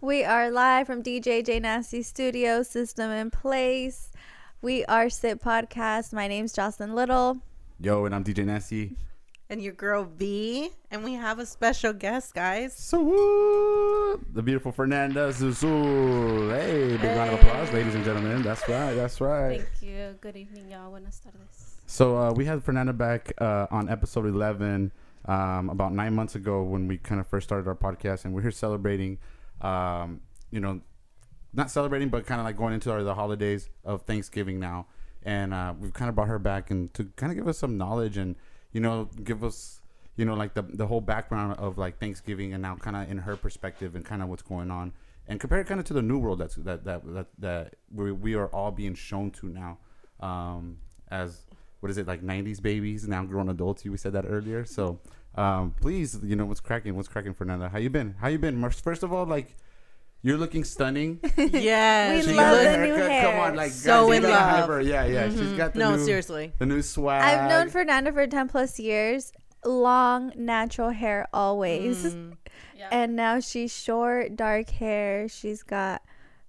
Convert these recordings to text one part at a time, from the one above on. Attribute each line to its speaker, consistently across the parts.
Speaker 1: We are live from DJ J Nasty Studio, system in place. We are Sit Podcast. My name's Joselyn Little.
Speaker 2: Yo, and I'm DJ Nasty.
Speaker 3: and your girl Vee, and we have a special guest, guys.
Speaker 2: So woo, the beautiful Fernanda Zuzul. Hey, big round of applause, ladies and gentlemen. That's right. That's right.
Speaker 4: Thank you. Good evening, y'all. Buenas tardes.
Speaker 2: So uh, we had Fernanda back uh, on episode 11 um, about nine months ago when we kind of first started our podcast, and we're here celebrating, um, you know, not celebrating, but kind of like going into our, the holidays of Thanksgiving now. And uh, we've kind of brought her back and to kind of give us some knowledge and, you know, give us, you know, like the, the whole background of like Thanksgiving and now kind of in her perspective and kind of what's going on. And compare it kind of to the new world that's that that that, that we, we are all being shown to now um, as what is it like 90s babies now grown adults. You we said that earlier. So um, please you know what's cracking what's cracking fernanda how you been how you been first of all like you're looking stunning
Speaker 3: Yes,
Speaker 1: We
Speaker 2: She
Speaker 1: love the new
Speaker 2: haircut.
Speaker 1: hair.
Speaker 2: come on like
Speaker 3: So
Speaker 2: guys,
Speaker 3: in
Speaker 2: gotta
Speaker 3: love.
Speaker 2: have her. yeah yeah she's got the
Speaker 3: no,
Speaker 2: new,
Speaker 3: seriously.
Speaker 2: the new swag
Speaker 1: I've known Fernanda for 10 plus years. Long, natural hair always.
Speaker 3: Mm.
Speaker 4: Yeah.
Speaker 1: And now she's short, dark hair. She's got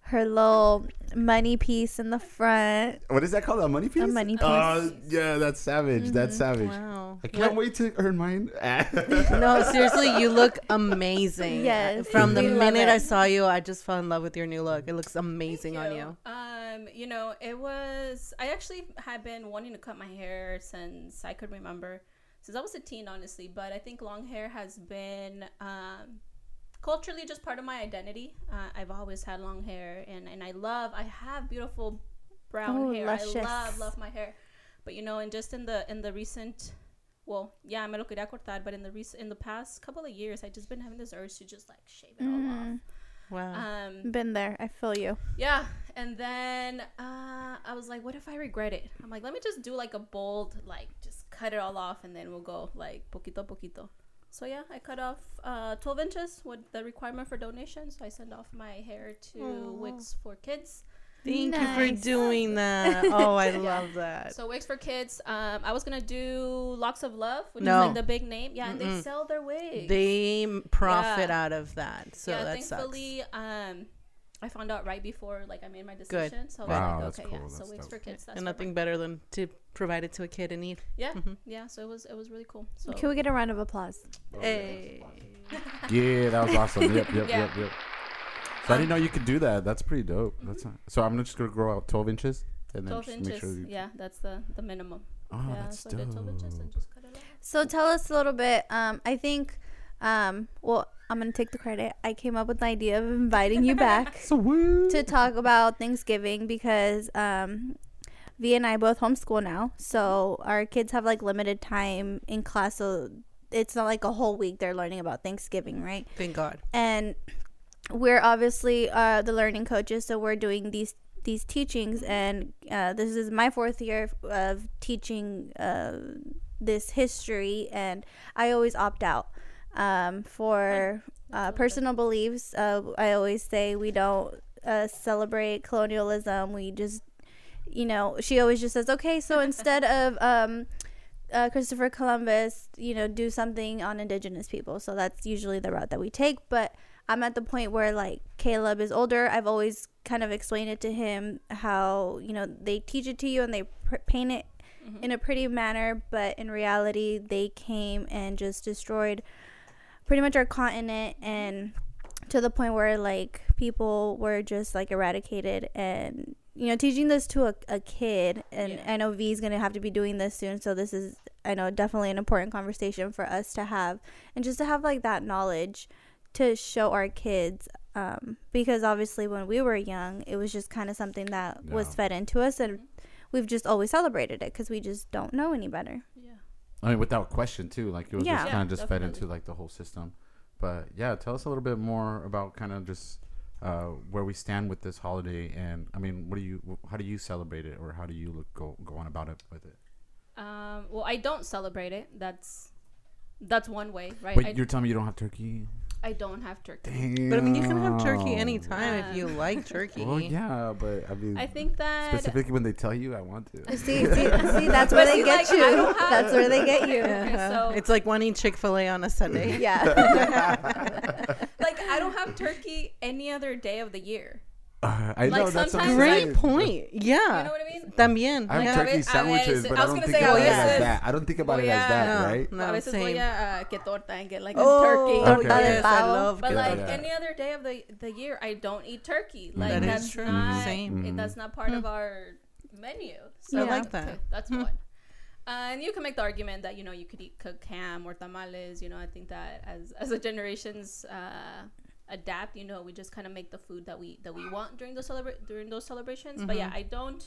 Speaker 1: her little money piece in the front.
Speaker 2: what is that called a money piece A
Speaker 1: money
Speaker 2: oh yeah that's savage that's savage
Speaker 3: Wow.
Speaker 2: I can't wait to earn mine.
Speaker 3: No, seriously, you look amazing.
Speaker 1: Yes,
Speaker 3: From the minute
Speaker 1: it.
Speaker 3: I saw you, I just fell in love with your new look. It looks amazing on you.
Speaker 4: Um, you know, it was. I actually had been wanting to cut my hair since I could remember, since I was a teen, honestly. But I think long hair has been um, culturally just part of my identity. Uh, I've always had long hair, and and I love. I have beautiful brown
Speaker 1: Oh,
Speaker 4: hair.
Speaker 1: luscious.
Speaker 4: I love love my hair, but you know, and just in the in the recent. Well, yeah, me lo quería cortar, but in the recent, in the past couple of years, I just been having this urge to just like shave it all
Speaker 1: Mhm.
Speaker 3: Wow.
Speaker 4: Um,
Speaker 1: Been there. I feel you.
Speaker 4: yeah, and then uh, I was like, what if I regret it? I'm like, let me just do like a bold, like just cut it all off, and then we'll go like poquito poquito. So yeah, I cut off uh, 12 inches with the requirement for donation. So I send off my hair to
Speaker 3: Aw.
Speaker 4: Wigs for Kids.
Speaker 3: Thank you for doing that. Oh, I love that.
Speaker 4: So Wigs for Kids. Um, I was gonna do Locks of Love, which
Speaker 3: No.
Speaker 4: is like the big name. Yeah, and they
Speaker 3: Mm-mm.
Speaker 4: sell their wigs.
Speaker 3: They m- profit
Speaker 4: Yeah.
Speaker 3: out of that. So
Speaker 4: yeah,
Speaker 3: that sucks.
Speaker 4: um, I found out right before like I made my
Speaker 3: Good.
Speaker 4: decision. So I was
Speaker 2: Wow,
Speaker 4: like,
Speaker 2: that's
Speaker 4: okay,
Speaker 2: cool.
Speaker 4: yeah. So
Speaker 2: That's
Speaker 4: Wigs
Speaker 2: dope.
Speaker 4: for Kids. That's
Speaker 3: And nothing better than to provide it to a kid in need.
Speaker 4: Yeah,
Speaker 3: Mhm.
Speaker 4: yeah. So it was it was really cool. So
Speaker 1: Can we get a round of applause?
Speaker 3: Hey.
Speaker 2: Yeah, that was awesome. Yep, yep,
Speaker 4: Yeah.
Speaker 2: yep, yep. So I didn't know you could do that. That's pretty dope. That's not, so I'm just gonna grow out 12 inches and then
Speaker 4: twelve
Speaker 2: just
Speaker 4: inches.
Speaker 2: make sure. You,
Speaker 4: yeah, that's the the minimum.
Speaker 2: Oh,
Speaker 4: yeah,
Speaker 2: that's
Speaker 4: so I did twelve inches and
Speaker 2: dope.
Speaker 4: just cut it off.
Speaker 1: So tell us a little bit. Um, I think, um, well, I'm gonna take the credit. I came up with the idea of inviting you back to talk about Thanksgiving because um, Vee and I both homeschool now, so our kids have like limited time in class. So it's not like a whole week they're learning about Thanksgiving, right?
Speaker 3: Thank God.
Speaker 1: and we're obviously uh, the learning coaches so we're doing these these teachings and uh, this is my fourth year of teaching uh, this history and i always opt out um, for uh, personal beliefs uh, i always say we don't uh, celebrate colonialism we just you know she always just says okay so instead of um, uh, Christopher Columbus, you know, do something on indigenous people. So that's usually the route that we take. But I'm at the point where like Caleb is older. I've always kind of explained it to him how, you know, they teach it to you and they pr- paint it in a pretty manner. But in reality, they came and just destroyed pretty much our continent and to the point where like people were just like eradicated and you know teaching this to a, a kid and
Speaker 4: Yeah.
Speaker 1: i know Vee is going to have to be doing this soon so this is i know definitely an important conversation for us to have and just to have like that knowledge to show our kids um, because obviously when we were young it was just kind of something that was fed into us and we've just always celebrated it because we just don't know any better
Speaker 4: Yeah.
Speaker 2: I mean, without question too. Like it was
Speaker 1: Yeah.
Speaker 2: just
Speaker 4: Yeah,
Speaker 2: kind of just fed into like the whole system. But yeah, tell us a little bit more about kind of just uh, where we stand with this holiday, and I mean, what do you, how do you celebrate it, or how do you look go go on about it with it?
Speaker 4: Um. Well, I don't celebrate it. That's that's one way, right?
Speaker 2: But
Speaker 4: I,
Speaker 2: you're telling me you don't have turkey?
Speaker 4: I don't have turkey.
Speaker 2: Damn.
Speaker 3: But I mean, you can have turkey anytime if you like turkey.
Speaker 2: Well, yeah, but I mean,
Speaker 4: I think that
Speaker 2: specifically when they tell you, I want to.
Speaker 1: See, see, see, that's where
Speaker 4: But
Speaker 1: they
Speaker 4: see,
Speaker 1: get
Speaker 4: like,
Speaker 1: you. That's where they get you.
Speaker 4: Okay, so-
Speaker 3: it's like wanting Chick Fil A on a Sunday.
Speaker 1: Yeah.
Speaker 4: like I don't have turkey any other day of the year.
Speaker 2: Uh, I
Speaker 4: Like,
Speaker 2: know that's what I'm
Speaker 4: sometimes-
Speaker 3: Great
Speaker 2: saying.
Speaker 3: point. Yeah.
Speaker 4: You know what I mean?
Speaker 3: También.
Speaker 2: I have
Speaker 3: yeah.
Speaker 2: turkey
Speaker 4: A ve- a
Speaker 2: sandwiches, but
Speaker 4: I
Speaker 2: I don't think about it as that. I don't think about it as that, right?
Speaker 3: No,
Speaker 4: a veces
Speaker 3: same.
Speaker 4: voy a uh, que torta and get like a
Speaker 3: Oh,
Speaker 4: turkey.
Speaker 2: Okay.
Speaker 1: Torta de
Speaker 3: yes, I
Speaker 1: pavo.
Speaker 3: love
Speaker 4: But like
Speaker 2: Yeah.
Speaker 4: any other day of the the year, I don't eat turkey. Like
Speaker 3: That is
Speaker 4: that's
Speaker 3: true.
Speaker 4: not
Speaker 3: Same.
Speaker 4: it- that's not part of our menu. So
Speaker 3: I like that.
Speaker 4: that's one. Uh, and you can make the argument that you know you could eat cooked ham or tamales. You know, I think that as as the generations uh, adapt, you know, we just kind of make the food that we that we want during those celebra- during those celebrations. But yeah, I don't.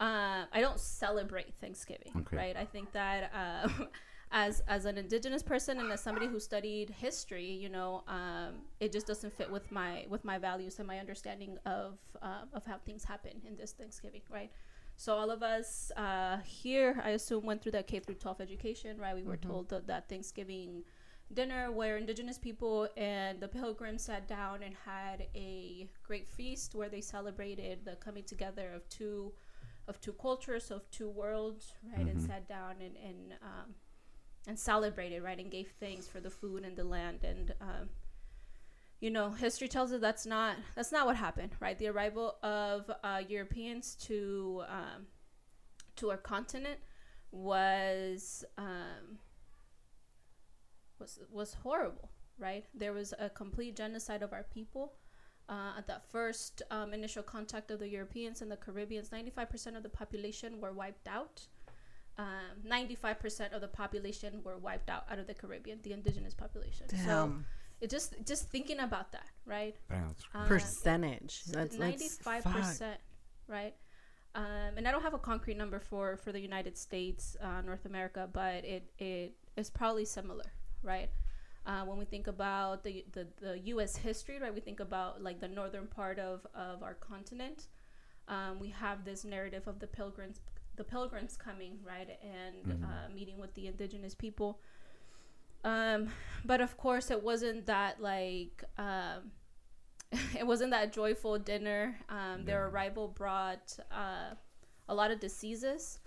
Speaker 4: Uh, I don't celebrate Thanksgiving,
Speaker 2: Okay.
Speaker 4: right? I think that uh, as as an indigenous person and as somebody who studied history, you know, um, it just doesn't fit with my with my values and my understanding of uh, of how things happen in this Thanksgiving, right? So all of us uh, here, I assume, went through that K through 12 education, right? We were told that, that Thanksgiving dinner where indigenous people and the pilgrims sat down and had a great feast where they celebrated the coming together of two of two cultures of two worlds right and sat down and and um, and celebrated right and gave thanks for the food and the land. And um, you know history tells us that's not that's not what happened right? The arrival of uh, europeans to um, to our continent was um, was was horrible right there was a complete genocide of our people uh, at that first um, initial contact of the Europeans and the Caribbeans, 95% of the population were wiped out. Um, 95% of the population were wiped out out of the Caribbean, the indigenous population. So it just just thinking about that, right?
Speaker 2: Damn,
Speaker 4: Uh,
Speaker 3: Percentage. That's that's-
Speaker 4: ninety-five
Speaker 3: fuck.
Speaker 4: percent, right? Um, and I don't have a concrete number for for the United States, uh, North America, but it it is probably similar, right? Uh, when we think about the, the the U.S. history, right, we think about like the northern part of of our continent. Um, we have this narrative of the pilgrims the pilgrims coming, right, and uh, meeting with the indigenous people. Um, but of course, it wasn't that like. Um, it wasn't that joyful dinner. Um, their arrival brought uh, a lot of diseases.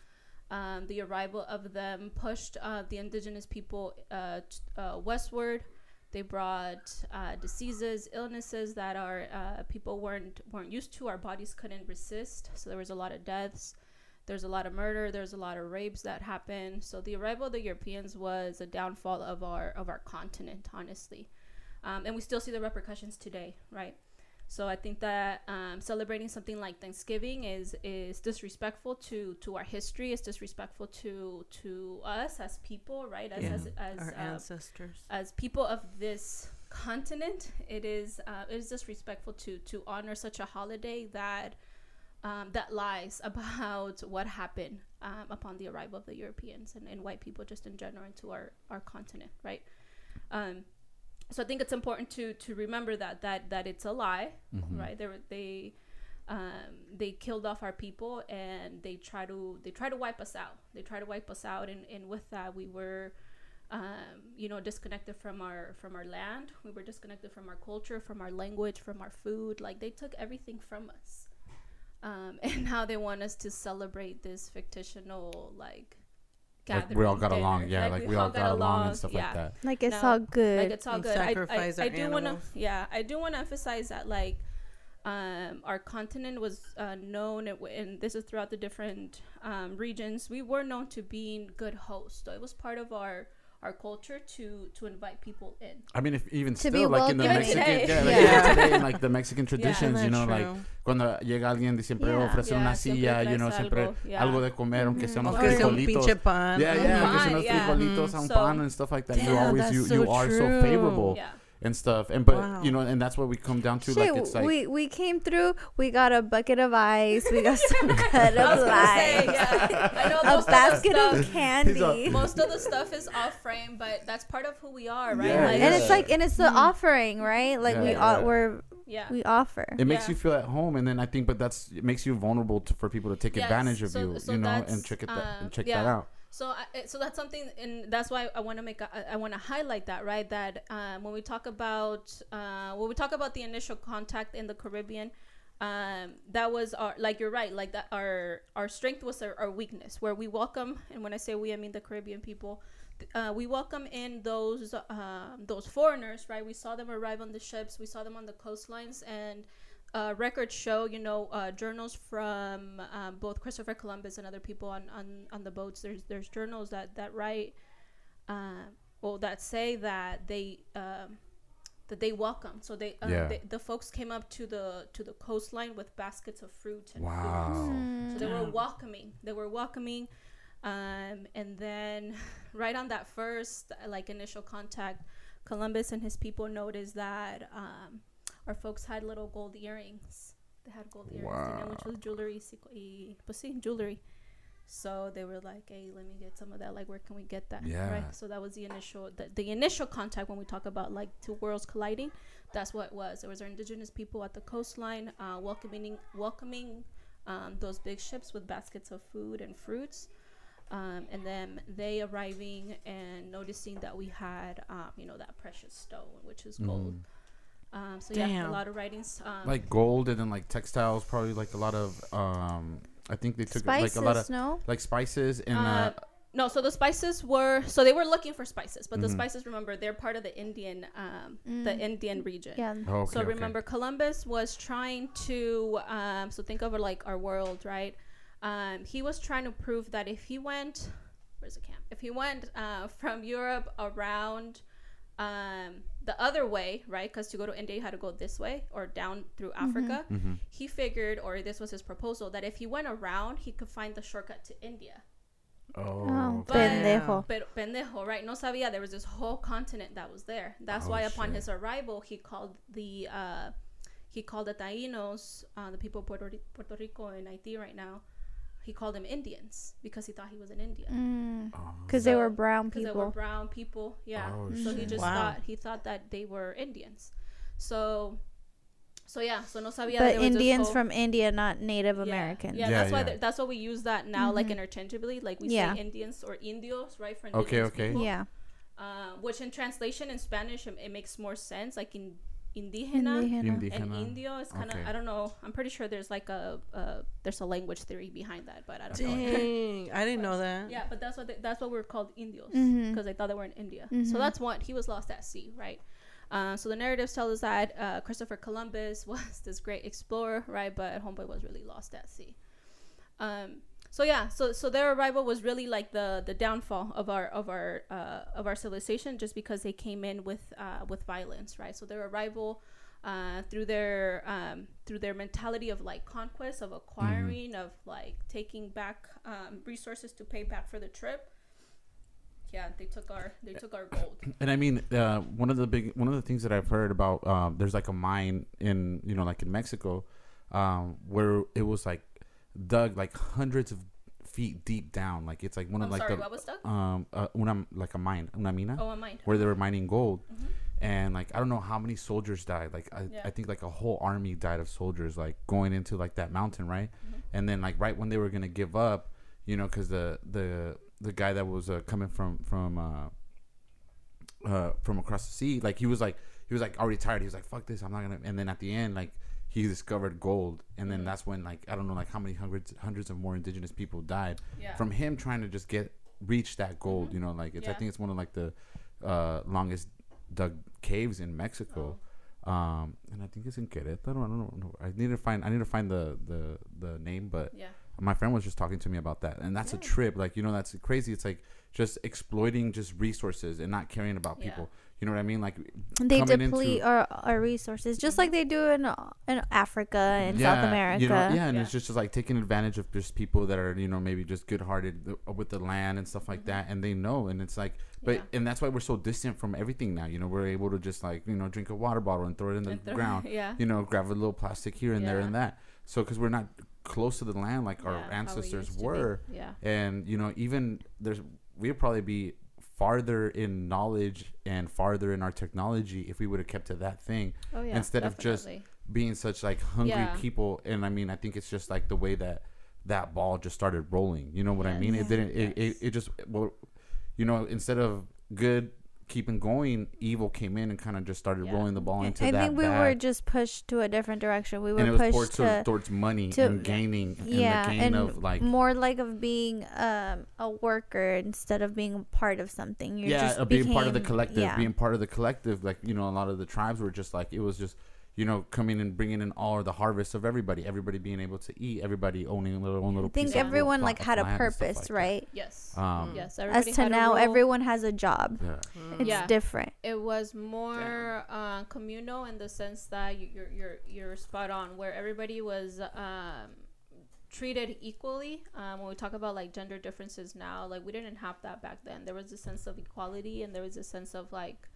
Speaker 4: Um, the arrival of them pushed uh, the indigenous people uh, uh, westward. They brought uh, diseases, illnesses that our uh, people weren't weren't used to. Our bodies couldn't resist. So there was a lot of deaths. There's a lot of murder. There's a lot of rapes that happened. So the arrival of the Europeans was a downfall of our of our continent, honestly um, and we still see the repercussions today, right? So I think that um, celebrating something like Thanksgiving is is disrespectful to to our history. It's disrespectful to to us as people, right? As
Speaker 3: Yeah.
Speaker 4: as, as
Speaker 3: Our
Speaker 4: uh,
Speaker 3: ancestors.
Speaker 4: as people of this continent, it is uh, it is disrespectful to to honor such a holiday that um, that lies about what happened um, upon the arrival of the Europeans and, and white people just in general into our our continent, right? Um, so I think it's important to to remember that that that it's a lie, right? They they um, they killed off our people and they try to they try to wipe us out. They try to wipe us out, and, and with that we were um, you know disconnected from our from our land. We were disconnected from our culture, from our language, from our food. Like they took everything from us, um, and now they want us to celebrate this fictional like.
Speaker 2: Like we all got
Speaker 4: dinner.
Speaker 2: along, yeah, like, we all got along and stuff
Speaker 4: yeah.
Speaker 2: like that.
Speaker 1: like it's
Speaker 4: No,
Speaker 1: all good.
Speaker 4: Like it's all
Speaker 3: And
Speaker 4: good. I, I, I do want to, yeah, I do want to emphasize that like um, our continent was uh, known, and, and this is throughout the different um, regions. We were known to being good hosts. So it was part of our our culture to to invite people in.
Speaker 2: I mean, if even
Speaker 1: To
Speaker 2: still, like in the. Mexican, yeah, like even today in like the Mexican traditions, you know, like cuando llega alguien y siempre
Speaker 1: Yeah.
Speaker 2: ofrece
Speaker 4: Yeah,
Speaker 2: una silla, you know,
Speaker 4: traes
Speaker 2: siempre
Speaker 4: algo, yeah.
Speaker 2: algo de comer, aunque sea unos
Speaker 3: Aunque sea un
Speaker 2: frijolitos.
Speaker 3: pan.
Speaker 2: Yeah, yeah, aunque sea
Speaker 4: Pan,
Speaker 2: unos
Speaker 4: yeah.
Speaker 2: frijolitos, a un
Speaker 4: So-
Speaker 2: pan and stuff like that. you always you
Speaker 3: so
Speaker 2: you are so favorable
Speaker 4: Yeah.
Speaker 2: And stuff, and but
Speaker 3: Wow.
Speaker 2: you know, and that's what we come down to.
Speaker 1: Shit,
Speaker 2: like it's like
Speaker 1: we we came through. We got a bucket of ice. We got some cut of
Speaker 4: was say, yeah. I know
Speaker 1: A
Speaker 4: most of
Speaker 1: basket of candy.
Speaker 4: most of the stuff is off frame, but that's part of who we are, right?
Speaker 2: Yeah,
Speaker 4: like,
Speaker 1: and it's like and it's the offering right like we
Speaker 2: Yeah,
Speaker 1: all
Speaker 2: yeah.
Speaker 1: we're
Speaker 4: yeah.
Speaker 1: we offer
Speaker 2: it makes
Speaker 4: Yeah.
Speaker 2: you feel at home, and then I think, but that's it makes you vulnerable to, for people to take
Speaker 4: Yes,
Speaker 2: advantage of
Speaker 4: so-
Speaker 2: you,
Speaker 4: so
Speaker 2: you know, and check it that,
Speaker 4: uh,
Speaker 2: and check
Speaker 4: yeah.
Speaker 2: that out.
Speaker 4: So, I, so that's something, and that's why I want to make, a, I want to highlight that, right? That um, when we talk about, uh, when we talk about the initial contact in the Caribbean, um, that was our, like you're right, like that our our strength was our, our weakness, where we welcome, and when I say we, I mean the Caribbean people. Uh, we welcome in those uh, those foreigners, right? We saw them arrive on the ships, we saw them on the coastlines, and uh, records show, you know, uh, journals from um, both Christopher Columbus and other people on, on, on the boats. There's there's journals that that write, uh, well, that say that they um, that they welcome. So they, uh,
Speaker 2: Yeah.
Speaker 4: they the folks came up to the to the coastline with baskets of fruit and
Speaker 2: Wow.
Speaker 4: foods. So they were welcoming. They were welcoming. Um, and then right on that first like initial contact, Columbus and his people noticed that um, our folks had little gold earrings. They had gold earrings, you know, which was jewelry, y, pues sí, jewelry. So they were like, "Hey, let me get some of that. Like, where can we get that?"
Speaker 2: Yeah.
Speaker 4: Right. So that was the initial, the, the initial contact when we talk about like two worlds colliding. That's what it was. There was our indigenous people at the coastline, uh, welcoming, welcoming um, those big ships with baskets of food and fruits. Um, and then they arriving and noticing that we had, um, you know, that precious stone, which is gold. Um, so yeah, a lot of writings. Um,
Speaker 2: like gold and then like textiles, probably like a lot of um. I think they took
Speaker 1: Spices,
Speaker 2: like a lot of
Speaker 1: no?
Speaker 2: like spices and uh,
Speaker 4: Uh, no, so the spices were so they were looking for spices, but the
Speaker 2: Mhm.
Speaker 4: spices, remember, they're part of the Indian, um, the
Speaker 1: Mm.
Speaker 4: Indian region.
Speaker 1: Yeah.
Speaker 2: oh, okay,
Speaker 4: so
Speaker 2: okay.
Speaker 4: remember, Columbus was trying to. Um, so think of like our world, right? Um, he was trying to prove that if he went, where's the camp? If he went uh, from Europe around um, the other way, right? Because to go to India, you had to go this way or down through Africa.
Speaker 2: Mhm.
Speaker 4: He figured, or this was his proposal, that if he went around, he could find the shortcut to India.
Speaker 2: Oh,
Speaker 1: Oh,
Speaker 4: But-
Speaker 1: pendejo.
Speaker 4: But pendejo, right? No sabía there was this whole continent that was there. That's
Speaker 2: Oh,
Speaker 4: why upon
Speaker 2: shit.
Speaker 4: his arrival, he called the uh, he called the Taínos, uh, the people of Puerto, Puerto Rico and Haiti right now. He called them Indians because he thought he was an Indian.
Speaker 1: Because they
Speaker 4: So-
Speaker 1: were brown people.
Speaker 4: Because they were
Speaker 1: Mm,
Speaker 4: brown people, yeah.
Speaker 2: Oh,
Speaker 4: so he just
Speaker 3: Wow.
Speaker 4: thought he thought that they were Indians. So, so yeah. So no sabía. that
Speaker 1: But
Speaker 4: there
Speaker 1: Indians
Speaker 4: whole-
Speaker 1: from India, not Native
Speaker 4: yeah.
Speaker 1: Americans.
Speaker 4: Yeah,
Speaker 2: Yeah,
Speaker 4: that's why
Speaker 2: yeah.
Speaker 4: th- that's why we use that now, like
Speaker 1: Mhm.
Speaker 4: interchangeably. Like we
Speaker 1: Yeah.
Speaker 4: say Indians or Indios, right? For
Speaker 2: Okay, okay.
Speaker 4: people.
Speaker 1: Yeah.
Speaker 4: Uh, which in translation in Spanish it, it makes more sense. Like in indígena,
Speaker 1: Indigena.
Speaker 4: and indio is kind of
Speaker 2: Okay.
Speaker 4: I don't know. I'm pretty sure there's like a uh, there's a language theory behind that, but I don't know.
Speaker 3: Dang, I didn't know that.
Speaker 4: Yeah, but that's what they, that's what we're called Indios because they thought they were in India.
Speaker 1: Mhm.
Speaker 4: So that's one. He was lost at sea, right? Uh, so the narratives tell us that uh, Christopher Columbus was this great explorer, right? But Homeboy was really lost at sea. Um, so yeah, so so their arrival was really like the the downfall of our of our uh, of our civilization, just because they came in with uh, with violence, right? So their arrival. Uh, through their um, through their mentality of like conquest of acquiring of like taking back um, resources to pay back for the trip yeah they took our they took our gold
Speaker 2: And I mean, uh, one of the big one of the things that I've heard about, um, there's like a mine in you know like in Mexico, um, where it was like dug like hundreds of feet deep down. Like it's like one
Speaker 4: i'm
Speaker 2: of like
Speaker 4: sorry
Speaker 2: the
Speaker 4: what was stuck
Speaker 2: um uh, una like a mine una mina
Speaker 4: oh i mind
Speaker 2: where they were mining gold.
Speaker 4: Mhm.
Speaker 2: And like I don't know how many soldiers died. Like I,
Speaker 4: Yeah.
Speaker 2: I think like a whole army died of soldiers like going into like that mountain, right?
Speaker 4: Mhm.
Speaker 2: And then like right when they were gonna give up, you know, because the the the guy that was uh, coming from from uh, uh from across the sea, like he was like he was like already tired. He was like, "Fuck this, I'm not gonna." And then at the end, like he discovered gold, and then
Speaker 4: Mhm.
Speaker 2: that's when like I don't know like how many hundreds hundreds of more indigenous people died
Speaker 4: yeah
Speaker 2: from him trying to just get reach that gold.
Speaker 4: Mhm.
Speaker 2: You know, like it's I think it's one of like the uh, longest dug caves in Mexico.
Speaker 4: Oh.
Speaker 2: Um, and I think it's in Querétaro. I don't know. I need to find. I need to find the the the name, but
Speaker 4: yeah
Speaker 2: my friend was just talking to me about that, and that's a trip. Like you know, that's crazy. It's like just exploiting just resources and not caring about
Speaker 4: Yeah.
Speaker 2: people. You know what I mean? Like
Speaker 1: They deplete
Speaker 2: into-
Speaker 1: our, our resources, just like they do in uh, in Africa and South America.
Speaker 2: You know, yeah, and
Speaker 4: Yeah.
Speaker 2: it's just, just like taking advantage of just people that are, you know, maybe just good hearted with the land and stuff like
Speaker 4: Mhm.
Speaker 2: that. And they know. And it's like, but,
Speaker 4: Yeah.
Speaker 2: and that's why we're so distant from everything now. You know, we're able to just like, you know, drink a water bottle and throw it in the
Speaker 4: throw-
Speaker 2: ground,
Speaker 4: yeah
Speaker 2: you know, grab a little plastic here and there and that. So, because we're not close to the land like our
Speaker 4: Yeah, how we
Speaker 2: ancestors
Speaker 4: used
Speaker 2: were.
Speaker 4: yeah
Speaker 2: And, you know, even there's, we'd probably be farther in knowledge and farther in our technology if we would have kept to that thing
Speaker 4: oh yeah
Speaker 2: Instead of just being such like hungry
Speaker 4: Yeah.
Speaker 2: people and i mean i think it's just like the way that that ball just started rolling. You know what I mean? It didn't. It,
Speaker 4: Yes.
Speaker 2: it, it just well, you know, instead of good keeping going, evil came in and kind of just started
Speaker 4: Yeah.
Speaker 2: rolling the ball into
Speaker 1: I
Speaker 2: that I
Speaker 1: think we
Speaker 2: bad.
Speaker 1: were just pushed to a different direction. We were
Speaker 2: and it was
Speaker 1: pushed
Speaker 2: towards,
Speaker 1: to
Speaker 2: towards, towards money
Speaker 1: to-
Speaker 2: and gaining
Speaker 1: yeah,
Speaker 2: and the gain
Speaker 1: and
Speaker 2: of like
Speaker 1: more like of being um, a worker instead of being part of something. You
Speaker 2: yeah,
Speaker 1: just
Speaker 2: uh, being part of the collective,
Speaker 1: yeah.
Speaker 2: being part of the collective. Like you know, a lot of the tribes were just like it was just you know coming and bringing in all the harvest of everybody, everybody being able to eat, everybody owning a little own
Speaker 1: I
Speaker 2: little.
Speaker 1: think
Speaker 2: piece of little
Speaker 1: everyone like had a
Speaker 2: land and stuff
Speaker 1: purpose,
Speaker 2: like that.
Speaker 1: right?
Speaker 4: Yes.
Speaker 2: Um,
Speaker 4: yes.
Speaker 1: As to
Speaker 4: had a
Speaker 1: now,
Speaker 4: role.
Speaker 1: everyone has a job.
Speaker 2: Yeah.
Speaker 1: It's
Speaker 4: Yeah.
Speaker 1: different.
Speaker 4: it was more uh, communal in the sense that you, you're you're you're spot on where everybody was um, treated equally um, when we talk about like gender differences now like we didn't have that back then there was a sense of equality and there was a sense of like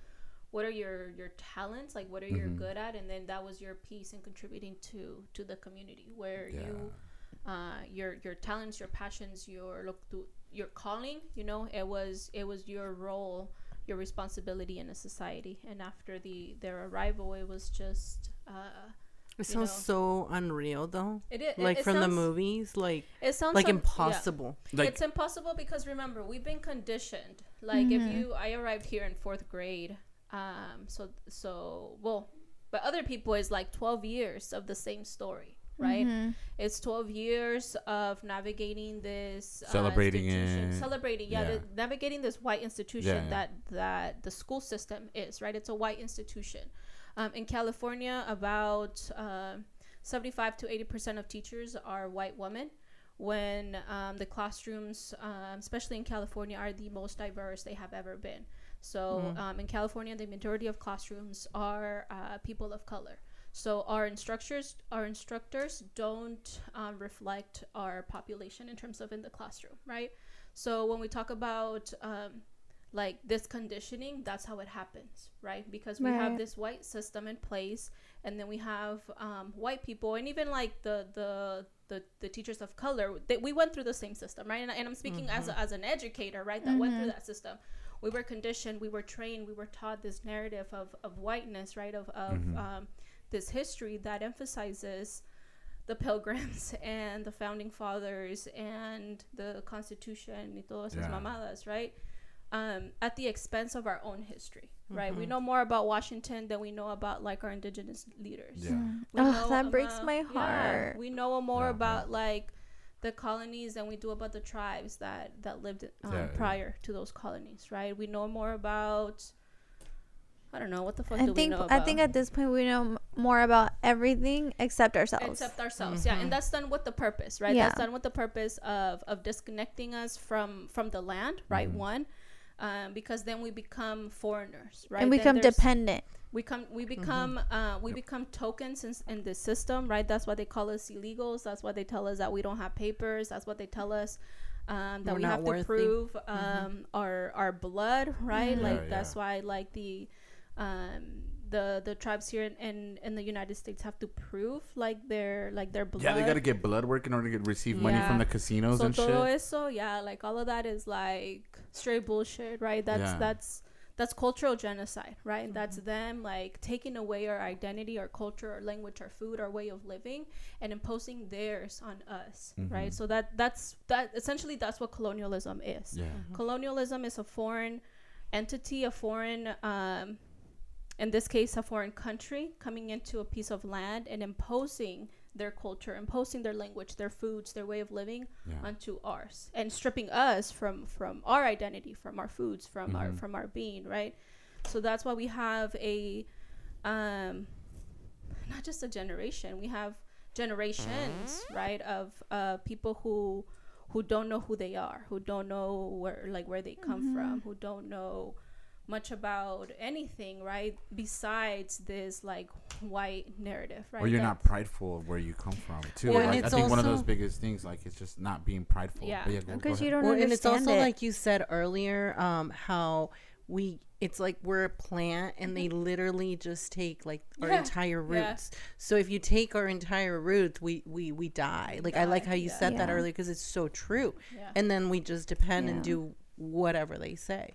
Speaker 4: what are your your talents like what are you
Speaker 2: Mhm.
Speaker 4: good at and then that was your piece in contributing to to the community where
Speaker 2: Yeah.
Speaker 4: you uh, your your talents your passions your look to your calling you know it was it was your role your responsibility in a society and after the their arrival it was just uh
Speaker 3: It
Speaker 4: you
Speaker 3: sounds
Speaker 4: know.
Speaker 3: so unreal, though.
Speaker 4: it, it
Speaker 3: Like
Speaker 4: it
Speaker 3: from the movies, like
Speaker 4: it sounds
Speaker 3: like
Speaker 4: un- yeah.
Speaker 3: impossible.
Speaker 2: Like
Speaker 4: it's impossible because remember we've been conditioned like if you i arrived here in fourth grade um so so well but other people is like 12 years of the same story right
Speaker 1: Mhm.
Speaker 4: it's 12 years of navigating this uh,
Speaker 2: Celebrating
Speaker 4: institution-
Speaker 2: it.
Speaker 4: celebrating yeah,
Speaker 2: Yeah.
Speaker 4: the, navigating this white institution
Speaker 2: Yeah, yeah.
Speaker 4: that that the school system is right it's a white institution um, in california about uh, 75 to 80 percent of teachers are white women when um, the classrooms um, especially in california are the most diverse they have ever been so um, in california the majority of classrooms are uh, people of color so our instructors, our instructors don't um, reflect our population in terms of in the classroom, right? So when we talk about um, like this conditioning, that's how it happens, right? Because we have this white system in place, and then we have um, white people, and even like the the the, the teachers of color. that we went through the same system, right? And, and I'm speaking as a, as an educator, right? That went through that system. We were conditioned, we were trained, we were taught this narrative of, of whiteness, right? Of of um, this history that emphasizes the pilgrims and the founding fathers and the constitution y todas esas
Speaker 2: Yeah.
Speaker 4: mamadas, right? Um, at the expense of our own history, right? We know more about Washington than we know about like our indigenous leaders.
Speaker 2: yeah.
Speaker 4: We
Speaker 1: Oh,
Speaker 4: know
Speaker 1: that breaks
Speaker 4: about-
Speaker 1: my
Speaker 4: yeah,
Speaker 1: heart.
Speaker 4: we know more
Speaker 2: Yeah,
Speaker 4: about like the colonies than we do about the tribes that that lived um,
Speaker 2: Yeah, yeah.
Speaker 4: prior to those colonies, right? We know more about I don't know what the fuck
Speaker 1: I
Speaker 4: do
Speaker 1: think
Speaker 4: we know
Speaker 1: I think at this point we know m- more about everything except ourselves.
Speaker 4: except ourselves yeah and that's done with the purpose right
Speaker 1: Yeah.
Speaker 4: that's done with the purpose of of disconnecting us from from the land right one um, because then we become foreigners right
Speaker 1: and
Speaker 4: Then
Speaker 1: become dependent.
Speaker 4: We come we become uh, we become tokens in, in this system right? That's why they call us illegals. That's why they tell us that we don't have papers. That's what they tell us um, that
Speaker 3: We're
Speaker 4: we
Speaker 3: not
Speaker 4: have to prove um, our our blood right? Like
Speaker 2: Yeah,
Speaker 4: that's
Speaker 2: yeah.
Speaker 4: why like the um, the the tribes here in, in in the United States have to prove like their like their blood
Speaker 2: Yeah, they gotta get blood work in order to get, receive money
Speaker 4: Yeah.
Speaker 2: from the casinos
Speaker 4: so
Speaker 2: and shit.
Speaker 4: todo eso yeah like all of that is like straight bullshit right? That's
Speaker 2: Yeah.
Speaker 4: that's that's cultural genocide right that's
Speaker 2: Mm-hmm.
Speaker 4: them like taking away our identity our culture our language our food our way of living and imposing theirs on us
Speaker 2: Mm-hmm.
Speaker 4: right so that that's that essentially that's what colonialism is
Speaker 2: Yeah.
Speaker 4: colonialism is a foreign entity a foreign um in this case a foreign country coming into a piece of land and imposing their culture imposing their language their foods their way of living
Speaker 2: Yeah.
Speaker 4: onto ours and stripping us from from our identity from our foods from our
Speaker 2: Mhm.
Speaker 4: from our being right so that's why we have a um not just a generation we have generations right of uh people who who don't know who they are who don't know where like where they come from who don't know much about anything right besides this like white narrative right
Speaker 2: or you're
Speaker 4: that-
Speaker 2: not prideful of where you come from too.
Speaker 3: Well,
Speaker 2: like, I think one of those biggest things, like it's just not being prideful.
Speaker 4: Yeah.
Speaker 2: But go- go
Speaker 1: Because
Speaker 2: ahead.
Speaker 1: you don't
Speaker 3: well, and it's also
Speaker 1: it.
Speaker 3: like you said earlier, um, how we it's like we're a plant and they literally just take like our
Speaker 4: Mm-hmm. Yeah,
Speaker 3: entire
Speaker 4: yeah.
Speaker 3: roots. So if you take our entire roots, we we we die. Like I like how you
Speaker 4: yeah.
Speaker 3: said that earlier because it's so true.
Speaker 4: Yeah.
Speaker 3: And then we just depend and do whatever they say.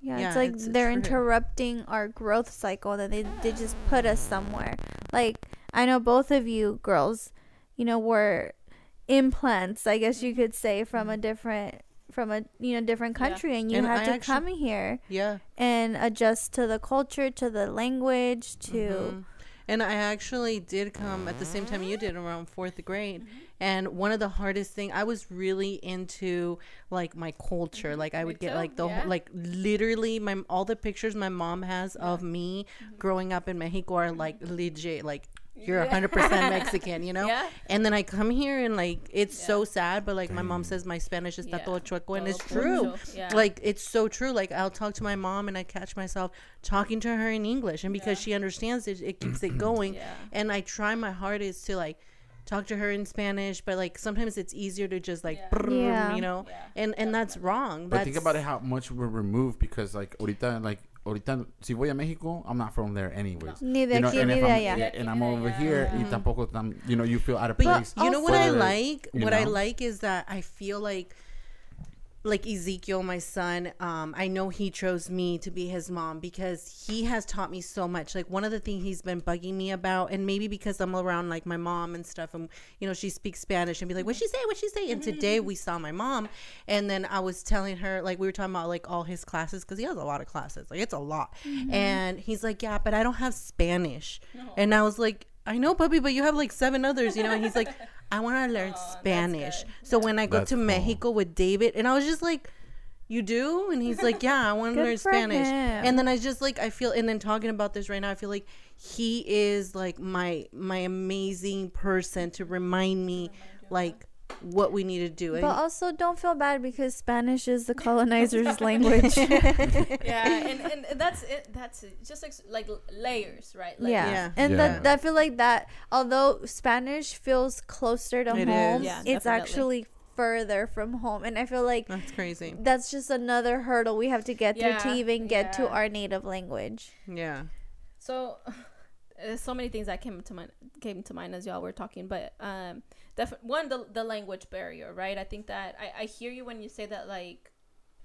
Speaker 1: Yeah,
Speaker 3: Yeah,
Speaker 1: it's like
Speaker 3: it's- it's
Speaker 1: they're
Speaker 3: true.
Speaker 1: interrupting our growth cycle. That they they just put us somewhere. Like I know both of you girls, you know, were implants, I guess you could say, from a different from a you know different
Speaker 4: Yeah.
Speaker 1: country, and you
Speaker 3: And
Speaker 1: had
Speaker 3: I
Speaker 1: to
Speaker 3: actu-
Speaker 1: come here
Speaker 3: Yeah.
Speaker 1: and adjust to the culture, to the language, to
Speaker 3: Mhm. And I actually did come at the same time you did around fourth grade. Mm-hmm. And one of the hardest thing I was really into like my culture. Mm-hmm. Like I
Speaker 4: Me
Speaker 3: would get
Speaker 4: too,
Speaker 3: like the
Speaker 4: yeah.
Speaker 3: whole like literally my all the pictures my mom has of me mm-hmm. growing up in Mexico are like legit like you're
Speaker 4: Yeah.
Speaker 3: 100% Mexican, you know?
Speaker 4: Yeah.
Speaker 3: And then I come here and like it's
Speaker 4: Yeah.
Speaker 3: so sad, but like my mom says my Spanish is
Speaker 4: Yeah.
Speaker 3: todo chueco and it's true.
Speaker 4: yeah.
Speaker 3: Like it's so true. Like I'll talk to my mom and I catch myself talking to her in English, and because
Speaker 4: Yeah.
Speaker 3: she understands it, it keeps it going.
Speaker 4: Yeah.
Speaker 3: And I try my hardest to like talk to her in Spanish, but like sometimes it's easier to just like,
Speaker 4: Yeah.
Speaker 3: brrr,
Speaker 1: Yeah.
Speaker 3: you know,
Speaker 4: Yeah,
Speaker 3: and and that's wrong.
Speaker 2: But think about it, how much we're removed because like ahorita, like ahorita, si voy a Mexico, I'm not from there anyways.
Speaker 1: Ni de
Speaker 2: You know,
Speaker 1: aquí
Speaker 2: and
Speaker 1: ni de
Speaker 2: I'm-
Speaker 1: allá.
Speaker 2: yeah, and I'm over here, y tampoco, tam- you know, you feel out of
Speaker 3: But
Speaker 2: place.
Speaker 3: you know what I like?
Speaker 2: you
Speaker 3: What I like is that I feel like like Ezekiel, my son, um, I know he chose me to be his mom because he has taught me so much. Like one of the things he's been bugging me about, and maybe because I'm around like my mom and stuff, and you know she speaks Spanish and be like, "What she say? What she say?" And today we saw my mom, and then I was telling her like we were talking about like all his classes because he has a lot of classes, like it's a lot, and he's like, "Yeah, but I don't have Spanish," and I was like. I know, puppy, but you have like seven others, you know. And he's like, I want to learn Spanish.
Speaker 4: good.
Speaker 3: So when I go
Speaker 2: That's
Speaker 3: to
Speaker 2: cool.
Speaker 3: Mexico with David, and I was just like, "You do?" And he's like, "Yeah, I want to learn Spanish."
Speaker 1: him.
Speaker 3: And then I just like I feel, and then talking about this right now, I feel like he is like my my amazing person to remind me like what we need to do.
Speaker 1: But also, don't feel bad because Spanish is the colonizer's language.
Speaker 4: yeah, and, and that's it. That's it. just like like layers, right? Like,
Speaker 1: yeah.
Speaker 3: Yeah.
Speaker 1: and
Speaker 2: Yeah.
Speaker 1: That, I feel like that. Although Spanish feels closer to
Speaker 3: It
Speaker 1: home.
Speaker 4: Yeah,
Speaker 1: it's
Speaker 4: definitely.
Speaker 1: actually further from home, and I feel like
Speaker 3: that's crazy.
Speaker 1: that's just another hurdle we have to get through to even get to our native language.
Speaker 3: Yeah.
Speaker 4: So, there's so many things that came to mind came to mind as y'all were talking, but um, def- one the the language barrier, right? I think that I I hear you when you say that like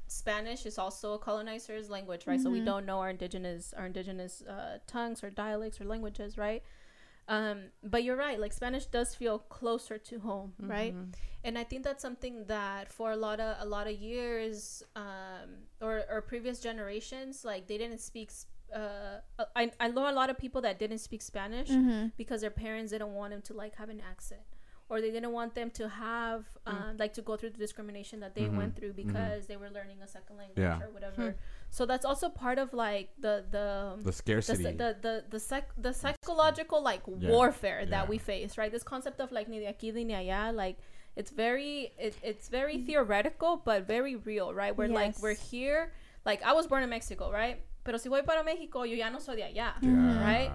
Speaker 4: Spanish is also a colonizer's language, right? So we don't know our indigenous our indigenous uh, tongues or dialects or languages, right? Um, but you're right. Like Spanish does feel closer to home, right? And I think that's something that for a lot of a lot of years, um, or or previous generations, like they didn't speak. Uh, I I know a lot of people that didn't speak Spanish because their parents didn't want them to like have an accent, or they didn't want them to have um, like to go through the discrimination that they mm-hmm. went through mm-hmm. because they were learning a second language
Speaker 2: Yeah.
Speaker 4: or whatever. Hmm. So that's also part of like the the
Speaker 2: the
Speaker 4: the
Speaker 2: scarcity.
Speaker 4: the the the, the, psych- the psychological like
Speaker 2: Yeah.
Speaker 4: warfare that
Speaker 2: Yeah.
Speaker 4: we face, right? This concept of like ni de aquí ni allá, like it's very it, it's very mm-hmm. theoretical but very real, right? We're like we're here. Like I was born in Mexico, right? Pero si voy para México, yo ya no soy de allá,
Speaker 2: Yeah.
Speaker 4: right?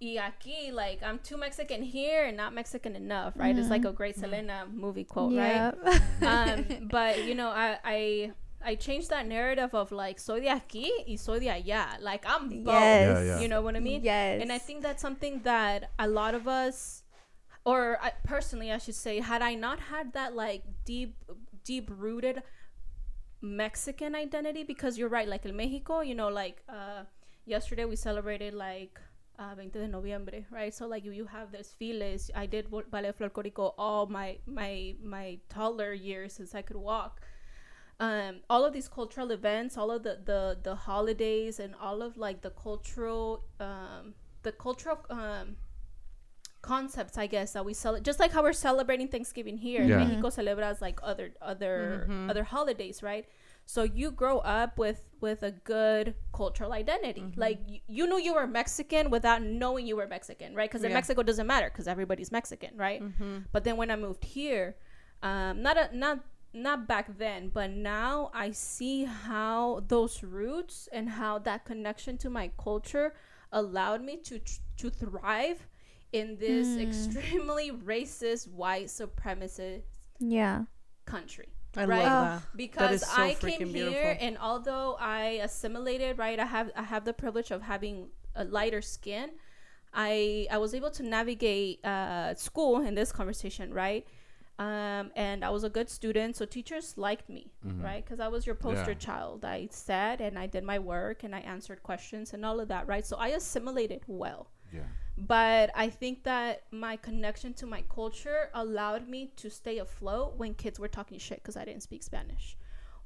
Speaker 4: Y aquí, like I'm too Mexican here and not Mexican enough, right? It's like a great Selena movie quote, right? um, but you know, I, I I changed that narrative of like soy de aquí y soy de allá. Like I'm both.
Speaker 1: Yes.
Speaker 2: Yeah, yeah.
Speaker 4: You know what I mean?
Speaker 1: Yes.
Speaker 4: And I think that's something that a lot of us, or I, personally, I should say, had I not had that like deep, deep rooted Mexican identity, because you're right, like in Mexico, you know, like uh, yesterday we celebrated like uh, 20 de noviembre, right? So like you, you have desfiles. I did bo- ballet folklorico all my my my toddler years since I could walk. Um, all of these cultural events, all of the the the holidays, and all of like the cultural um, the cultural um, concepts, I guess that we celebrate. Just like how we're celebrating Thanksgiving here,
Speaker 2: Yeah.
Speaker 4: Mexico celebras like other other other holidays, right? So you grow up with with a good cultural identity. Mm-hmm. Like you, you knew you were Mexican without knowing you were Mexican, right? Because in
Speaker 3: Yeah.
Speaker 4: Mexico it doesn't matter because everybody's Mexican, right? Mm-hmm. But then when I moved here, um, not a, not not back then, but now I see how those roots and how that connection to my culture allowed me to to thrive in this mm. extremely racist white supremacist
Speaker 1: yeah.
Speaker 4: country.
Speaker 3: I
Speaker 4: right?
Speaker 3: love that.
Speaker 4: because
Speaker 3: is so
Speaker 4: I came
Speaker 3: freaking
Speaker 4: here
Speaker 3: beautiful.
Speaker 4: and although I assimilated, right, I have I have the privilege of having a lighter skin. I I was able to navigate uh, school in this conversation, right? Um, and I was a good student, so teachers liked me, right? Because I was your poster
Speaker 2: Yeah.
Speaker 4: child. I sat and I did my work and I answered questions and all of that, right? So I assimilated well.
Speaker 2: Yeah.
Speaker 4: But I think that my connection to my culture allowed me to stay afloat when kids were talking shit because I didn't speak Spanish.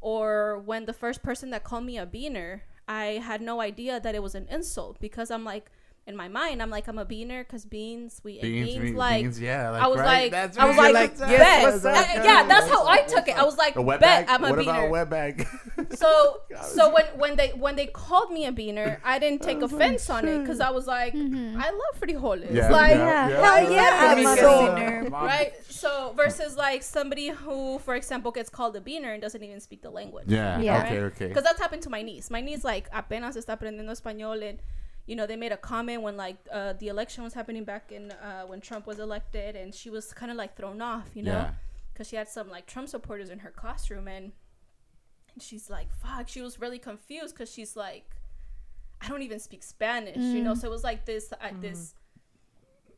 Speaker 4: Or when the first person that called me a beaner, I had no idea that it was an insult because I'm like, in my mind, I'm like, I'm a beaner because beans, we eat
Speaker 2: Beans,
Speaker 4: beans,
Speaker 2: beans,
Speaker 4: like.
Speaker 2: beans, yeah.
Speaker 4: I was
Speaker 2: right?
Speaker 4: like,
Speaker 2: That's
Speaker 4: I was like, bet.
Speaker 2: yes,
Speaker 4: Uh, yeah, that's how I took it. I was like, bet? I'm a
Speaker 2: what
Speaker 4: beaner.
Speaker 2: about a wet bag?
Speaker 4: So so when when they when they called me a beaner, I didn't take offense on it because I was like, I love frijoles.
Speaker 2: Yeah,
Speaker 4: like
Speaker 1: Yeah,
Speaker 2: yeah.
Speaker 1: hell yeah, I'm a beaner.
Speaker 4: right. So versus like somebody who, for example, gets called a beaner and doesn't even speak the language.
Speaker 2: Yeah.
Speaker 1: Yeah.
Speaker 2: Okay. Okay.
Speaker 4: Because that's happened to my niece. My niece like apenas está aprendiendo español and you know they made a comment when like uh, the election was happening back in uh, when Trump was elected and she was kind of like thrown off, you know,
Speaker 2: Yeah.
Speaker 4: because she had some like Trump supporters in her classroom and and she's like fuck she was really confused because she's like I don't even speak Spanish, you know, so it was like this uh, this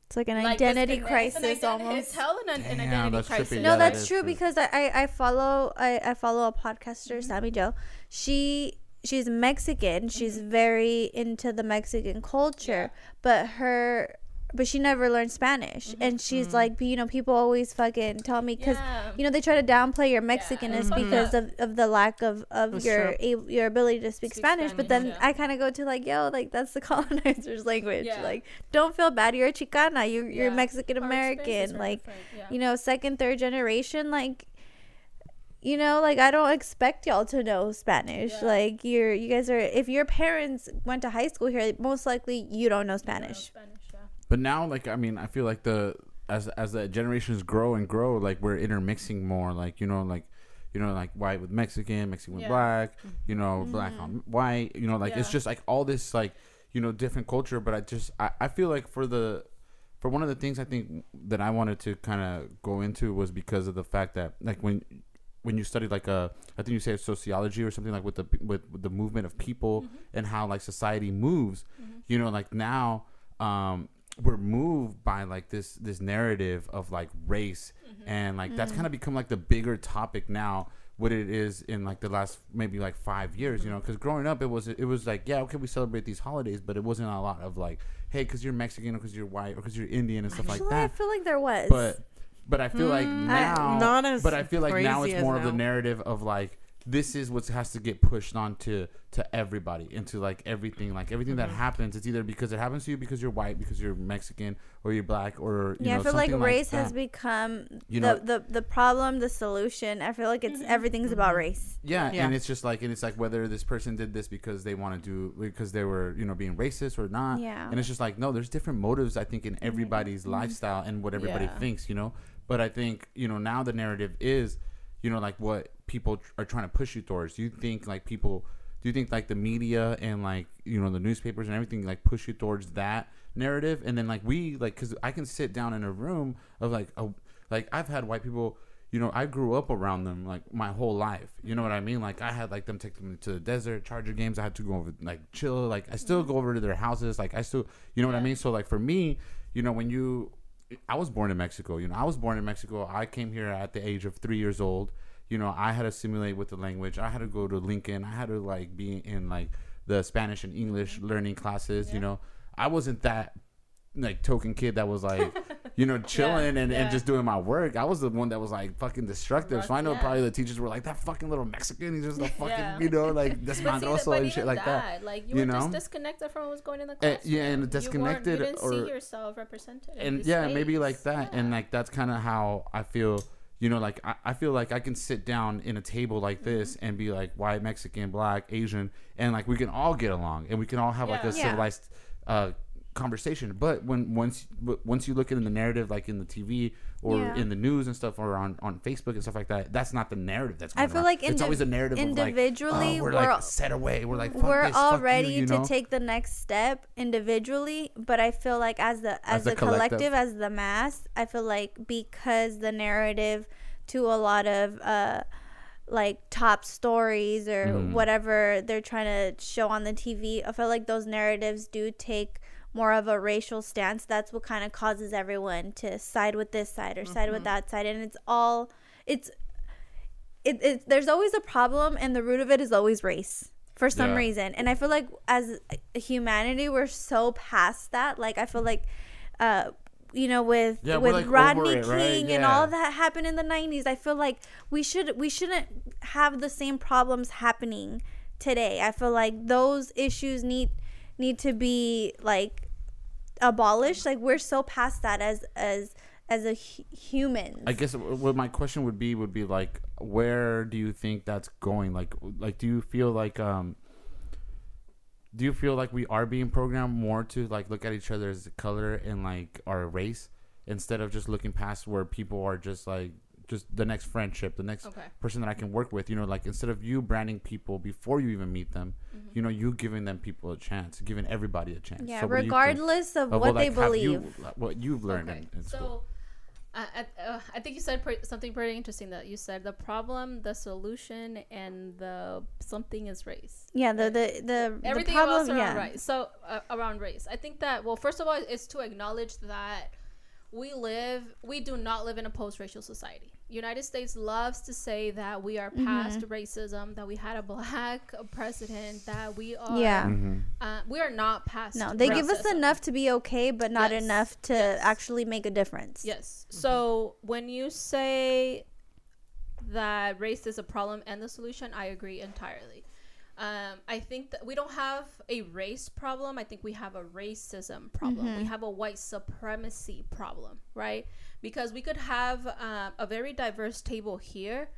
Speaker 1: It's like an
Speaker 4: like
Speaker 1: identity
Speaker 4: disconnect- it's an
Speaker 1: crisis
Speaker 4: identi-
Speaker 1: almost.
Speaker 4: It's hell an, an identity
Speaker 2: that's trippy.
Speaker 4: crisis.
Speaker 2: Yeah,
Speaker 1: No,
Speaker 2: that
Speaker 1: that's true
Speaker 2: true.
Speaker 1: because I, I, I follow I, I follow a podcaster,
Speaker 4: Mm-hmm.
Speaker 1: Sammy Joe. She she's Mexican. She's
Speaker 4: Mm-hmm.
Speaker 1: very into the Mexican culture, but her but she never learned Spanish, and she's like, you know, people always fucking tell me because
Speaker 4: Mm-hmm. Yeah.
Speaker 1: you know they try to downplay your Mexicanness
Speaker 4: it's fucked
Speaker 1: because
Speaker 4: up.
Speaker 1: of, of the lack of, of
Speaker 3: That's
Speaker 1: your a, your ability to speak,
Speaker 4: Speak
Speaker 1: Spanish. But then
Speaker 4: yeah.
Speaker 1: I kind of go to like, yo, like that's the colonizer's language.
Speaker 4: Yeah.
Speaker 1: Like, don't feel bad. You're a Chicana. You you're
Speaker 4: Yeah.
Speaker 1: Mexican American. Like
Speaker 4: yeah.
Speaker 1: you know, second, third generation, like you know, like I don't expect y'all to know Spanish.
Speaker 4: Yeah.
Speaker 1: Like you're you guys are if your parents went to high school here, most likely you don't know
Speaker 4: I don't know
Speaker 1: Spanish.
Speaker 4: Yeah.
Speaker 2: But now, like, I mean, I feel like the as as the generations grow and grow, like we're intermixing more. Like, you know, like you know, like white with Mexican, Mexican with black, mm-hmm. you know, black on mm-hmm. white. You know, like it's just like all this like you know different culture. But I just I, I feel like for the for one of the things I think that I wanted to kind of go into was because of the fact that like when when you study like a I think you say sociology or something like with the with, with the movement of people mm-hmm. and how like society moves, you know, like now um we're moved by like this this narrative of like race. Mm-hmm. And like that's mm. kind of become like the bigger topic now what it is in like the last maybe like five years you know? Mm-hmm. Because growing up it was it was like yeah okay we celebrate these holidays but it wasn't a lot of like hey because you're mexican or because you're white or because you're indian and stuff like
Speaker 1: that I feel like there was.
Speaker 2: but but I feel like
Speaker 3: Mm,
Speaker 2: now,
Speaker 3: not as
Speaker 2: but I feel like now it's
Speaker 3: as
Speaker 2: more of the narrative of like this is what has to get pushed on to to everybody into like everything like everything
Speaker 3: Mm-hmm.
Speaker 2: that happens it's either because it happens to you because you're white because you're Mexican or you're black or you
Speaker 1: yeah,
Speaker 2: know,
Speaker 1: I feel like
Speaker 2: something
Speaker 1: race has become
Speaker 2: You
Speaker 1: the,
Speaker 2: know-
Speaker 1: the the problem, the solution. I feel like it's mm-hmm. everything's about mm-hmm. race.
Speaker 2: yeah,
Speaker 3: Yeah.
Speaker 2: and it's just like and it's like whether this person did this because they want to do because they were you know being racist or not
Speaker 1: Yeah.
Speaker 2: and it's just like no there's different motives I think in mm-hmm. everybody's lifestyle and what everybody
Speaker 4: Yeah.
Speaker 2: thinks you know but I think you know now the narrative is you know like what people are trying to push you towards? Do you think like people do you think like the media and like you know the newspapers and everything like push you towards that narrative? And then like we like because i can sit down in a room of like a, like i've had white people you know i grew up around them like my whole life. You know what i mean? Like i had like them take them to the desert charger games. I had to go over like chill. Like i still go over to their houses. Like i still you know what i mean? So like for me you know when you I was born in Mexico. You know, I was born in Mexico. I came here at the age of three years old. You know, I had to simulate with the language. I had to go to Lincoln. I had to like be in like the Spanish and English learning classes. You know, I wasn't that like token kid that was like, you know, chilling and, and
Speaker 4: yeah.
Speaker 2: just doing my work. I was the one that was like fucking destructive. So I know
Speaker 4: Yeah.
Speaker 2: probably the teachers were like, that fucking little Mexican. He's just a fucking,
Speaker 4: Yeah.
Speaker 2: you know, like desmadroso and shit like that.
Speaker 4: Like you,
Speaker 2: you
Speaker 4: were
Speaker 2: know?
Speaker 4: just disconnected from what was going in the
Speaker 2: Eh,
Speaker 4: class.
Speaker 2: yeah, and disconnected
Speaker 4: You, didn't
Speaker 2: or-
Speaker 4: see yourself represented.
Speaker 2: and yeah maybe like that and like that's kind of how i feel you know like I, I feel like i can sit down in a table like this
Speaker 4: Mm-hmm.
Speaker 2: and be like white mexican black asian and like we can all get along and we can all have like a
Speaker 4: Yeah.
Speaker 1: Yeah.
Speaker 2: civilized uh conversation but when once but once you look at in the narrative like in the tv or
Speaker 1: Yeah.
Speaker 2: in the news and stuff or on on facebook and stuff like that that's not the narrative that's going
Speaker 1: I
Speaker 2: feel
Speaker 1: like
Speaker 2: it's always a
Speaker 1: indiv-
Speaker 2: narrative of like,
Speaker 1: individually,
Speaker 2: oh, we're,
Speaker 1: we're all-
Speaker 2: like set away we're like fuck
Speaker 1: We're
Speaker 2: this,
Speaker 1: all
Speaker 2: you,
Speaker 1: ready
Speaker 2: you
Speaker 1: to
Speaker 2: know?
Speaker 1: take the next step individually, but I feel like as the as,
Speaker 2: As a
Speaker 1: a collective,
Speaker 2: collective.
Speaker 1: as the mass, I feel like because the narrative to a lot of uh like top stories or
Speaker 2: Mhm.
Speaker 1: whatever they're trying to show on the TV, I feel like those narratives do take more of a racial stance. That's what kind of causes everyone to side with this side or side with that side, and it's all it's it, it there's always a problem, and the root of it is always race. for some
Speaker 2: Yeah.
Speaker 1: reason. And I feel like as humanity, we're so past that. Like I feel like, uh, you know, with
Speaker 2: Yeah,
Speaker 1: with
Speaker 2: like,
Speaker 1: Rodney
Speaker 2: it, right?
Speaker 1: King and all that happened in the '90s, I feel like we should we shouldn't have the same problems happening today. I feel like those issues need need to be like abolished. Like we're so past that as as as a hu- humans.
Speaker 2: I guess what my question would be would be like, where do you think that's going? Like, like, do you feel like um, do you feel like we are being programmed more to like look at each other as color and like our race instead of just looking past where people are just like just the next friendship, the next
Speaker 4: Okay.
Speaker 2: person that I can work with. You know, like instead of you branding people before you even meet them,
Speaker 4: Mm-hmm.
Speaker 2: you know, you giving them people a chance, giving everybody a chance.
Speaker 1: yeah,
Speaker 2: So what think
Speaker 1: regardless of
Speaker 2: of
Speaker 1: what they
Speaker 2: like, have
Speaker 1: believe.
Speaker 2: you- what you've learned
Speaker 4: Okay.
Speaker 2: in, in
Speaker 4: so,
Speaker 2: school.
Speaker 4: uh, I- uh, I think you said pre- something pretty interesting that you said the problem, the solution, and the something is race.
Speaker 1: Yeah, the the the,
Speaker 4: Everything
Speaker 1: the problem,
Speaker 4: else around
Speaker 1: yeah.
Speaker 4: race. So uh, around race, I think that well, first of all, is to acknowledge that we live, we do not live in a post-racial society. United States loves to say that we are past
Speaker 1: Mm-hmm.
Speaker 4: racism, that we had a black president, that we are,
Speaker 1: Yeah.
Speaker 2: Mm-hmm.
Speaker 4: uh, we are not past.
Speaker 1: No, they give us enough to be okay, but not
Speaker 4: Yes,
Speaker 1: enough to
Speaker 4: yes.
Speaker 1: actually make a difference.
Speaker 4: Yes. So when you say that race is a problem and the solution, I agree entirely. Um, I think that we don't have a race problem. I think we have a racism problem. We have a white supremacy problem, right? Because we could have um, a very diverse table here,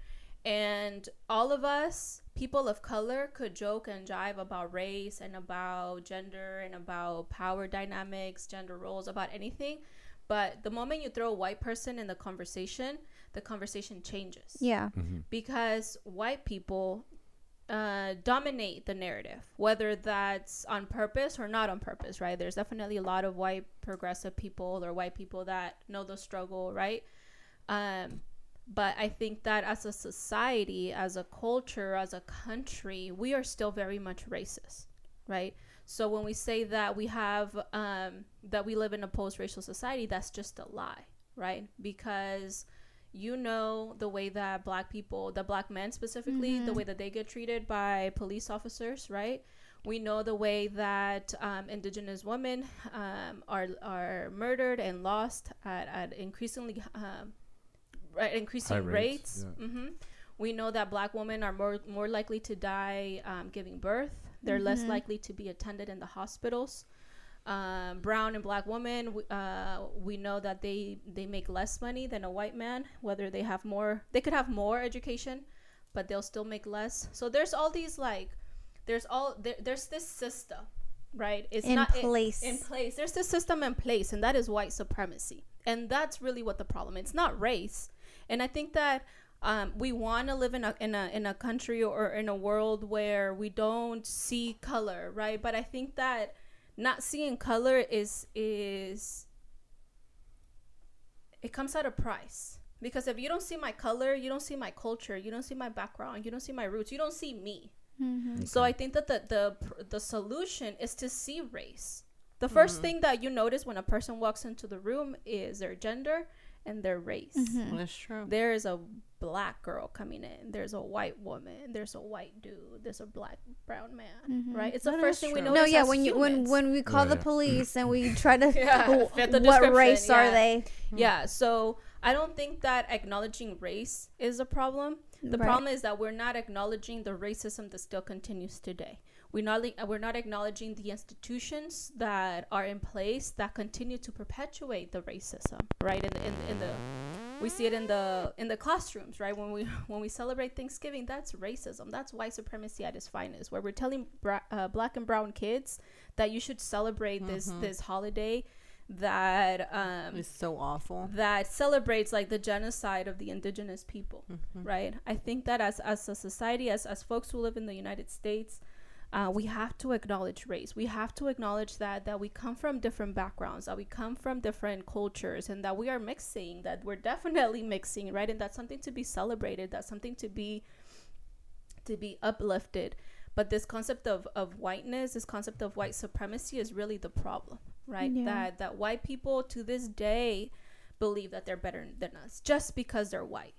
Speaker 4: and all of us, people of color, could joke and jive about race and about gender and about power dynamics, gender roles, about anything. But the moment you throw a white person in the conversation, the conversation changes
Speaker 1: Yeah.
Speaker 4: because white people uh, dominate the narrative, whether that's on purpose or not on purpose, right? There's definitely a lot of white progressive people or white people that know the struggle, right? Um, but I think that as a society, as a culture, as a country, we are still very much racist, right? So when we say that we have um, that we live in a post-racial society, that's just a lie, right? Because you know the way that black people, the black men specifically, the way that they get treated by police officers, right? We know the way that um, indigenous women um, are are murdered and lost at, at increasingly um, at increasing
Speaker 2: High
Speaker 4: rates.
Speaker 2: rates,
Speaker 4: hmm We know that black women are more more likely to die um, giving birth. They're less likely to be attended in the hospitals. Um, brown and black women, we, uh, we know that they they make less money than a white man. Whether they have more, they could have more education, but they'll still make less. So there's all these like, there's all there, there's this system, right? It's
Speaker 1: In
Speaker 4: not it-
Speaker 1: place.
Speaker 4: in place. There's this system in place, and that is white supremacy, and that's really what the problem. It's not race, and I think that um, we want to live in a in a in a country or in a world where we don't see color, right? But I think that not seeing color is is it comes at a price because if you don't see my color, you don't see my culture, you don't see my background, you don't see my roots, you don't see me. Mm-hmm. So I think that the the the solution is to see race. The 1st mm-hmm. thing that you notice when a person walks into the room is their gender and their race. Mm-hmm.
Speaker 3: That's true.
Speaker 4: There is a black girl coming in. There's a white woman. There's a white dude. There's a black brown man. Mm-hmm. Right? It's the
Speaker 3: That
Speaker 4: first
Speaker 3: is
Speaker 4: thing we
Speaker 3: true.
Speaker 4: notice.
Speaker 1: No, yeah,
Speaker 4: as
Speaker 1: when you when
Speaker 4: humans.
Speaker 1: when we call
Speaker 2: Yeah,
Speaker 1: the
Speaker 2: yeah.
Speaker 1: police and we try to
Speaker 4: Yeah,
Speaker 1: w-
Speaker 4: fit the
Speaker 1: what
Speaker 4: description,
Speaker 1: race are
Speaker 4: yeah.
Speaker 1: they? Mm-hmm.
Speaker 4: Yeah, so I don't think that acknowledging race is a problem. The
Speaker 1: Right.
Speaker 4: problem is that we're not acknowledging the racism that still continues today. We're not li- we're not acknowledging the institutions that are in place that continue to perpetuate the racism, right? In the, in, in the we see it in the in the classrooms, right? When we when we celebrate Thanksgiving, that's racism. That's white supremacy at its finest, where we're telling bra- uh, black and brown kids that you should celebrate this this holiday that um,
Speaker 3: It's so awful.
Speaker 4: that celebrates like the genocide of the indigenous people right i think that as as a society as as folks who live in the united states uh, we have to acknowledge race. We have to acknowledge that that we come from different backgrounds that we come from different cultures and that we are mixing that we're definitely mixing right? And that's something to be celebrated that's something to be to be uplifted. But this concept of, of whiteness this concept of white supremacy is really the problem right?
Speaker 1: Yeah.
Speaker 4: that that white people to this day believe that they're better than us just because they're white.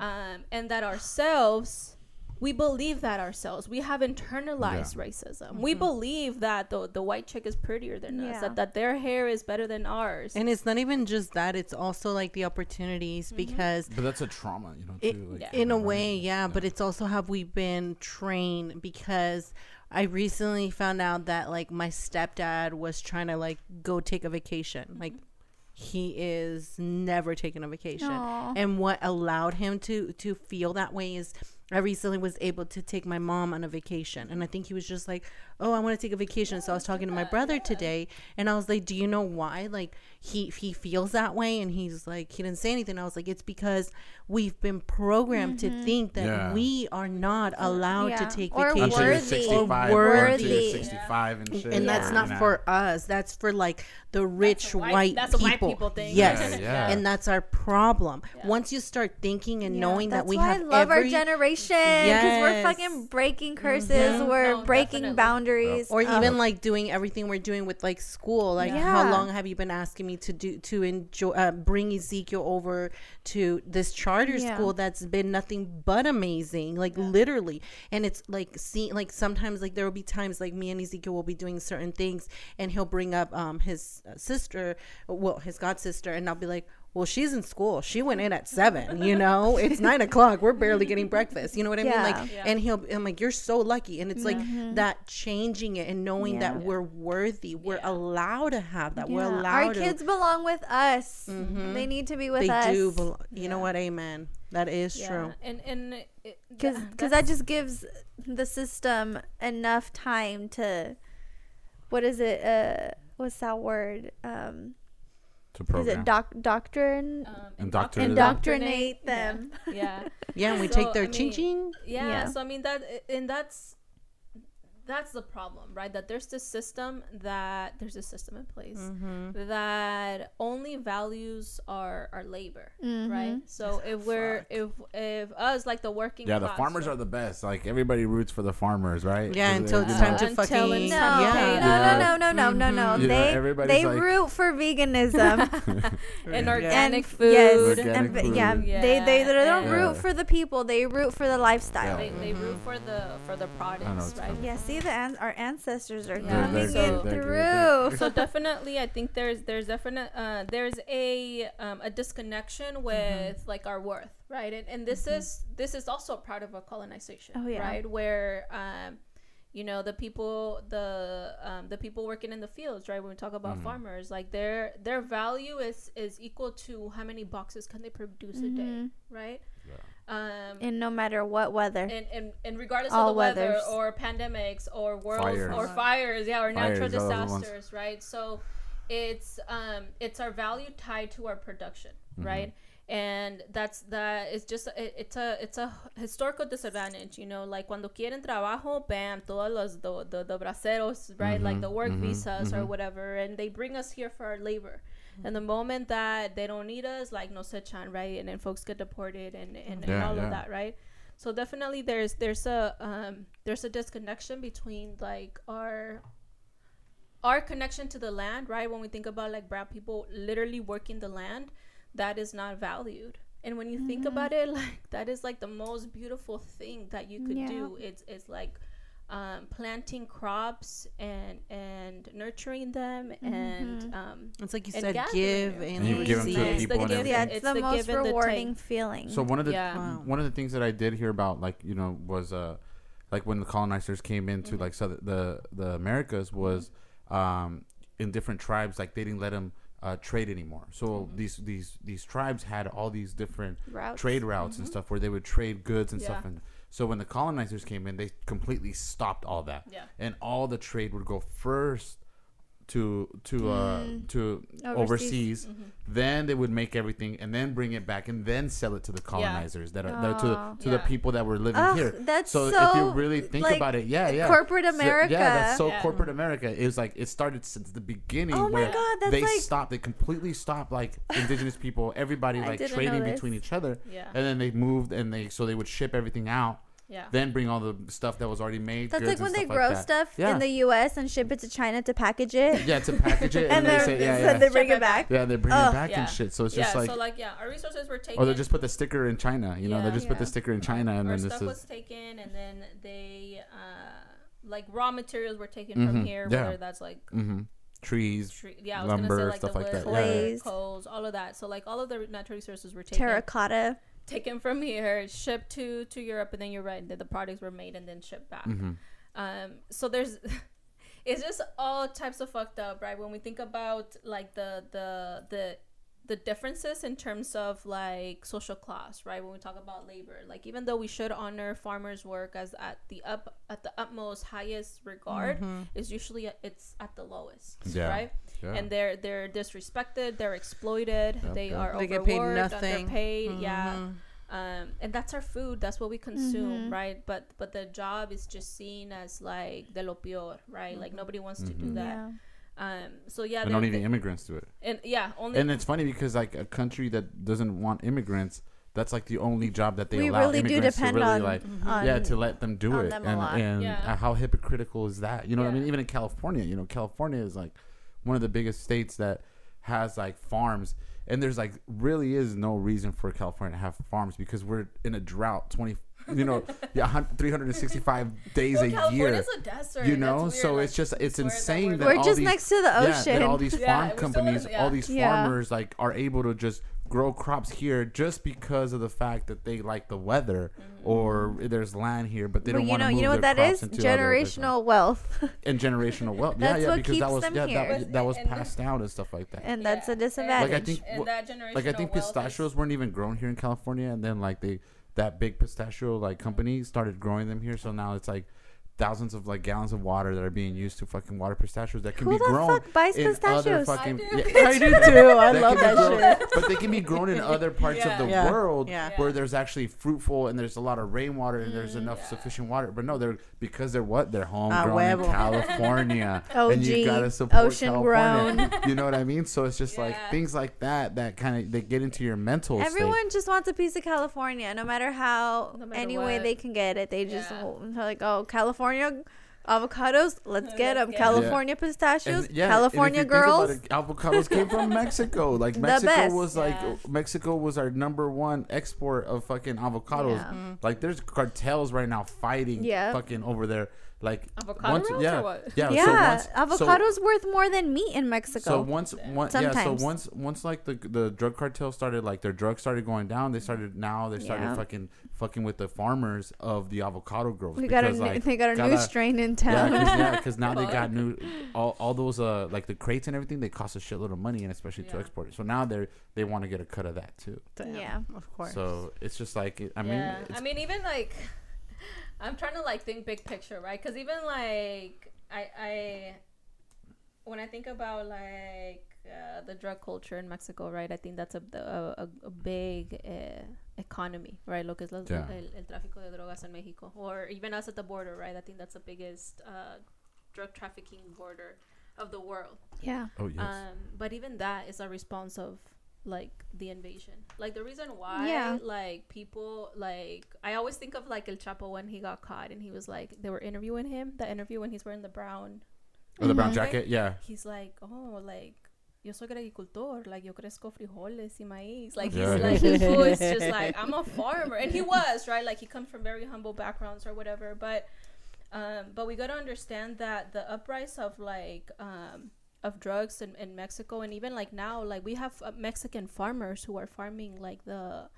Speaker 4: Um, and that ourselves we believe that ourselves. We have internalized racism. We mm-hmm. believe that the the white chick is prettier than us. That, that their hair is better than ours.
Speaker 3: And it's not even just that; it's also like the opportunities mm-hmm. because
Speaker 2: But that's a trauma, you know.
Speaker 3: it,
Speaker 2: Too, like,
Speaker 3: in a way yeah, but it's also have we been trained because i recently found out that like my stepdad was trying to like go take a vacation mm-hmm. like he is never taking a vacation
Speaker 1: Aw.
Speaker 3: and what allowed him to to feel that way is i recently was able to take my mom on a vacation and i think he was just like oh i want to take a vacation. So i was talking to my brother today and i was like do you know why? Like he he feels that way and he's like he didn't say anything i was like it's because we've been programmed to think that
Speaker 2: Yeah.
Speaker 3: we are not allowed
Speaker 1: Yeah.
Speaker 3: to take
Speaker 1: Or
Speaker 3: vacation
Speaker 2: Until you're
Speaker 1: worthy.
Speaker 2: 65,
Speaker 3: Or
Speaker 2: or until
Speaker 1: worthy.
Speaker 2: 65 and shit.
Speaker 3: and that's
Speaker 1: Yeah.
Speaker 3: not
Speaker 2: You know?
Speaker 3: for us that's for like the rich
Speaker 4: a white-
Speaker 3: white,
Speaker 4: that's a white
Speaker 3: people.
Speaker 4: people thing.
Speaker 3: yes
Speaker 2: Yeah, yeah.
Speaker 3: and that's our problem once you start thinking and knowing that we
Speaker 1: why
Speaker 3: have
Speaker 1: I love
Speaker 3: every,
Speaker 1: our generation because we're fucking breaking curses. We're
Speaker 4: No,
Speaker 1: breaking
Speaker 4: definitely.
Speaker 1: boundaries.
Speaker 3: or
Speaker 1: Uh,
Speaker 3: even like doing everything we're doing with like school like
Speaker 1: Yeah.
Speaker 3: how long have you been asking me to do to enjoy uh, bring ezekiel over to this charter
Speaker 1: Yeah.
Speaker 3: school that's been nothing but amazing like literally and it's like see like sometimes like there will be times like me and ezekiel will be doing certain things and he'll bring up um his uh, sister well his god sister and i'll be like well, she's in school. She went in at seven. You know, it's nine o'clock. We're barely getting breakfast. You know what I mean? Like,
Speaker 4: Yeah.
Speaker 3: and he'll. I'm like, you're so lucky. And it's like that changing it and knowing that we're worthy. We're allowed to have that. We're allowed
Speaker 1: Our
Speaker 3: to.
Speaker 1: kids belong with us. They need to be with
Speaker 3: they
Speaker 1: us.
Speaker 3: They do. Belo- you know what? Amen. That is
Speaker 4: yeah.
Speaker 3: true.
Speaker 4: And and
Speaker 1: because because that just gives the system enough time to what is it uh what's that word um
Speaker 2: to
Speaker 1: is
Speaker 2: program.
Speaker 1: it doc doctrine
Speaker 4: um,
Speaker 2: Indoctrinate.
Speaker 1: indoctrinate them
Speaker 4: Yeah.
Speaker 3: Yeah, and we
Speaker 4: So,
Speaker 3: take their
Speaker 4: I
Speaker 3: ching ching.
Speaker 4: yeah,
Speaker 1: Yeah.
Speaker 4: so i mean that and that's that's the problem right that there's this system that there's a system in place
Speaker 3: Mm-hmm.
Speaker 4: that only values our our labor
Speaker 1: Mm-hmm.
Speaker 4: right so if we're if if us like the working
Speaker 2: yeah, the farmers
Speaker 4: right?
Speaker 2: are the best. Like everybody roots for the farmers, right?
Speaker 3: Yeah,
Speaker 2: 'Cause
Speaker 3: until it's time to fucking
Speaker 1: no,
Speaker 4: time to pay
Speaker 3: yeah.
Speaker 1: no, no, no, no, no, no, no.
Speaker 2: You know,
Speaker 1: They they
Speaker 2: like-
Speaker 1: root for veganism
Speaker 4: and organic
Speaker 1: and
Speaker 4: food
Speaker 1: Yes,
Speaker 2: Organic
Speaker 1: and,
Speaker 2: food.
Speaker 1: yeah,
Speaker 4: Yeah,
Speaker 1: they they, they don't
Speaker 4: and-
Speaker 1: root for the people. They root for the lifestyle.
Speaker 4: they, they root for the for the products
Speaker 2: it's
Speaker 4: right
Speaker 2: coming.
Speaker 1: Yeah, see the an- our ancestors are
Speaker 4: Yeah.
Speaker 1: coming
Speaker 4: They're-
Speaker 1: in
Speaker 4: they're-
Speaker 2: they're-
Speaker 1: through.
Speaker 4: so definitely i think there's there's definite uh there's a um a disconnection with like our worth right? And, and this is this is also part of a colonization
Speaker 1: Oh, yeah.
Speaker 4: right? Where um you know the people the um, the people working in the fields right? When we talk about farmers like their their value is is equal to how many boxes can they produce a day right um
Speaker 1: and no matter what weather.
Speaker 4: and, and, and regardless
Speaker 1: All
Speaker 4: of the weather
Speaker 1: weathers.
Speaker 4: or pandemics or world
Speaker 2: Fires.
Speaker 4: or fires yeah or natural
Speaker 2: Fires, all
Speaker 4: disasters right so it's um it's our value tied to our production
Speaker 2: Mm-hmm.
Speaker 4: right and that's that it's just it, it's a it's a historical disadvantage you know like cuando quieren trabajo bam todos los the the, the braceros right like
Speaker 2: Mm-hmm.
Speaker 4: the work visas or whatever and they bring us here for our labor and the moment that they don't need us like no such echan right? And then folks get deported and and, and all
Speaker 2: yeah.
Speaker 4: of that right? So definitely there's there's a um there's a disconnection between like our our connection to the land right? When we think about like brown people literally working the land that is not valued. And when you think about it like that is like the most beautiful thing that you could
Speaker 1: Yeah.
Speaker 4: do. It's it's like um, planting crops and and nurturing them and um,
Speaker 3: It's like you said, give and,
Speaker 2: And you give 'em to the
Speaker 3: receive.
Speaker 4: It's
Speaker 2: people
Speaker 4: the
Speaker 2: and
Speaker 4: give,
Speaker 1: yeah, it's,
Speaker 4: it's
Speaker 1: the,
Speaker 4: the
Speaker 1: most
Speaker 4: give and the
Speaker 1: rewarding feeling.
Speaker 2: So one of the
Speaker 4: Yeah.
Speaker 3: Wow.
Speaker 2: one of the things that I did hear about, like you know, was uh, like when the colonizers came into like southern, the the Americas was um in different tribes, like they didn't let them uh, trade anymore. So these these these tribes had all these different
Speaker 1: Routes.
Speaker 2: trade routes and stuff where they would trade goods and stuff. And so when the colonizers came in, they completely stopped all that.
Speaker 4: Yeah.
Speaker 2: And all the trade would go first to to uh to
Speaker 1: Overseas.
Speaker 2: overseas, then they would make everything and then bring it back and then sell it to the colonizers that are that to,
Speaker 1: Oh.
Speaker 2: to the people that were living
Speaker 1: Ugh,
Speaker 2: here
Speaker 1: that's
Speaker 2: so, if you really think
Speaker 1: like,
Speaker 2: about it yeah yeah
Speaker 1: corporate
Speaker 2: So-
Speaker 1: America.
Speaker 2: yeah that's so
Speaker 4: Yeah.
Speaker 2: corporate america it was like it started since the beginning
Speaker 1: Oh my
Speaker 2: where
Speaker 1: God,
Speaker 2: they
Speaker 1: like-
Speaker 2: stopped they completely stopped like indigenous people everybody like trading between each other
Speaker 4: Yeah.
Speaker 2: and then they moved and they so they would ship everything out
Speaker 4: Yeah.
Speaker 2: then bring all the stuff that was already made.
Speaker 1: That's like when they grow
Speaker 2: like
Speaker 1: stuff
Speaker 2: Yeah.
Speaker 1: in the U.S. and ship it to China to package it,
Speaker 2: Yeah, to package it,
Speaker 1: and
Speaker 2: and, they
Speaker 1: then
Speaker 2: say, yeah, yeah,
Speaker 1: they bring it
Speaker 4: it
Speaker 1: back.
Speaker 2: yeah, they bring
Speaker 1: Ugh.
Speaker 2: it back
Speaker 4: Yeah.
Speaker 2: and shit. So it's
Speaker 4: yeah.
Speaker 2: just like,
Speaker 4: so like yeah, our resources were taken.
Speaker 2: or they just put the sticker in China. You know, they
Speaker 4: Yeah.
Speaker 2: just put the sticker in China, and
Speaker 4: our
Speaker 2: then this
Speaker 4: stuff
Speaker 2: is
Speaker 4: was taken, and then they uh, like raw materials were taken
Speaker 2: Mhm.
Speaker 4: from here.
Speaker 2: Yeah.
Speaker 4: Whether that's like
Speaker 2: hmm trees,
Speaker 4: tree, yeah, I was
Speaker 2: lumber,
Speaker 4: gonna say like
Speaker 2: stuff
Speaker 4: the
Speaker 2: like that.
Speaker 4: wood,
Speaker 2: Yeah, yeah.
Speaker 1: Clays.
Speaker 4: coals, all of that. So like all of the natural resources were taken
Speaker 1: Terracotta.
Speaker 4: Taken from here, shipped to to Europe, and then you're right, the, the products were made and then shipped back.
Speaker 2: hmm
Speaker 4: Um, so there's, it's just all types of fucked up, right? When we think about like the the the the differences in terms of like social class, right? When we talk about labor, like even though we should honor farmers' work as at the up at the utmost highest regard, is usually it's at the lowest,
Speaker 2: Yeah.
Speaker 4: right?
Speaker 2: Yeah.
Speaker 4: And they're they're disrespected, they're exploited,
Speaker 2: Yep,
Speaker 4: they
Speaker 2: yep.
Speaker 4: are
Speaker 3: They get paid
Speaker 4: overworked,
Speaker 3: nothing.
Speaker 4: underpaid, yeah
Speaker 3: Mhm.
Speaker 4: um, and that's our food that's what we consume
Speaker 1: Mhm.
Speaker 4: right but but the job is just seen as like de lo peor right like nobody wants to do
Speaker 2: Mhm.
Speaker 4: that
Speaker 1: Yeah.
Speaker 4: Um so yeah
Speaker 2: and
Speaker 4: they're-
Speaker 2: not even
Speaker 4: they-
Speaker 2: immigrants do it.
Speaker 4: and yeah only
Speaker 2: And it's funny because like a country that doesn't want immigrants, that's like the only job that they
Speaker 1: we
Speaker 2: allow
Speaker 1: really do
Speaker 2: immigrants
Speaker 1: depend
Speaker 2: to really
Speaker 1: on,
Speaker 2: like
Speaker 1: on
Speaker 2: yeah to let them do it.
Speaker 1: them
Speaker 2: and and
Speaker 4: Yeah.
Speaker 2: uh, how hypocritical is that? You know what i mean? Even in california you know california is like one of the biggest states that has like farms. And there's like really is no reason for california to have farms because we're in a drought 20 you know 365 days
Speaker 4: well,
Speaker 2: a
Speaker 4: California's
Speaker 2: year
Speaker 4: a desert.
Speaker 2: you know so
Speaker 4: like,
Speaker 2: it's just it's
Speaker 4: swear that
Speaker 2: insane
Speaker 4: we're
Speaker 2: that,
Speaker 1: We're
Speaker 2: all
Speaker 1: just
Speaker 2: these,
Speaker 1: next to the
Speaker 2: yeah,
Speaker 1: ocean.
Speaker 2: that all these farm
Speaker 4: we're still
Speaker 2: companies
Speaker 4: yeah.
Speaker 2: all these
Speaker 1: Yeah.
Speaker 2: farmers like are able to just grow crops here just because of the fact that they like the weather
Speaker 4: Mm-hmm.
Speaker 2: or there's land here but they
Speaker 1: well,
Speaker 2: don't
Speaker 1: you
Speaker 2: want
Speaker 1: know,
Speaker 2: to move
Speaker 1: you know what
Speaker 2: their
Speaker 1: that
Speaker 2: crops
Speaker 1: is?
Speaker 2: into other-
Speaker 1: Generational wealth,
Speaker 2: and generational wealth.
Speaker 1: That's
Speaker 2: yeah, yeah,
Speaker 1: what
Speaker 2: because that
Speaker 1: keeps
Speaker 2: was
Speaker 1: them
Speaker 2: yeah,
Speaker 1: here.
Speaker 2: that, that was
Speaker 4: And-
Speaker 2: passed down and stuff like that.
Speaker 1: and that's
Speaker 4: Yeah,
Speaker 1: a disadvantage.
Speaker 2: Like, I think-
Speaker 4: and
Speaker 2: what-
Speaker 4: that generational
Speaker 2: like I think
Speaker 4: wealth is-
Speaker 2: pistachios weren't even grown here in California, and then like they that big pistachio like company started growing them here, so now it's like thousands of like gallons of water that are being used to fucking water pistachios that can
Speaker 1: Who
Speaker 2: be
Speaker 1: the
Speaker 2: grown
Speaker 1: fuck buys
Speaker 2: in other
Speaker 1: pistachios?
Speaker 2: fucking.
Speaker 4: I do.
Speaker 2: Yeah,
Speaker 3: I do too. I
Speaker 2: that
Speaker 3: love that
Speaker 2: grown-
Speaker 3: shit.
Speaker 2: But they can be grown in other parts
Speaker 4: Yeah.
Speaker 2: of the
Speaker 3: Yeah.
Speaker 2: world
Speaker 3: Yeah.
Speaker 2: where there's actually fruitful and there's a lot of rainwater and there's mm, enough
Speaker 4: yeah.
Speaker 2: sufficient water. But no, they're because they're what? They're ah, homegrown in
Speaker 3: huevo.
Speaker 2: California. and you
Speaker 1: OG,
Speaker 2: gotta support
Speaker 1: ocean
Speaker 2: California. You know what I mean? So it's just like things like that that kind of they get into your mental state.
Speaker 1: Everyone just wants a piece of California, no matter how
Speaker 4: No matter
Speaker 1: any way they can get it. They just
Speaker 4: Yeah.
Speaker 1: they're like, oh, California avocados, let's get them.
Speaker 4: get 'em.
Speaker 1: California pistachios,
Speaker 2: And, yeah,
Speaker 1: California
Speaker 2: and if you think about
Speaker 1: girls.
Speaker 2: it, avocados came from Mexico. Like
Speaker 1: The
Speaker 2: Mexico
Speaker 1: best.
Speaker 2: was like
Speaker 4: Yeah.
Speaker 2: Mexico was our number one export of fucking avocados.
Speaker 1: Yeah.
Speaker 2: Like there's cartels right now fighting
Speaker 1: Yeah.
Speaker 2: fucking over there. Like
Speaker 4: Avocado
Speaker 2: once,
Speaker 4: rolls or
Speaker 2: yeah,
Speaker 4: what?
Speaker 2: yeah,
Speaker 1: Yeah,
Speaker 2: So once, so-
Speaker 1: avocados worth more than meat in Mexico.
Speaker 2: So once, one, yeah. So once, once like the the drug cartel started, like their drugs started going down. They started now. They started
Speaker 1: Yeah.
Speaker 2: fucking fucking with the farmers of the avocado groves.
Speaker 1: we got a
Speaker 2: because,
Speaker 1: new,
Speaker 2: like,
Speaker 1: they got a new
Speaker 2: gotta-
Speaker 1: strain in town.
Speaker 2: Yeah,
Speaker 1: town.
Speaker 2: because yeah, 'cause now they got new all, all those uh like the crates and everything. They cost a shitload of money, and especially to export it. So now they're they want to get a cut of that too.
Speaker 3: Damn,
Speaker 1: Yeah.
Speaker 3: of course.
Speaker 2: So it's just like I mean,
Speaker 4: yeah. I mean, even like, I'm trying to like think big picture, right? Because even like, I, I, when I think about like uh, the drug culture in Mexico, right? I think that's a a, a, a big uh, economy, right? Lo que es la-
Speaker 2: Yeah.
Speaker 4: el, el tráfico de drogas en Mexico, or even us at the border, right? I think that's the biggest uh, drug trafficking border of the world.
Speaker 1: yeah.
Speaker 2: oh yes,
Speaker 4: Um, but even that is a response of like the invasion. Like the reason why,
Speaker 1: Yeah.
Speaker 4: like people, like I always think of like El Chapo when he got caught and he was like they were interviewing him. The interview when he's wearing the brown.
Speaker 2: oh, the brown
Speaker 1: Mhm.
Speaker 2: jacket, yeah,
Speaker 4: He's like, oh, like. Yo soy agricultor, like yo crezco frijoles y maíz. Like
Speaker 2: Yeah.
Speaker 4: he's like his voice just like I'm a farmer, and he was right. Like he comes from very humble backgrounds or whatever. But um, but we got to understand that the uprise of like um, of drugs in, in Mexico and even like now like we have uh, Mexican farmers who are farming like the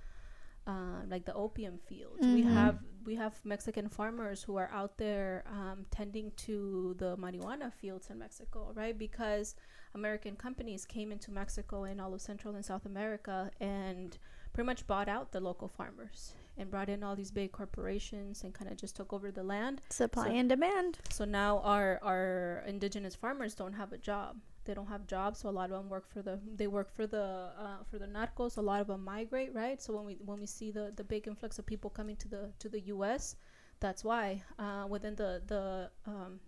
Speaker 4: uh, like the opium fields. We
Speaker 1: Mhm.
Speaker 4: have we have Mexican farmers who are out there um, tending to the marijuana fields in Mexico, right? Because American companies came into Mexico and all of Central and South America and pretty much bought out the local farmers and brought in all these big corporations and kind of just took over the land.
Speaker 1: Supply
Speaker 4: So-
Speaker 1: and demand.
Speaker 4: So now our our indigenous farmers don't have a job. They don't have jobs, so a lot of them work for the they work for the uh, for the narcos. A lot of them migrate, right? So when we when we see the the big influx of people coming to the to the U.S., that's why uh, within the the um,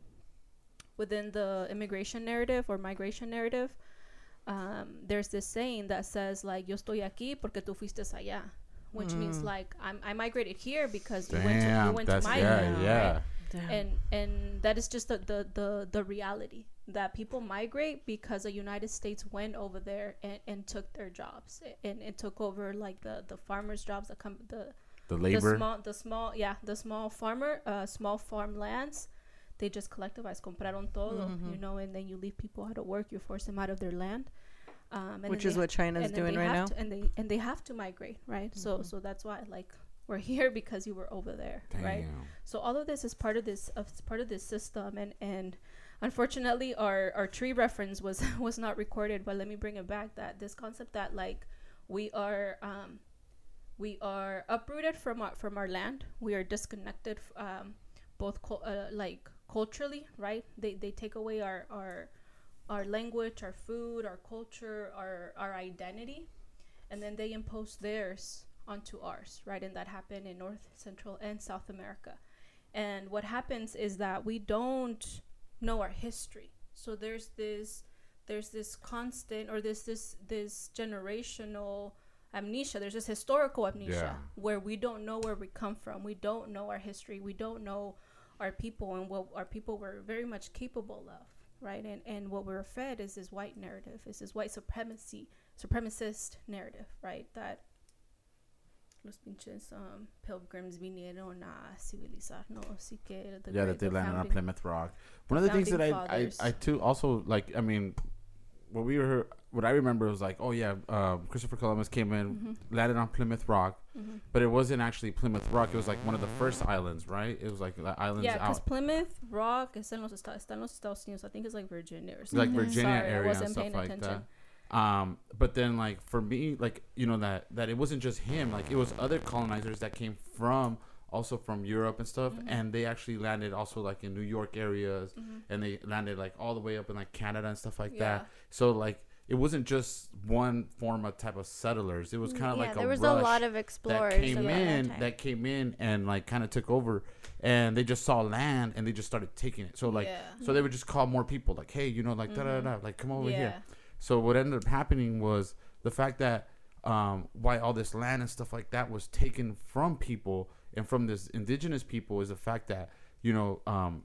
Speaker 4: within the immigration narrative or migration narrative, um, there's this saying that says like "Yo estoy aquí porque tú fuiste allá," which means like I'm, I migrated here because you went to, you went to my
Speaker 2: yeah,
Speaker 4: land,
Speaker 2: yeah.
Speaker 4: right?
Speaker 3: Damn.
Speaker 4: and and that is just the, the the the reality that people migrate because the United States went over there and, and took their jobs and, and took over like the the farmers jobs that come the
Speaker 2: The
Speaker 4: the
Speaker 2: labor.
Speaker 4: small the small yeah the small farmer uh small farmlands they just collectivized compraron todo
Speaker 3: Mm-hmm.
Speaker 4: you know and then you leave people out of work you force them out of their land um and
Speaker 3: Which is what China's
Speaker 4: and then
Speaker 3: doing right now.
Speaker 4: to- and they and they have to migrate right? So so that's why like we're here because you were over there right? So all of this is part of this of part of this system and and unfortunately our our tree reference was was not recorded but let me bring it back that this concept that like we are um we are uprooted from our from our land we are disconnected f- um both cul- uh, like culturally right? They they take away our our our language our food our culture our our identity and then they impose theirs onto ours right? And that happened in north central and south america. And what happens is that we don't know our history. So there's this there's this constant or this this this generational amnesia. There's this historical amnesia
Speaker 2: Yeah.
Speaker 4: where we don't know where we come from. We don't know our history. We don't know our people and what our people were very much capable of right and and what we're fed is this white narrative is this white supremacy supremacist narrative right that los pinches um, pilgrims vinieron a civilizarnos así que the
Speaker 2: yeah, that they
Speaker 4: the
Speaker 2: landed on Plymouth Rock. One of the things that I, I. I too also like. I mean, what we were, what I remember was like, oh yeah, um, Christopher Columbus came in,
Speaker 4: Mm-hmm.
Speaker 2: landed on Plymouth Rock, but it wasn't actually Plymouth Rock. It was like one of the first islands, right? It was like the islands
Speaker 4: Yeah, because Plymouth Rock en los Estados, está en los Estados Unidos. I think it's like Virginia or something.
Speaker 2: like Virginia
Speaker 4: Sorry,
Speaker 2: area and stuff
Speaker 4: paying
Speaker 2: like
Speaker 4: attention.
Speaker 2: that. Um, but then like for me, like you know that that it wasn't just him. Like it was other colonizers that came from also from Europe and stuff,
Speaker 4: Mm-hmm.
Speaker 2: and they actually landed also like in New York areas, and they landed like all the way up in like Canada and stuff like
Speaker 4: Yeah.
Speaker 2: that. So like it wasn't just one form of type of settlers. It was kind of
Speaker 1: yeah,
Speaker 2: like
Speaker 1: there
Speaker 2: a
Speaker 1: was
Speaker 2: rush
Speaker 1: a lot of explorers
Speaker 2: that came in
Speaker 1: that
Speaker 2: that came in and like kind of took over and they just saw land and they just started taking it so like
Speaker 4: Yeah.
Speaker 2: so they would just call more people like hey you know like da da da like come over
Speaker 4: yeah.
Speaker 2: here so what ended up happening was the fact that um, why all this land and stuff like that was taken from people and from this indigenous people is the fact that you know um,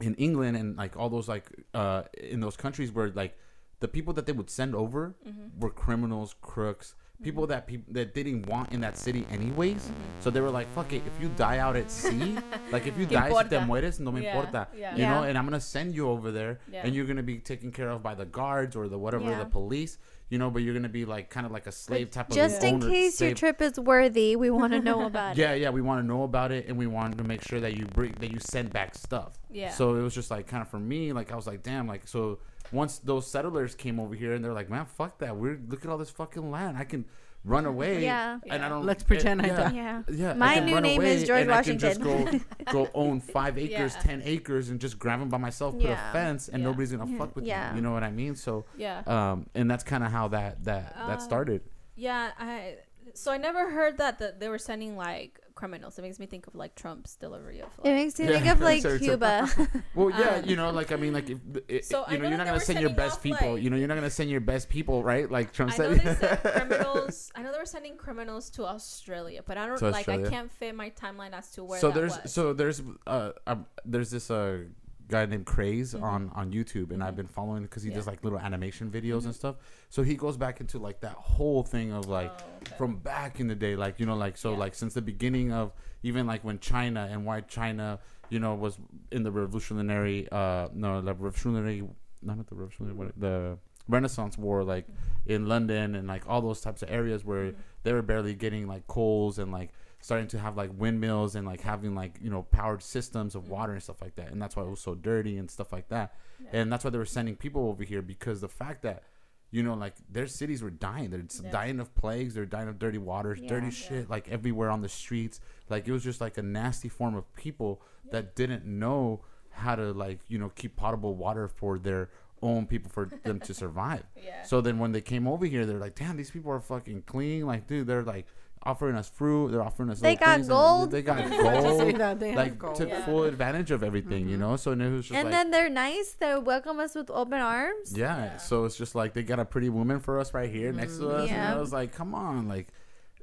Speaker 2: in England and like all those like uh, in those countries where like the people that they would send over
Speaker 4: Mm-hmm.
Speaker 2: were criminals, crooks, people that people that they didn't want in that city anyways.
Speaker 4: Mm-hmm.
Speaker 2: So they were like, "Fuck it, if you die out at sea, like if you
Speaker 4: ¿Qué
Speaker 2: die, si te
Speaker 4: importa?
Speaker 2: mueres, no me
Speaker 4: Yeah,
Speaker 2: importa."
Speaker 4: yeah.
Speaker 2: You know, and I'm gonna send you over there,
Speaker 4: Yeah.
Speaker 2: and you're gonna be taken care of by the guards or the whatever
Speaker 1: Yeah.
Speaker 2: the police. You know, but you're gonna be like kind of like a slave type of
Speaker 1: Just in case your trip is worthy, we want to know about it.
Speaker 2: yeah, yeah, we want to know about it, and we want to make sure that you bring that you send back stuff.
Speaker 4: Yeah.
Speaker 2: So it was just like kind of for me, like I was like, damn, like so. Once those settlers came over here, and they're like, man, fuck that. We're look at all this fucking land. I can run away.
Speaker 1: Yeah.
Speaker 2: And I don't.
Speaker 3: Let's pretend I
Speaker 2: yeah,
Speaker 3: don't.
Speaker 1: Yeah.
Speaker 2: Yeah. I
Speaker 1: My new
Speaker 2: run
Speaker 1: name is George
Speaker 2: and I can just
Speaker 1: Washington.
Speaker 2: go, go own five acres,
Speaker 4: Yeah.
Speaker 2: ten acres, and just grab them by myself. Put
Speaker 1: Yeah.
Speaker 2: a fence, and
Speaker 4: Yeah.
Speaker 2: nobody's gonna fuck with
Speaker 1: Yeah.
Speaker 2: me. You know what I mean? So,
Speaker 4: Yeah.
Speaker 2: um, and that's kind of how that that that
Speaker 4: Uh,
Speaker 2: started.
Speaker 4: Yeah, I so I never heard that that they were sending like criminals. It makes me think of like Trump's delivery of
Speaker 1: It makes me
Speaker 2: Yeah.
Speaker 1: think of like
Speaker 2: Sorry, sorry.
Speaker 1: Cuba.
Speaker 2: Well, yeah,
Speaker 4: Um,
Speaker 2: you know, like I mean, like if it,
Speaker 4: So
Speaker 2: you know,
Speaker 4: know
Speaker 2: you're not gonna send your best
Speaker 4: off,
Speaker 2: people.
Speaker 4: like-
Speaker 2: you know, you're not gonna send your best people, right? Like Trump
Speaker 4: I
Speaker 2: said.
Speaker 4: know they sent criminals. I know they were sending criminals to Australia, but I don't
Speaker 2: To
Speaker 4: like. I can't fit my timeline as to where
Speaker 2: so
Speaker 4: that
Speaker 2: there's
Speaker 4: was.
Speaker 2: so there's uh um, there's this uh guy named Craze
Speaker 4: Mhm.
Speaker 2: on on YouTube, and I've
Speaker 4: Mhm.
Speaker 2: been following because he
Speaker 4: Yeah.
Speaker 2: does like little animation videos and
Speaker 4: Mhm.
Speaker 2: stuff. So he goes back into like that whole thing of like
Speaker 4: Oh, okay.
Speaker 2: from back in the day, like you know, like so
Speaker 4: Yeah.
Speaker 2: like since the beginning of even like when China and why China, you know, was in the revolutionary uh no the revolutionary not the revolutionary what- the Renaissance War like in London and like all those types of areas where
Speaker 4: Mhm.
Speaker 2: they were barely getting like coals and like starting to have like windmills and like having like you know powered systems of
Speaker 4: Mhm.
Speaker 2: water and stuff like that and that's why it was so dirty and stuff like that
Speaker 4: Yeah.
Speaker 2: and that's why they were sending people over here because the fact that you know like their cities were dying they're
Speaker 4: Yeah.
Speaker 2: dying of plagues they're dying of dirty waters dirty
Speaker 1: Yeah.
Speaker 2: shit like everywhere on the streets like it was just like a nasty form of people that didn't know how to like you know keep potable water for their own people for them to survive
Speaker 4: yeah.
Speaker 2: so then when they came over here, they're like, "Damn, these people are fucking clean." Like, dude, they're like offering us fruit. They're offering us.
Speaker 1: They got gold.
Speaker 2: They got
Speaker 3: I was about to say
Speaker 2: gold.
Speaker 3: they
Speaker 2: Like
Speaker 3: gold.
Speaker 2: took
Speaker 4: Yeah.
Speaker 2: full advantage of everything, you
Speaker 3: Mhm.
Speaker 2: know. So and it was just
Speaker 1: and
Speaker 2: like,
Speaker 1: then they're nice. They welcome us with open arms.
Speaker 2: yeah.
Speaker 4: Yeah.
Speaker 2: So it's just like they got a pretty woman for us right here next to us, and
Speaker 1: Yeah.
Speaker 2: I was like, come on, like.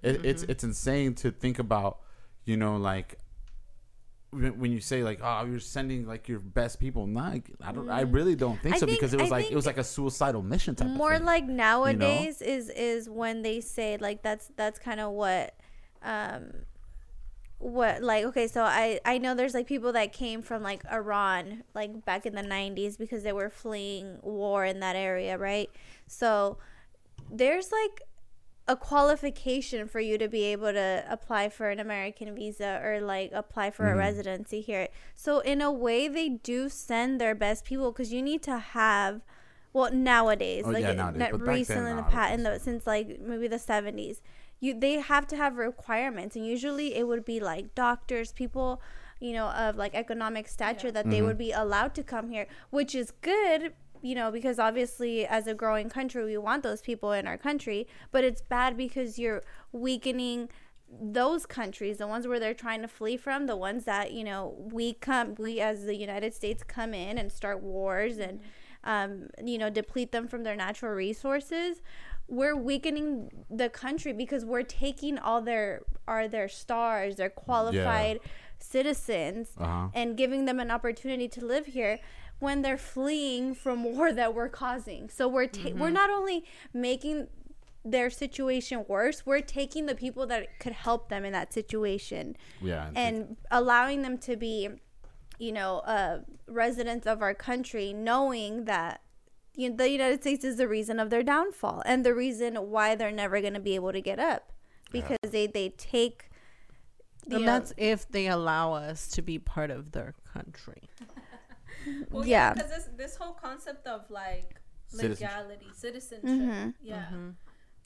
Speaker 2: it, it's it's insane to think about. You know, like when when you say like, oh, you're sending like your best people. Not, I don't. I really don't think
Speaker 1: I
Speaker 2: so
Speaker 1: think-
Speaker 2: because it was
Speaker 1: I
Speaker 2: like it was like a suicidal mission type.
Speaker 1: more
Speaker 2: of thing.
Speaker 1: like nowadays is is when they say like that's that's kind of what um what like okay so i i know there's like people that came from like iran like back in the 90s because they were fleeing war in that area right so there's like a qualification for you to be able to apply for an American visa or like apply for a
Speaker 2: Mhm.
Speaker 1: residency here. So in a way they do send their best people cuz you need to have well nowadays
Speaker 2: Oh,
Speaker 1: like
Speaker 2: yeah, nowadays,
Speaker 1: not
Speaker 2: but back then,
Speaker 1: recently in the
Speaker 2: nah, I
Speaker 1: past in the since like maybe the 70s you they have to have requirements and usually it would be like doctors people you know of like economic stature
Speaker 4: Yeah.
Speaker 1: that they
Speaker 2: Mhm.
Speaker 1: would be allowed to come here which is good you know because obviously as a growing country we want those people in our country but it's bad because you're weakening those countries the ones where they're trying to flee from the ones that you know we come we as the united states come in and start wars and um, you know deplete them from their natural resources. We're weakening the country because we're taking all their are their stars their qualified citizens
Speaker 2: Uh-huh.
Speaker 1: and giving them an opportunity to live here when they're fleeing from war that we're causing. So we're ta- we're not only making their situation worse, we're taking the people that could help them in that situation
Speaker 2: Yeah.
Speaker 1: and allowing them to be you know uh, residents of our country knowing that you know, the United States is the reason of their downfall and the reason why they're never going to be able to get up because they they take
Speaker 3: And
Speaker 1: know,
Speaker 3: that's if they allow us to be part of their country.
Speaker 4: Well,
Speaker 1: Yeah.
Speaker 4: yeah, because this this whole concept of like
Speaker 2: Citizenship.
Speaker 4: legality, citizenship,
Speaker 1: Mhm.
Speaker 4: yeah,
Speaker 3: Mhm.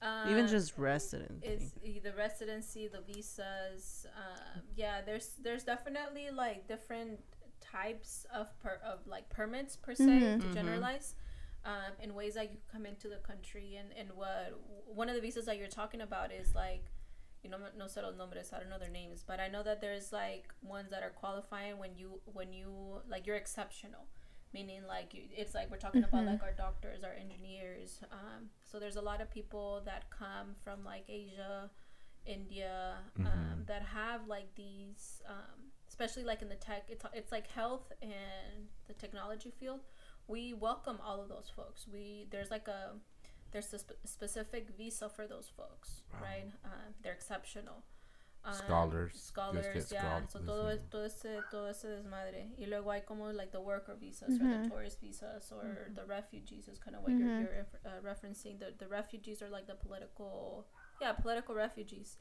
Speaker 4: uh,
Speaker 3: Even just residency.
Speaker 4: is the residency, the visas. Um, yeah, there's there's definitely like different types of per, of like permits per se
Speaker 1: Mhm.
Speaker 4: to
Speaker 3: Mhm.
Speaker 4: generalize. Um, in ways that you come into the country and, and what one of the visas that you're talking about is like you know no sé los nombres I don't know their names but I know that there's like ones that are qualifying when you when you like you're exceptional meaning like you, it's like we're talking about
Speaker 1: Mhm.
Speaker 4: like our doctors our engineers um, so there's a lot of people that come from like Asia India um,
Speaker 2: Mhm.
Speaker 4: that have like these um, especially like in the tech it's, it's like health and the technology field we welcome all of those folks we there's like a there's a sp- specific visa for those folks
Speaker 2: Wow.
Speaker 4: right um, they're exceptional Um,
Speaker 2: Scholars,
Speaker 4: scholars yeah
Speaker 2: scholars,
Speaker 4: so todo,
Speaker 2: yeah.
Speaker 4: es- todo ese todo ese desmadre y luego hay como like the worker visas or
Speaker 1: Mhm.
Speaker 4: the tourist visas or
Speaker 3: Mhm.
Speaker 4: the refugees is kind of what
Speaker 1: Mhm.
Speaker 4: you're, you're uh, referencing the, the refugees are like the political yeah political refugees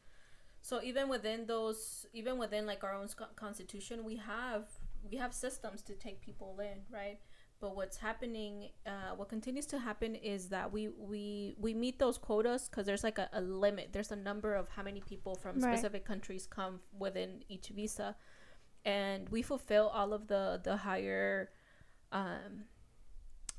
Speaker 4: so even within those even within like our own sc- constitution we have we have systems to take people in right but what's happening uh, what continues to happen is that we we we meet those quotas because there's like a, a limit there's a number of how many people from
Speaker 1: Right.
Speaker 4: specific countries come within each visa and we fulfill all of the the higher um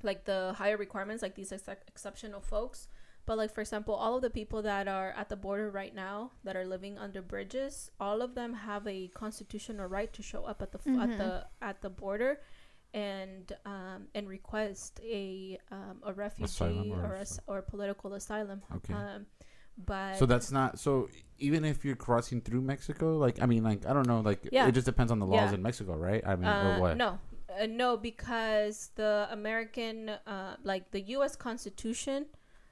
Speaker 4: like the higher requirements like these ex- exceptional folks but like for example all of the people that are at the border right now that are living under bridges all of them have a constitutional right to show up at the f
Speaker 1: Mhm.
Speaker 4: at the at the border and um and request a um a refugee
Speaker 2: or
Speaker 4: or as- or political asylum
Speaker 2: Okay.
Speaker 4: um but
Speaker 2: So that's not so. Even if you're crossing through Mexico, like I mean, like I don't know, like
Speaker 4: Yeah.
Speaker 2: it just depends on the laws
Speaker 4: Yeah.
Speaker 2: in Mexico, right? I mean,
Speaker 4: Uh,
Speaker 2: or what?
Speaker 4: No, uh, no, because the American, uh, like the U.S. Constitution,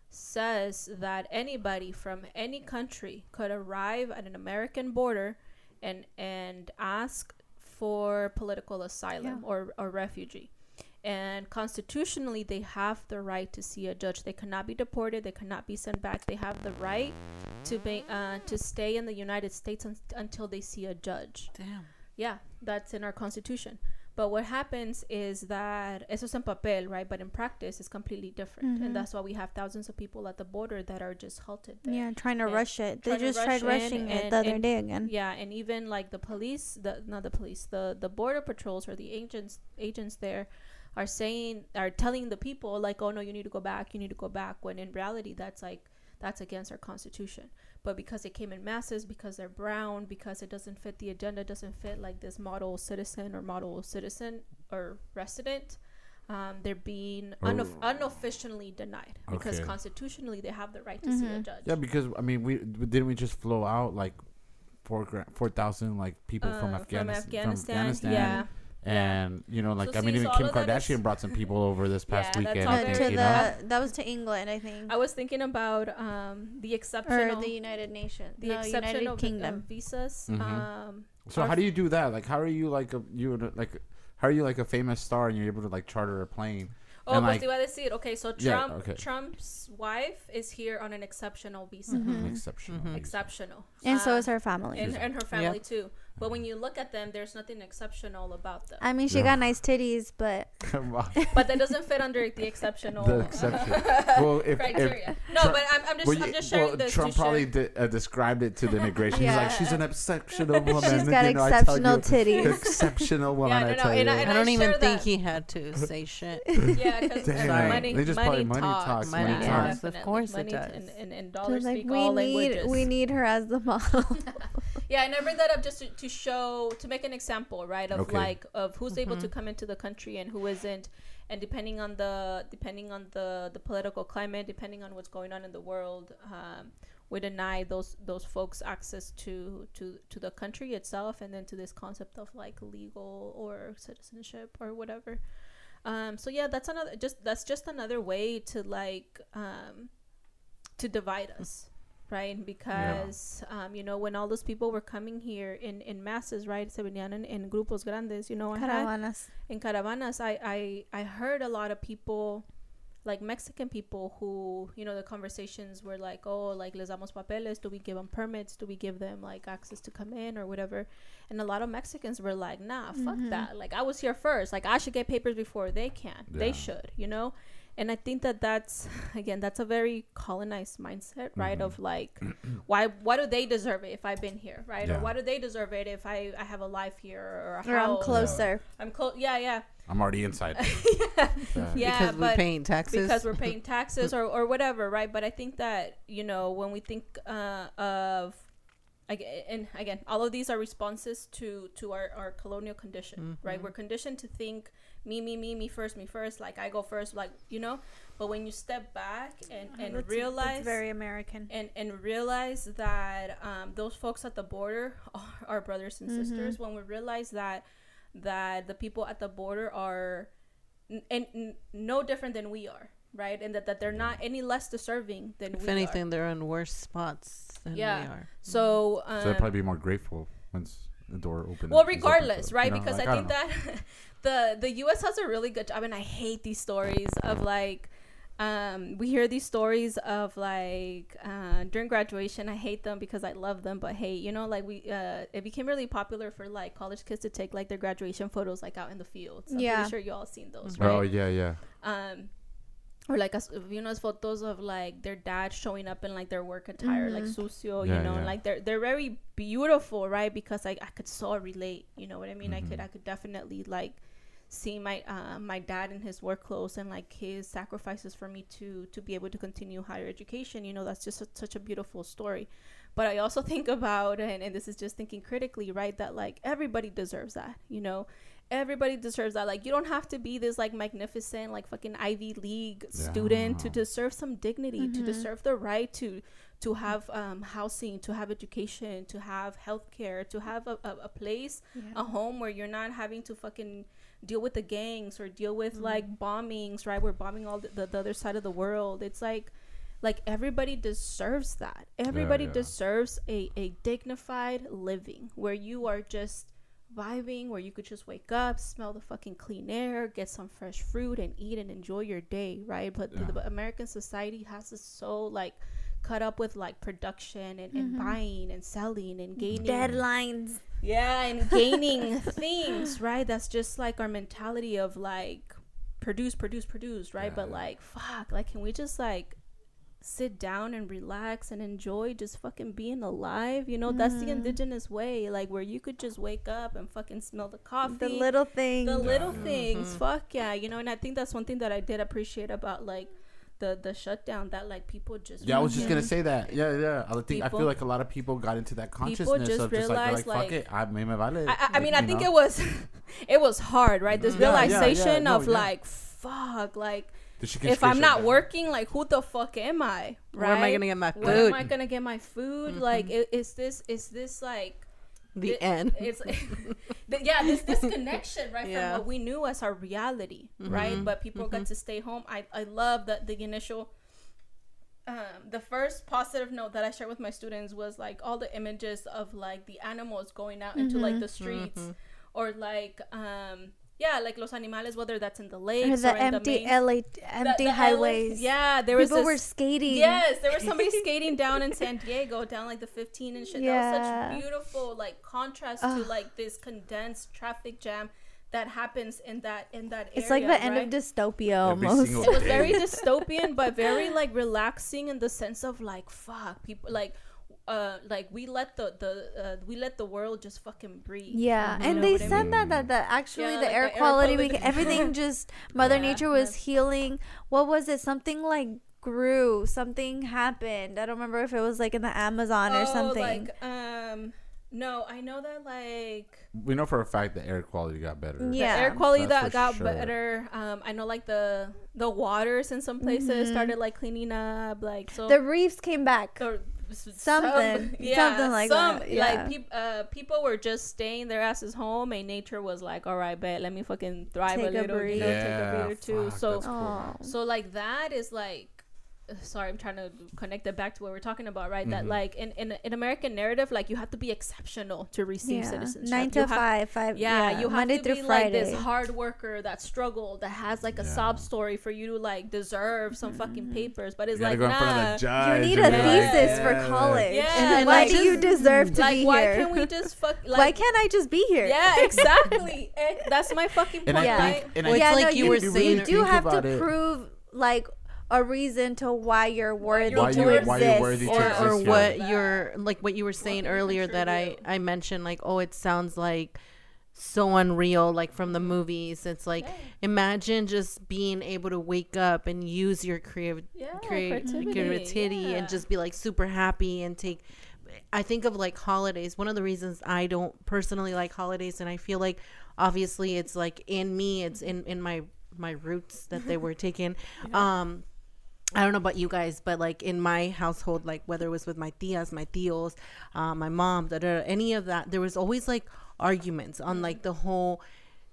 Speaker 4: says that anybody from any country could arrive at an American border and and ask for political asylum
Speaker 1: Yeah.
Speaker 4: or or refugee. And constitutionally, they have the right to see a judge. They cannot be deported. They cannot be sent back. They have the right to be uh, to stay in the United States un- until they see a judge.
Speaker 3: Damn.
Speaker 4: Yeah, that's in our constitution. But what happens is that eso es en papel, right? But in practice, it's completely different,
Speaker 1: Mhm.
Speaker 4: and that's why we have thousands of people at the border that are just halted there.
Speaker 1: yeah trying to
Speaker 4: and
Speaker 1: rush it they just
Speaker 4: rush
Speaker 1: tried
Speaker 4: in
Speaker 1: rushing it
Speaker 4: and-
Speaker 1: the other
Speaker 4: and-
Speaker 1: day again
Speaker 4: Yeah, and even like the police, the not the police, the the border patrols or the agents agents there are saying are telling the people like, oh no, you need to go back, you need to go back. When in reality, that's like that's against our constitution. But because they came in masses, because they're brown, because it doesn't fit the agenda, doesn't fit like this model citizen or model citizen or resident, um, they're being unof-
Speaker 2: Oh.
Speaker 4: unofficially denied because
Speaker 2: Okay.
Speaker 4: constitutionally they have the right to see a judge.
Speaker 2: Yeah, because I mean, we didn't we just flow out like four gra- four thousand like people from,
Speaker 4: Uh,
Speaker 2: Afghanistan,
Speaker 4: Afghanistan, yeah.
Speaker 2: And you know, like
Speaker 4: So
Speaker 2: I mean, even Kim Kardashian brought some people over this past
Speaker 4: Yeah,
Speaker 2: weekend.
Speaker 4: all
Speaker 2: I
Speaker 1: Uh,
Speaker 2: think
Speaker 1: to
Speaker 2: you
Speaker 1: the
Speaker 2: know.
Speaker 1: that was to England, I think,
Speaker 4: I was thinking about um, the exceptional
Speaker 1: or the United Nations,
Speaker 4: the
Speaker 1: no,
Speaker 4: exception
Speaker 1: United
Speaker 4: of,
Speaker 1: Kingdom.
Speaker 4: of visas.
Speaker 2: Mhm.
Speaker 4: Um,
Speaker 2: So
Speaker 4: are-
Speaker 2: how do you do that? Like, how are you like a you like? How are you like a famous star and you're able to like charter a plane?
Speaker 4: Oh,
Speaker 2: And,
Speaker 4: pues
Speaker 2: like-
Speaker 4: te iba a decir. Okay, so
Speaker 2: Yeah,
Speaker 4: Trump,
Speaker 2: okay.
Speaker 4: Trump's wife is here on an exceptional visa.
Speaker 1: Mhm.
Speaker 2: An exceptional.
Speaker 3: Mhm.
Speaker 4: Exceptional.
Speaker 1: and so
Speaker 4: Uh,
Speaker 1: is her family.
Speaker 4: and, and her family too. But when you look at them, there's nothing exceptional about them.
Speaker 1: I mean, she
Speaker 2: Yeah.
Speaker 1: got nice titties, but
Speaker 2: Come on.
Speaker 4: but that doesn't fit under the exceptional
Speaker 2: The exception. well, if, if
Speaker 4: criteria. no,
Speaker 2: Trump-
Speaker 4: but I'm, I'm just
Speaker 2: well,
Speaker 4: I'm
Speaker 2: you-
Speaker 4: just sharing
Speaker 2: well,
Speaker 4: this.
Speaker 2: Trump probably de- uh, described it to the immigration. He's like, she's an exceptional woman.
Speaker 1: she's got
Speaker 2: you know, I tell
Speaker 1: exceptional
Speaker 2: you,
Speaker 1: titties.
Speaker 2: exceptional woman.
Speaker 4: no,
Speaker 2: I
Speaker 4: no,
Speaker 2: tell
Speaker 4: and
Speaker 2: you.
Speaker 4: I- and
Speaker 3: I don't even think
Speaker 4: that.
Speaker 3: he had to say shit.
Speaker 4: Yeah, because money,
Speaker 2: They just
Speaker 4: money,
Speaker 2: probably money
Speaker 4: talks.
Speaker 2: talks,
Speaker 3: money
Speaker 4: Yeah,
Speaker 3: talks. Of
Speaker 4: definitely.
Speaker 3: course it does.
Speaker 4: And, and, and
Speaker 1: They're
Speaker 4: dollars
Speaker 1: like
Speaker 4: speak
Speaker 1: we
Speaker 4: all
Speaker 1: need
Speaker 4: languages.
Speaker 1: we need her as the model.
Speaker 4: Yeah, and I bring that up just to, to show, to make an example, right, of
Speaker 2: Okay.
Speaker 4: like of who's able
Speaker 3: Mm-hmm.
Speaker 4: to come into the country and who isn't, and depending on the depending on the the political climate, depending on what's going on in the world, um, we deny those those folks access to to to the country itself, and then to this concept of like legal or citizenship or whatever. Um, so yeah, that's another just that's just another way to like um, to divide us right? Because um, you know when all those people were coming here in in masses right se venían en, en grupos grandes you know I had,
Speaker 1: Caravanas.
Speaker 4: in caravanas I, I i heard a lot of people like mexican people who you know the conversations were like oh like les damos papeles do we give them permits? Do we give them like access to come in or whatever? And a lot of mexicans were like nah fuck
Speaker 1: Mhm.
Speaker 4: that. Like i was here first. Like i should get papers before they can. They should you know and i think that that's again that's a very colonized mindset right
Speaker 2: Mhm.
Speaker 4: of like why why do they deserve it if i've been here right
Speaker 2: Yeah.
Speaker 4: or why do they deserve it if i i have a life here or a
Speaker 1: Or I'm
Speaker 4: house
Speaker 1: closer.
Speaker 4: i'm close yeah yeah
Speaker 2: I'm already inside.
Speaker 4: yeah,
Speaker 2: Yeah.
Speaker 4: yeah
Speaker 3: because we're paying taxes.
Speaker 4: because we're paying taxes or, or whatever right but i think that you know when we think uh, of and again all of these are responses to to our, our colonial condition right
Speaker 3: Mhm.
Speaker 4: we're conditioned to think me me me me first me first like i go first like you know but when you step back and and
Speaker 1: That's-
Speaker 4: realize
Speaker 1: that's very American.
Speaker 4: and and realize that um, those folks at the border are, are brothers and sisters when we realize that that the people at the border are n- and n- no different than we are right and that, that they're not any less deserving than
Speaker 3: if
Speaker 4: we
Speaker 3: anything,
Speaker 4: are
Speaker 3: they're in worse spots than
Speaker 4: Yeah.
Speaker 3: we are.
Speaker 4: so um,
Speaker 2: so they'll probably be more grateful once the door opens.
Speaker 4: well
Speaker 2: is open
Speaker 4: regardless right
Speaker 2: you know?
Speaker 4: because
Speaker 2: Like,
Speaker 4: i
Speaker 2: don't
Speaker 4: think
Speaker 2: know.
Speaker 4: that the the us has a really good job and i hate these stories of like um we hear these stories of like uh during graduation i hate them because i love them but hey you know like we uh it became really popular for like college kids to take like their graduation photos like out in the fields
Speaker 1: Yeah.
Speaker 4: i'm pretty sure you all seen those right
Speaker 2: Oh yeah, yeah.
Speaker 4: um or like as you know as photos of like their dad showing up in like their work attire like
Speaker 1: Mhm.
Speaker 4: sucio
Speaker 2: Yeah,
Speaker 4: you know
Speaker 2: yeah.
Speaker 4: like they're they're very beautiful right because like i could so relate you know what i mean i could
Speaker 2: Mhm.
Speaker 4: i could definitely like see my uh, my dad in his work clothes and like his sacrifices for me to to be able to continue higher education you know that's just a, such a beautiful story. But i also think about and, and this is just thinking critically right that like everybody deserves that you know? Everybody deserves that. Like you don't have to be this like magnificent like fucking ivy league student to deserve some dignity to
Speaker 1: Mhm.
Speaker 4: deserve the right to to have um, housing to have education to have healthcare to have a, a, a place a home where you're not having to fucking deal with the gangs or deal with mm-hmm. like bombings right? We're bombing all the, the, the other side of the world. It's like like everybody deserves that. Everybody
Speaker 2: yeah.
Speaker 4: deserves a, a dignified living where you are just vibing where you could just wake up smell the fucking clean air get some fresh fruit and eat and enjoy your day right? But the,
Speaker 2: Yeah.
Speaker 4: the american society has us so like cut up with like production and, and
Speaker 1: Mhm.
Speaker 4: buying and selling and gaining
Speaker 1: Deadlines.
Speaker 4: yeah, and gaining things, right? That's just like our mentality of like produce, produce, produce, right?
Speaker 2: Yeah,
Speaker 4: but like, fuck, like, can we just like sit down and relax and enjoy just fucking being alive? You know, that's the
Speaker 1: Mhm.
Speaker 4: indigenous way, like where you could just wake up and fucking smell the coffee.
Speaker 1: The little things.
Speaker 4: the little
Speaker 2: Yeah.
Speaker 4: things, fuck yeah, you know, and I think that's one thing that I did appreciate about like the the shutdown that like people just
Speaker 2: Yeah, I was just gonna say that. Yeah, yeah. I think I feel like a lot of people got into that consciousness
Speaker 4: just
Speaker 2: of just like, they're like, fuck
Speaker 4: like-
Speaker 2: it, I me me vale.
Speaker 4: I, I- I mean, I think
Speaker 2: know?
Speaker 4: it was, it was hard, right? This mm-hmm.
Speaker 2: Yeah, yeah, yeah,
Speaker 4: realization
Speaker 2: no,
Speaker 4: of
Speaker 2: yeah.
Speaker 4: like, fuck, like if I'm not
Speaker 2: down?
Speaker 4: working, like who the fuck am I? Right?
Speaker 3: Where am I gonna get my food Where
Speaker 4: am I gonna get my food? Like, mm-hmm. is this is this like
Speaker 3: the
Speaker 4: it-
Speaker 3: end.
Speaker 4: It's yeah, this disconnection right
Speaker 3: Yeah.
Speaker 4: from what we knew as our reality,
Speaker 3: Mm-hmm.
Speaker 4: right? But people got to stay home. I I love that the initial. Um, the first positive note that I shared with my students was like all the images of like the animals going out into like the streets,
Speaker 3: Mm-hmm.
Speaker 4: or like um yeah, like los animales, whether that's in the lake
Speaker 1: Or
Speaker 4: lakes
Speaker 1: the
Speaker 4: or in
Speaker 1: empty
Speaker 4: the main,
Speaker 1: LA empty
Speaker 4: the
Speaker 1: highways.
Speaker 4: LA yeah, there was
Speaker 1: People
Speaker 4: this,
Speaker 1: were skating.
Speaker 4: Yes, there was somebody skating down in San Diego, down like the 15 and shit. That was such beautiful like contrast to like this condensed traffic jam that happens in that in that area.
Speaker 1: It's like the end of dystopia almost.
Speaker 4: It was very dystopian, but very like relaxing in the sense of like fuck people like. Uh, like we let the the uh, we let the world just fucking breathe.
Speaker 1: Yeah,
Speaker 4: You
Speaker 1: and they
Speaker 4: what I
Speaker 1: said
Speaker 4: mean?
Speaker 1: that that that actually
Speaker 4: Yeah,
Speaker 1: the,
Speaker 4: like
Speaker 1: air
Speaker 4: the air
Speaker 1: quality,
Speaker 4: quality-
Speaker 1: beca- everything just Mother
Speaker 4: Yeah,
Speaker 1: Nature was
Speaker 4: that's-
Speaker 1: healing. What was it? Something like grew. Something happened. I don't remember if it was like in the Amazon or
Speaker 4: Oh,
Speaker 1: something.
Speaker 4: Like um, no, I know that like
Speaker 2: We know for a fact the air quality got better.
Speaker 1: Yeah.
Speaker 4: the air quality
Speaker 2: That's
Speaker 4: that got
Speaker 2: sure.
Speaker 4: better. Um, I know like the the waters in some places started like cleaning up, like so.
Speaker 1: Mm-hmm. the reefs came back.
Speaker 4: Or s-
Speaker 1: Something. Something like that, yeah.
Speaker 4: Like peop, uh, people were just staying their asses home, and nature was like, "All right, bet, let me fucking thrive
Speaker 1: Take
Speaker 4: a
Speaker 1: a
Speaker 4: little, you
Speaker 1: breathe.
Speaker 4: know, take a
Speaker 2: Yeah,
Speaker 4: breather too."
Speaker 2: fuck,
Speaker 4: So,
Speaker 2: cool.
Speaker 4: So like that is like sorry i'm trying to connect it back to what we're talking about right that
Speaker 2: Mhm.
Speaker 4: like in, in in american narrative like you have to be exceptional to receive
Speaker 1: yeah.
Speaker 4: citizenship
Speaker 1: Nine
Speaker 4: You
Speaker 1: to
Speaker 4: have-
Speaker 1: five, five.
Speaker 4: yeah, you have
Speaker 1: Monday
Speaker 4: to
Speaker 1: through
Speaker 4: be
Speaker 1: Friday.
Speaker 4: like this hard worker that struggled that has like a
Speaker 2: Yeah.
Speaker 4: sob story for you to like deserve some fucking papers but it's like
Speaker 2: go in front
Speaker 4: nah
Speaker 2: of the judge.
Speaker 1: you need a
Speaker 2: be like,
Speaker 1: thesis for college.
Speaker 4: Yeah,
Speaker 1: and
Speaker 4: like-
Speaker 1: why do you deserve to
Speaker 4: like
Speaker 1: be
Speaker 4: why
Speaker 1: here?
Speaker 4: Why can't we just fuck like
Speaker 1: why can't I just be here?
Speaker 4: yeah exactly Eh, that's my fucking point
Speaker 2: And I think,
Speaker 4: right
Speaker 2: and
Speaker 3: Well,
Speaker 2: I
Speaker 3: it's
Speaker 1: yeah,
Speaker 3: like
Speaker 1: no,
Speaker 3: you
Speaker 1: you,
Speaker 3: were
Speaker 1: you do have to prove like a reason to why you're worthy
Speaker 4: Why
Speaker 1: to
Speaker 4: you-
Speaker 1: exist.
Speaker 4: why
Speaker 2: you're worthy to
Speaker 3: or,
Speaker 2: exist,
Speaker 3: or
Speaker 2: yeah.
Speaker 3: what
Speaker 4: Yeah.
Speaker 3: you're like what you were saying
Speaker 4: can
Speaker 3: earlier that I. I mentioned like oh it sounds like so unreal like from the movies it's like
Speaker 4: Yeah.
Speaker 3: imagine just being able to wake up and use your creative
Speaker 4: Yeah,
Speaker 3: creativity,
Speaker 4: creativity,
Speaker 3: creativity
Speaker 4: yeah.
Speaker 3: and just be like super happy and take I think of like holidays. One of the reasons I don't personally like holidays and I feel like obviously it's like in me, it's in in my my roots that they were taken. Um I don't know about you guys, but like in my household, like whether it was with my tias, my tios, uh, my mom, da, da, any of that, there was always like arguments on like the whole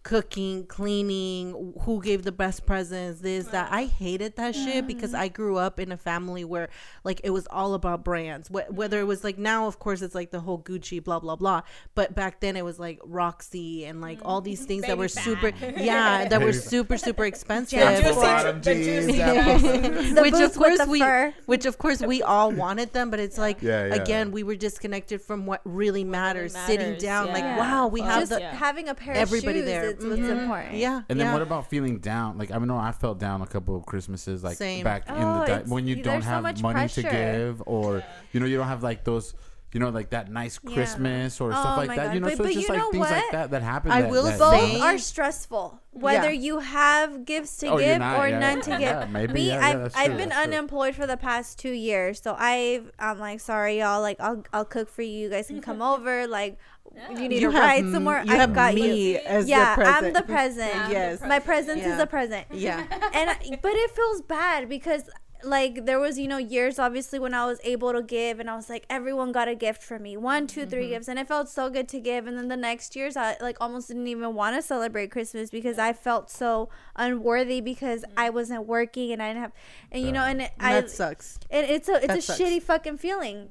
Speaker 3: cooking, cleaning, who gave the best presents, this, that. I hated that shit because mm-hmm. I grew up in a family where like it was all about brands. Wh- whether it was like now, of course, it's like the whole Gucci, blah, blah, blah. But back then it was like Roxy and like all these mm-hmm. things that were
Speaker 4: fat.
Speaker 3: super, yeah, that were super, super expensive.
Speaker 1: Juicy-
Speaker 2: Apple
Speaker 3: for-
Speaker 2: bottom jeans,
Speaker 4: juicy
Speaker 2: apple-
Speaker 1: The
Speaker 3: which of course we
Speaker 1: fur.
Speaker 3: which of course we all wanted them but it's like
Speaker 2: Yeah, yeah.
Speaker 3: again we were disconnected from what really matters, sitting
Speaker 4: matters,
Speaker 3: down like wow we
Speaker 4: Fuck
Speaker 3: have
Speaker 1: Just
Speaker 3: the
Speaker 4: yeah.
Speaker 1: having a pair
Speaker 3: everybody
Speaker 1: shoes
Speaker 3: there.
Speaker 1: Is what's
Speaker 3: Mhm.
Speaker 1: important.
Speaker 3: yeah
Speaker 2: And then
Speaker 3: yeah.
Speaker 2: what about feeling down? Like I know I felt down a couple of Christmases, like
Speaker 3: Same.
Speaker 2: back in
Speaker 1: Oh,
Speaker 2: the di- when you don't have
Speaker 1: much
Speaker 2: money to give, or you know you don't have like those, you know, like that nice
Speaker 1: Yeah.
Speaker 2: Christmas or
Speaker 1: Oh
Speaker 2: stuff like that.
Speaker 1: God.
Speaker 2: You know,
Speaker 1: But-
Speaker 2: so
Speaker 1: but
Speaker 2: it's just
Speaker 1: you
Speaker 2: like
Speaker 1: know
Speaker 2: things like
Speaker 1: what?
Speaker 2: that that happen.
Speaker 3: I
Speaker 2: that-
Speaker 3: will
Speaker 2: that-
Speaker 1: Both
Speaker 3: Same.
Speaker 1: are stressful. Whether
Speaker 3: Yeah.
Speaker 1: you have gifts to
Speaker 2: Oh,
Speaker 1: give
Speaker 2: not,
Speaker 1: or
Speaker 2: yeah.
Speaker 1: none to give.
Speaker 2: Yeah, maybe,
Speaker 1: Me,
Speaker 2: yeah, yeah,
Speaker 1: I've,
Speaker 2: that's
Speaker 1: I've been
Speaker 2: that's true.
Speaker 1: unemployed for the past two years, so I've I'm like sorry y'all. Like I'll I'll cook for you. You guys can come over. Like you need
Speaker 3: you
Speaker 1: to
Speaker 3: have
Speaker 1: ride
Speaker 3: m-
Speaker 1: somewhere.
Speaker 3: you
Speaker 1: I've
Speaker 3: have
Speaker 1: got
Speaker 3: me
Speaker 1: you.
Speaker 3: as
Speaker 1: yeah,
Speaker 3: the present
Speaker 1: I'm the present.
Speaker 4: I'm the
Speaker 3: yes
Speaker 1: My presence is
Speaker 3: Yeah.
Speaker 1: a present.
Speaker 3: yeah
Speaker 1: and I, but it feels bad because like there was you know years obviously when i was able to give and i was like everyone got a gift for me one two, three
Speaker 3: Mm-hmm.
Speaker 1: gifts and it felt so good to give and then the next years i like almost didn't even want to celebrate christmas because i felt so unworthy because i wasn't working and i didn't have and you know and it, i
Speaker 3: that sucks
Speaker 1: and it's a it's
Speaker 3: That
Speaker 1: a
Speaker 3: sucks.
Speaker 1: shitty fucking feeling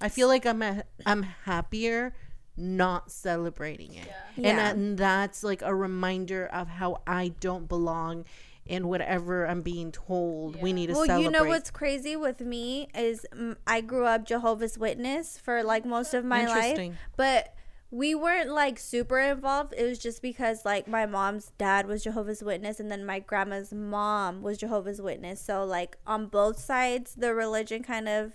Speaker 3: I feel like I'm a, I'm happier not celebrating it.
Speaker 1: Yeah.
Speaker 3: And, that- and that's like a reminder of how I don't belong in whatever I'm being told we need to
Speaker 1: well
Speaker 3: celebrate.
Speaker 1: you know what's crazy with me is mm, i grew up jehovah's witness for like most of my life. But we weren't like super involved. It was just because like my mom's dad was jehovah's witness and then my grandma's mom was jehovah's witness. So like on both sides the religion kind of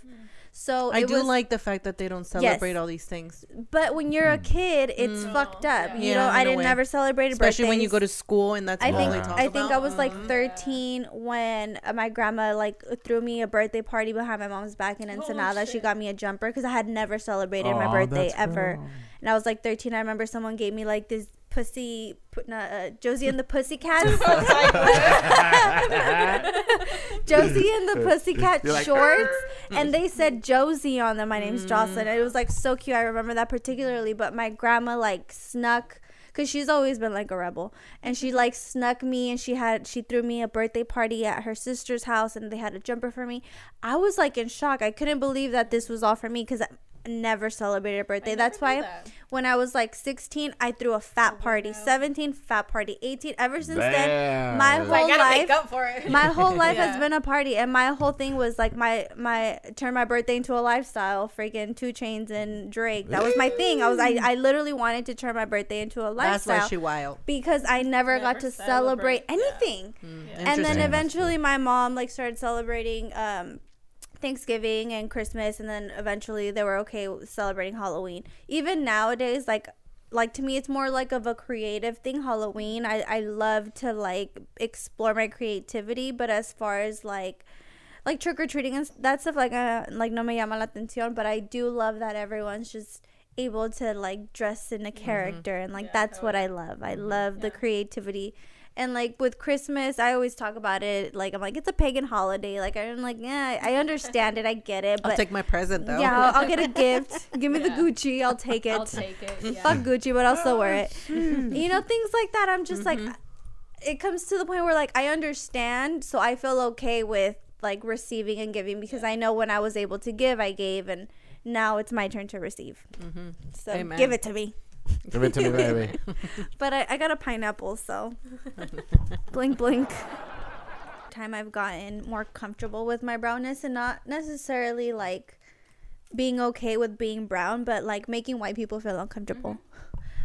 Speaker 1: so
Speaker 3: I do
Speaker 1: was,
Speaker 3: like the fact that they don't celebrate all these things,
Speaker 1: but when you're a kid it's fucked up you know
Speaker 3: in
Speaker 1: i
Speaker 3: a
Speaker 1: didn't
Speaker 3: way.
Speaker 1: never celebrate
Speaker 3: especially when you go to school and that's
Speaker 1: I think
Speaker 2: Yeah.
Speaker 3: talk
Speaker 1: I think
Speaker 3: about.
Speaker 1: I was like
Speaker 3: Mhm.
Speaker 1: 13 when uh, my grandma like threw me a birthday party behind my mom's back in Ensenada. she got me a jumper because I had never celebrated my birthday ever,
Speaker 2: cool.
Speaker 1: and I was like 13. I remember someone gave me like this pussy, pu- no, uh, Josie and the Pussycats, Josie and the Pussycat
Speaker 2: You're like,
Speaker 1: shorts, and they said Josie on them. My name's Joselyn. And it was like so cute. I remember that particularly. But my grandma like snuck. Cause she's always been like a rebel, and she like snuck me, and she had she threw me a birthday party at her sister's house, and they had a jumper for me. I was like in shock. I couldn't believe that this was all for me, cause I never celebrated a birthday.
Speaker 4: never
Speaker 1: That's why
Speaker 4: that.
Speaker 1: when I was like 16, I threw a fat party. 17, fat party. 18. Ever since then, my whole life
Speaker 4: for it.
Speaker 1: my whole life
Speaker 4: Yeah.
Speaker 1: has been a party and my whole thing was like my my turn my birthday into a lifestyle freaking 2 Chainz and drake that was my thing i was i, I literally wanted to turn my birthday into a
Speaker 3: That's
Speaker 1: lifestyle
Speaker 3: why she wild.
Speaker 1: because i never, got to celebrate,
Speaker 4: celebrate, yeah.
Speaker 1: anything and then eventually my mom like started celebrating um Thanksgiving and Christmas and then eventually they were okay celebrating Halloween. Even nowadays like like to me it's more like of a creative thing Halloween. I I love to like explore my creativity, but as far as like like trick or treating and that stuff like uh, like no me llama la atención, but I do love that everyone's just able to like dress in a character and like
Speaker 4: Yeah,
Speaker 1: that's what I love. I love the creativity. And like with Christmas, I always talk about it. Like I'm like it's a pagan holiday. Like I'm like yeah, I understand it. I get it. But
Speaker 3: I'll take my present though.
Speaker 1: yeah, I'll, I'll get a gift. Give me the Gucci. I'll take it.
Speaker 4: I'll take it. Yeah.
Speaker 1: Fuck Gucci, but I'll still wear it. Oh, you know things like that. I'm just like, mm-hmm. it comes to the point where like I understand, so I feel okay with like receiving and giving because I know when I was able to give, I gave, and now it's my turn to receive. Mm-hmm. So
Speaker 3: Amen.
Speaker 1: give it to me.
Speaker 2: Give it to me, baby.
Speaker 1: But I, I got a pineapple, so blink blink. Time I've gotten more comfortable with my brownness and not necessarily like being okay with being brown, but like making white people feel uncomfortable.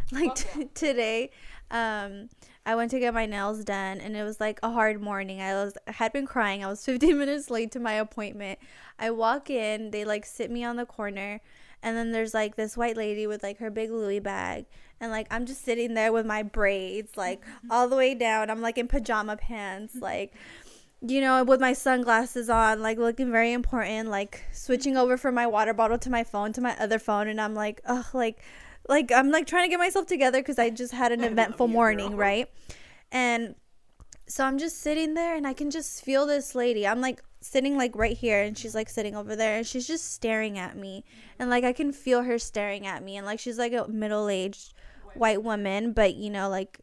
Speaker 1: Like t- today, um, I went to get my nails done and it was like a hard morning. I was I had been crying. I was 15 minutes late to my appointment. I walk in, they like sit me on the corner, and then there's like this white lady with like her big Louis bag, and like I'm just sitting there with my braids like all the way down. I'm like in pajama pants, like you know, with my sunglasses on, like looking very important, like switching over from my water bottle to my phone to my other phone, and I'm like, ugh, like, like I'm like trying to get myself together because I just had an eventful morning, right? And so I'm just sitting there, and I can just feel this lady. I'm like sitting like right here, and she's like sitting over there, and she's just staring at me, and like I can feel her staring at me, and like she's like a middle aged white woman, but you know, like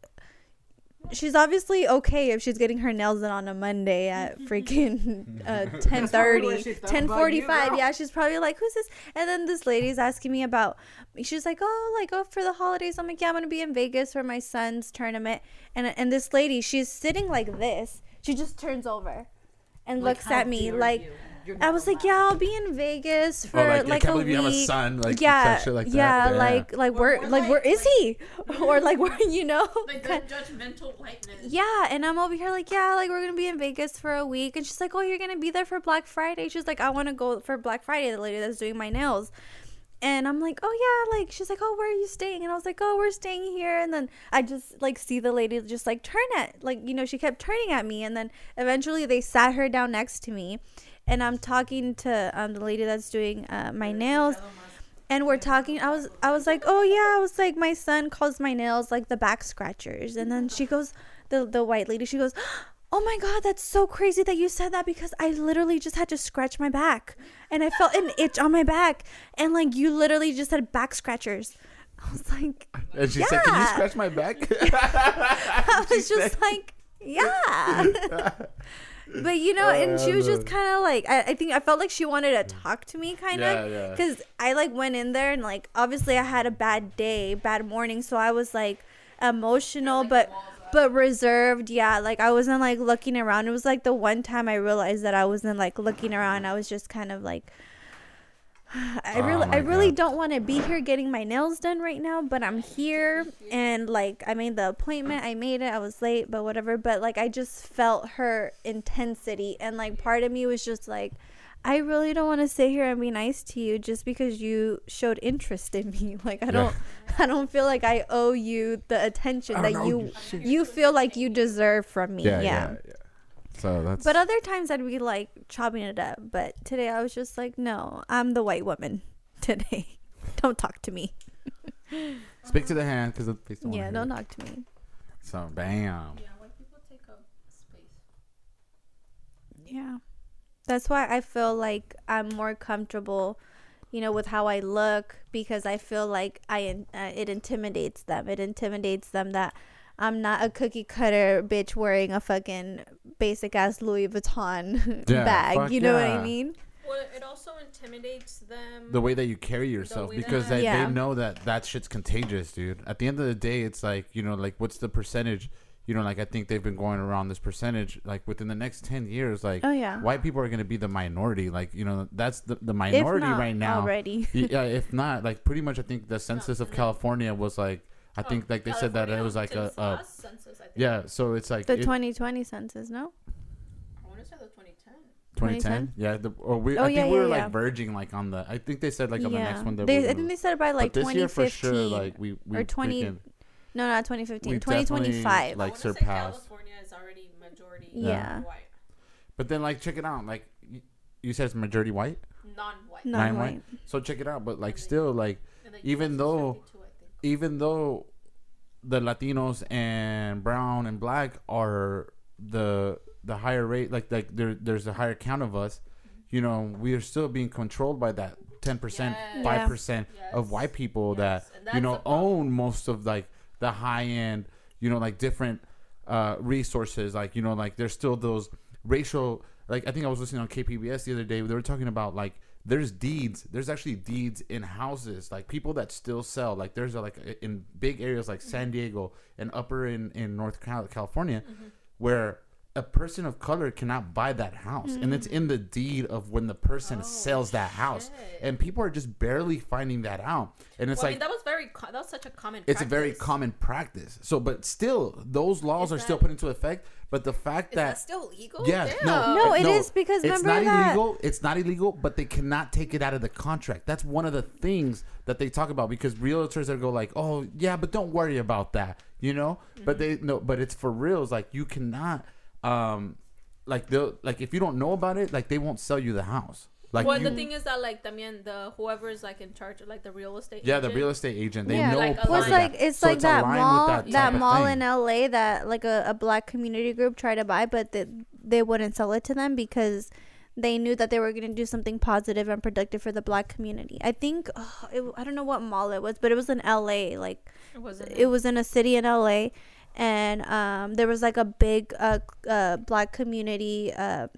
Speaker 1: she's obviously okay if she's getting her nails done on a Monday at freaking uh, 10:30, 10:45. Yeah, she's probably like, "Who's this?" And then this lady's asking me about. She's like, "Oh, like oh for the holidays." I'm like, "Yeah, I'm gonna be in Vegas for my son's tournament." And and this lady, she's sitting like this. She just turns over and looks at me like. I was like, yeah, I'll be in Vegas oh, for
Speaker 2: Oh, like,
Speaker 1: like,
Speaker 2: I can't
Speaker 1: a
Speaker 2: believe you have a
Speaker 1: week.
Speaker 2: son, like,
Speaker 1: yeah,
Speaker 2: such shit like that.
Speaker 1: yeah,
Speaker 2: Yeah.
Speaker 1: like like where
Speaker 4: We're
Speaker 1: like where is he, or like where you know?
Speaker 4: Like the judgmental whiteness.
Speaker 1: Yeah, and I'm over here like, yeah, like we're gonna be in Vegas for a week, and she's like, oh, you're gonna be there for Black Friday. She's like, I want to go for Black Friday. The lady that's doing my nails, and I'm like, oh yeah, like she's like, oh, where are you staying? And I was like, oh, we're staying here. And then I just like see the lady just like turn at like you know she kept turning at me, and then eventually they sat her down next to me, and I'm talking to um the lady that's doing uh, my nails. And we're talking i was i was like oh yeah. I was like my son calls my nails like the back scratchers. And then she goes the the white lady she goes oh my god that's so crazy that you said that because i literally just had to scratch my back. And i felt an itch on my back. And like you literally just said back scratchers. I was like
Speaker 2: And she said, "Can you scratch my back?"
Speaker 1: I was just like, yeah. but you know, and she was just um. kind of like, I, I think I felt like she wanted to talk to me, kind of,
Speaker 2: yeah.
Speaker 1: because I like went in there and like obviously I had a bad day, bad morning, so I was like emotional, but but reserved. Yeah, like I wasn't like looking around. It was like the one time I realized that I wasn't like looking around. I was just kind of like. I
Speaker 2: Oh
Speaker 1: really,
Speaker 2: my
Speaker 1: I really
Speaker 2: God.
Speaker 1: don't want to be here getting my nails done right now, but I'm here and like I made the appointment, I made it, I was late, but whatever. But like I just felt her intensity, and like part of me was just like, I really don't want to sit here and be nice to you just because you showed interest in me. Like I don't, I don't feel like I owe you the attention that you you feel like you deserve from me.
Speaker 2: yeah,
Speaker 1: yeah.
Speaker 2: yeah, yeah. So that's.
Speaker 1: But other times I'd be like chopping it up. But today I was just like, no, I'm the white woman today. Don't talk to me.
Speaker 2: Speak to the hand because the face don't
Speaker 1: Yeah, don't
Speaker 2: hear it.
Speaker 1: talk to me.
Speaker 2: So bam.
Speaker 4: Yeah, white people take up space.
Speaker 1: Yeah. That's why I feel like I'm more comfortable, you know, with how I look because I feel like I uh, it intimidates them. It intimidates them that I'm not a cookie cutter bitch wearing a fucking basic ass Louis Vuitton
Speaker 2: Yeah,
Speaker 1: bag. You know what. I mean?
Speaker 4: Well, it also intimidates them.
Speaker 2: the way that you carry yourself
Speaker 4: way
Speaker 2: because
Speaker 4: that-
Speaker 2: they,
Speaker 1: Yeah.
Speaker 2: they know that that shit's contagious, dude. At the end of the day, it's like you know, like what's the percentage? You know, like I think they've been going around this percentage. Like within the next ten years, like
Speaker 1: Oh yeah.
Speaker 2: white people are going to be the minority. Like you know, that's the the
Speaker 1: If
Speaker 2: minority
Speaker 1: not
Speaker 2: right now.
Speaker 1: already.
Speaker 2: Yeah, if not, like pretty much, I think the census of California was like, I
Speaker 4: Oh,
Speaker 2: think like they said that it was like a,
Speaker 4: since
Speaker 2: a
Speaker 4: census, I think.
Speaker 2: yeah. So it's like
Speaker 1: The
Speaker 2: it-
Speaker 1: 2020 census, no?
Speaker 4: I want to say the 2010.
Speaker 2: 2010. Yeah, the, or we,
Speaker 1: Oh,
Speaker 2: I think
Speaker 1: yeah,
Speaker 2: we were
Speaker 1: yeah,
Speaker 2: like
Speaker 1: yeah.
Speaker 2: verging like on the. I think they said like on the next one that
Speaker 1: they,
Speaker 2: we
Speaker 1: I think they said by like
Speaker 2: but this year
Speaker 1: 2015.
Speaker 2: for sure, like we, we
Speaker 1: or 20
Speaker 2: freaking-
Speaker 1: no, not 2015. 2025.
Speaker 2: like
Speaker 4: I wanna say
Speaker 2: surpassed.
Speaker 4: California is already majority
Speaker 1: Yeah.
Speaker 4: white,
Speaker 2: But then like check it out, like you, you said it's majority white,
Speaker 4: non-white.
Speaker 1: No.
Speaker 2: nine
Speaker 1: Non-white.
Speaker 2: So check it out, but like still like even though-
Speaker 4: 52, I think.
Speaker 2: Even though the Latinos and brown and black are the the higher rate, like like there there's a higher count of us, you know, we are still being controlled by that ten percent, five percent of white people
Speaker 4: Yes,
Speaker 2: that you know own most of like the high end, you know, like different uh resources. Like you know, like there's still those racial. Like I think I was listening on KPBS the other day. They were talking about like there's deeds. There's actually deeds in houses, like people that still sell. Like there's a, like in big areas like San Diego and upper in in North California,
Speaker 4: Mm-hmm.
Speaker 2: where a person of color cannot buy that house, and it's mm-hmm. in the deed of when the person
Speaker 4: Oh,
Speaker 2: sells that house,
Speaker 4: shit.
Speaker 2: and people are just barely finding that out. And it's
Speaker 4: Well, I
Speaker 2: like
Speaker 4: mean, that was very. Co- that was such a common.
Speaker 2: it's a very common practice. So, but still, those laws
Speaker 4: Is
Speaker 2: are still put into effect. But the fact
Speaker 4: Is
Speaker 2: that,
Speaker 4: that still legal?
Speaker 2: yeah,
Speaker 4: Damn.
Speaker 2: no,
Speaker 1: No, it is because
Speaker 2: it's not
Speaker 1: that-
Speaker 2: illegal. It's not illegal, but they cannot take it out of the contract. That's one of the things that they talk about because realtors that go like, "Oh, yeah, but don't worry about that," you know. But mm-hmm. they no, but it's for reals. Like you cannot, um, like they'll like if you don't know about it, like they won't sell you the house. Like
Speaker 4: well,
Speaker 2: you,
Speaker 4: the thing is that like también the whoever's like in charge of like the real estate.
Speaker 2: yeah, the real estate agent, they
Speaker 1: Yeah.
Speaker 2: know.
Speaker 4: Like,
Speaker 2: part
Speaker 1: Well,
Speaker 2: of
Speaker 1: it's
Speaker 2: that.
Speaker 1: like it's
Speaker 2: So
Speaker 1: like that mall
Speaker 2: that
Speaker 1: that, mall in LA that like a, a black community group tried to buy, but they, they wouldn't sell it to them because they knew that they were going to do something positive and productive for the black community. I think oh, it, I don't know what mall it was, but it was in LA. Like
Speaker 4: It wasn't.
Speaker 1: it was in a city in LA, and um, there was like a big uh, uh, black community. Uh,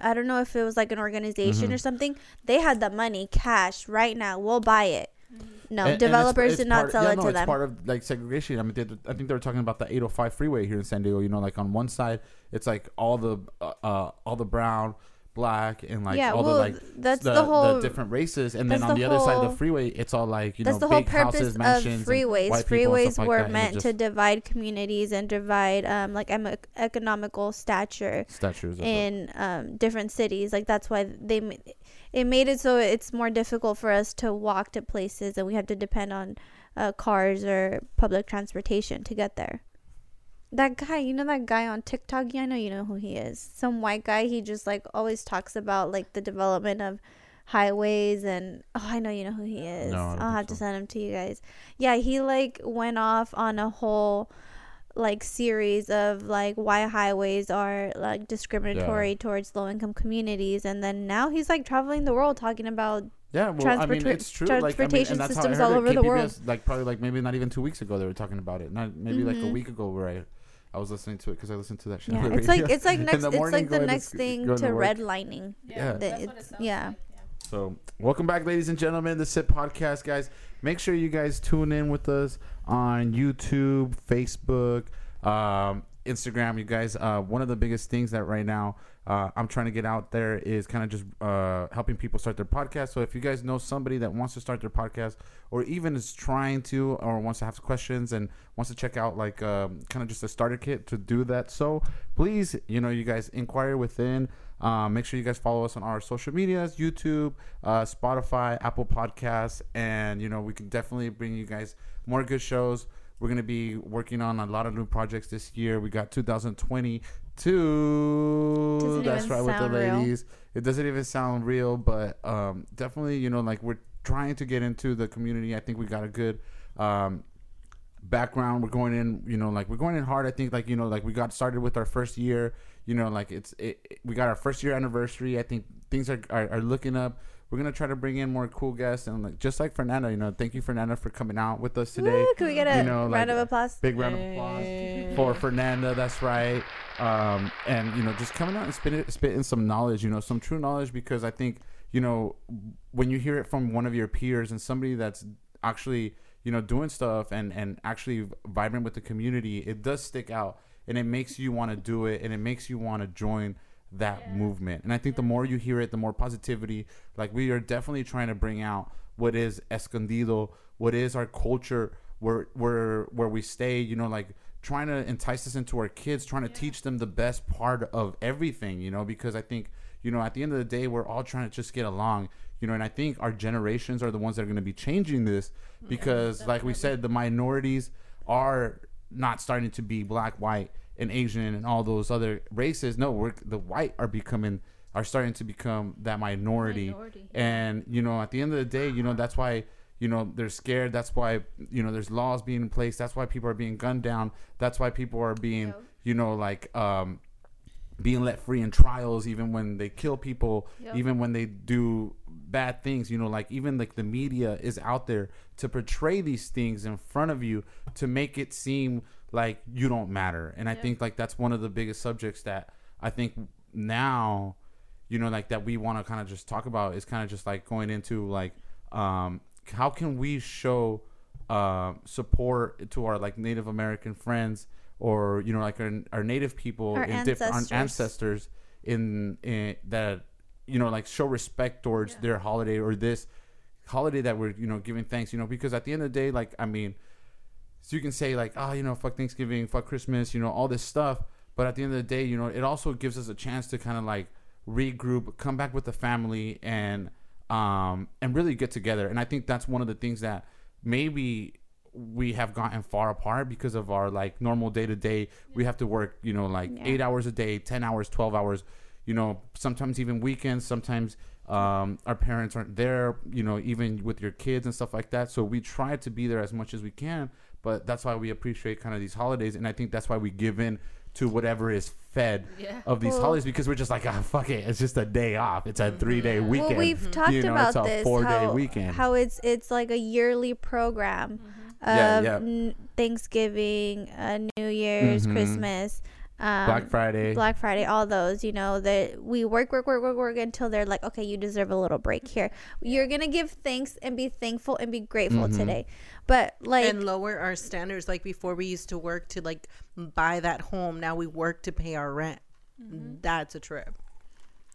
Speaker 1: I don't know if it was like an organization
Speaker 2: Mm-hmm.
Speaker 1: or something. They had the money, cash, right now. We'll buy it. No,
Speaker 2: And- and it's-
Speaker 1: developers
Speaker 2: it's
Speaker 1: did not sell
Speaker 2: yeah,
Speaker 1: it
Speaker 2: no,
Speaker 1: to
Speaker 2: it's
Speaker 1: them.
Speaker 2: part of like segregation. I mean, they, I think they were talking about the 805 freeway here in San Diego. You know, like on one side, it's like all the uh, uh all the brown, black, and like
Speaker 1: yeah,
Speaker 2: all
Speaker 1: well,
Speaker 2: the like
Speaker 1: that's
Speaker 2: the,
Speaker 1: the, whole.
Speaker 2: different races, and then on
Speaker 1: the
Speaker 2: the, other side of the freeway, it's all like you
Speaker 1: that's
Speaker 2: know
Speaker 1: the whole
Speaker 2: big
Speaker 1: purpose
Speaker 2: houses,
Speaker 1: of
Speaker 2: mansions, and
Speaker 1: freeways.
Speaker 2: white people and
Speaker 1: Freeways
Speaker 2: like
Speaker 1: were
Speaker 2: it
Speaker 1: meant
Speaker 2: just
Speaker 1: to divide communities and divide um like em- economical stature
Speaker 2: statues.
Speaker 1: In um, different cities. Like that's why they it made it so it's more difficult for us to walk to places, and we have to depend on uh, cars or public transportation to get there. That guy, you know that guy on TikTok. Yeah, I know you know who he is. Some white guy. He just like always talks about like the development of highways and oh, I know you know who he is.
Speaker 2: No,
Speaker 1: I'll have to send him to you guys. Yeah, he like went off on a whole like series of like why highways are like discriminatory towards low income communities and then now he's like traveling the world talking about
Speaker 2: Yeah, well, I mean, it's true. Like, I mean,
Speaker 1: transportation
Speaker 2: and that's how I
Speaker 1: systems
Speaker 2: heard
Speaker 1: all
Speaker 2: it.
Speaker 1: over the world.
Speaker 2: Like, probably like maybe not even two weeks ago they were talking about it. Not maybe like a
Speaker 1: Mhm.
Speaker 2: week ago where I, I was listening to it because I listened to that shit.
Speaker 1: yeah
Speaker 2: on the
Speaker 1: it's like it's like next
Speaker 2: the
Speaker 1: it's
Speaker 2: morning
Speaker 1: like the
Speaker 2: going to
Speaker 1: next thing to
Speaker 2: to work.
Speaker 1: redlining
Speaker 2: Yeah.
Speaker 4: That's
Speaker 1: The-
Speaker 4: what it sounds
Speaker 1: yeah.
Speaker 4: like, yeah.
Speaker 2: So, welcome back, ladies and gentlemen, the SIP podcast, guys. Make sure you guys tune in with us on YouTube, Facebook, um, Instagram. You guys, uh, one of the biggest things that right now uh, I'm trying to get out there is kind of just uh, helping people start their podcast. So, if you guys know somebody that wants to start their podcast, or even is trying to, or wants to have questions and wants to check out like um, kind of just a starter kit to do that, so please, you know, you guys inquire within. Um, make sure you guys follow us on our social medias, YouTube, uh, Spotify, Apple Podcasts, and you know we can definitely bring you guys more good shows. We're gonna be working on a lot of new projects this year. We got 2022.
Speaker 1: Doesn't
Speaker 2: That's right with the
Speaker 1: real.
Speaker 2: ladies. It doesn't even sound real, but um, definitely, you know, like we're trying to get into the community. I think we got a good um, background. We're going in, you know, like we're going in hard. I think like you know, like we got started with our first year. You know, like it's it, it- we got our first year anniversary. I think things are, are are looking up. We're gonna try to bring in more cool guests and like just like Fernanda. You know, thank you Fernanda for coming out with us today.
Speaker 1: Woo, can we get a
Speaker 2: you know, like,
Speaker 1: round of applause?
Speaker 2: Big round of applause for Fernanda. That's right. Um, and you know, just coming out and spitting, spitting some knowledge. You know, some true knowledge because I think you know when you hear it from one of your peers and somebody that's actually you know doing stuff and and actually vibrant with the community, it does stick out and it makes you want to do it and it makes you want to join that movement. And I think the more you hear it, the more positivity. Like we are definitely trying to bring out what is escondido, what is our culture, where where where we stay. You know, like trying to entice us into our kids, trying to teach them the best part of everything. You know, because I think you know at the end of the day, we're all trying to just get along. You know, and I think our generations are the ones that are going to be changing this because, like we said, the minorities are not starting to be black, white, and Asian and all those other races. No, we're the white are becoming are starting to become that minority.
Speaker 4: Minority,
Speaker 2: And you know, at the end of the day, you know that's why you know they're scared. That's why you know there's laws being in place. That's why people are being gunned down. That's why people are being
Speaker 4: Yep.
Speaker 2: you know like um being let free in trials even when they kill people
Speaker 4: Yep.
Speaker 2: even when they do bad things you know like even like the media is out there to portray these things in front of you to make it seem like you don't matter and i think like that's one of the biggest subjects that i think now you know like that we want to kind of just talk about is kind of just like going into like um how can we show uh, support to our like native american friends or you know like our, our native people
Speaker 1: Our
Speaker 2: in different
Speaker 1: ancestors.
Speaker 2: ancestors in, in that you know like show respect towards
Speaker 4: Yeah.
Speaker 2: their holiday or this holiday that we're you know giving thanks you know because at the end of the day like i mean so you can say like oh you know fuck thanksgiving fuck christmas you know all this stuff. But at the end of the day you know it also gives us a chance to kind of like regroup come back with the family and um and really get together. And i think that's one of the things that maybe we have gotten far apart because of our like normal day to day we have to work you know like
Speaker 1: Yeah.
Speaker 2: eight hours a day 10 hours 12 hours you know sometimes even weekends. Sometimes um, our parents aren't there you know even with your kids and stuff like that. So we try to be there as much as we can but that's why we appreciate kind of these holidays and i think that's why we give in to whatever is fed
Speaker 4: Yeah.
Speaker 2: of these
Speaker 1: Well-
Speaker 2: holidays because we're just like ah fuck it it's just a day off it's a three day
Speaker 4: Yeah.
Speaker 2: weekend
Speaker 1: Well, we've talked
Speaker 2: You know,
Speaker 1: about
Speaker 2: it's a
Speaker 1: this
Speaker 2: four-day
Speaker 1: how,
Speaker 2: weekend.
Speaker 1: how it's it's like a yearly program of
Speaker 2: Yeah, yeah.
Speaker 1: N- Thanksgiving, uh, New Year's,
Speaker 2: Mhm.
Speaker 1: Christmas, um,
Speaker 2: black friday
Speaker 1: Black Friday, all those, you know, that we work, work, work, work, work until they're like, okay, you deserve a little break here. You're gonna give thanks and be thankful and be grateful
Speaker 2: Mhm.
Speaker 1: today, but like,
Speaker 3: and lower our standards. Like before, we used to work to like buy that home. Now we work to pay our rent. That's a trip.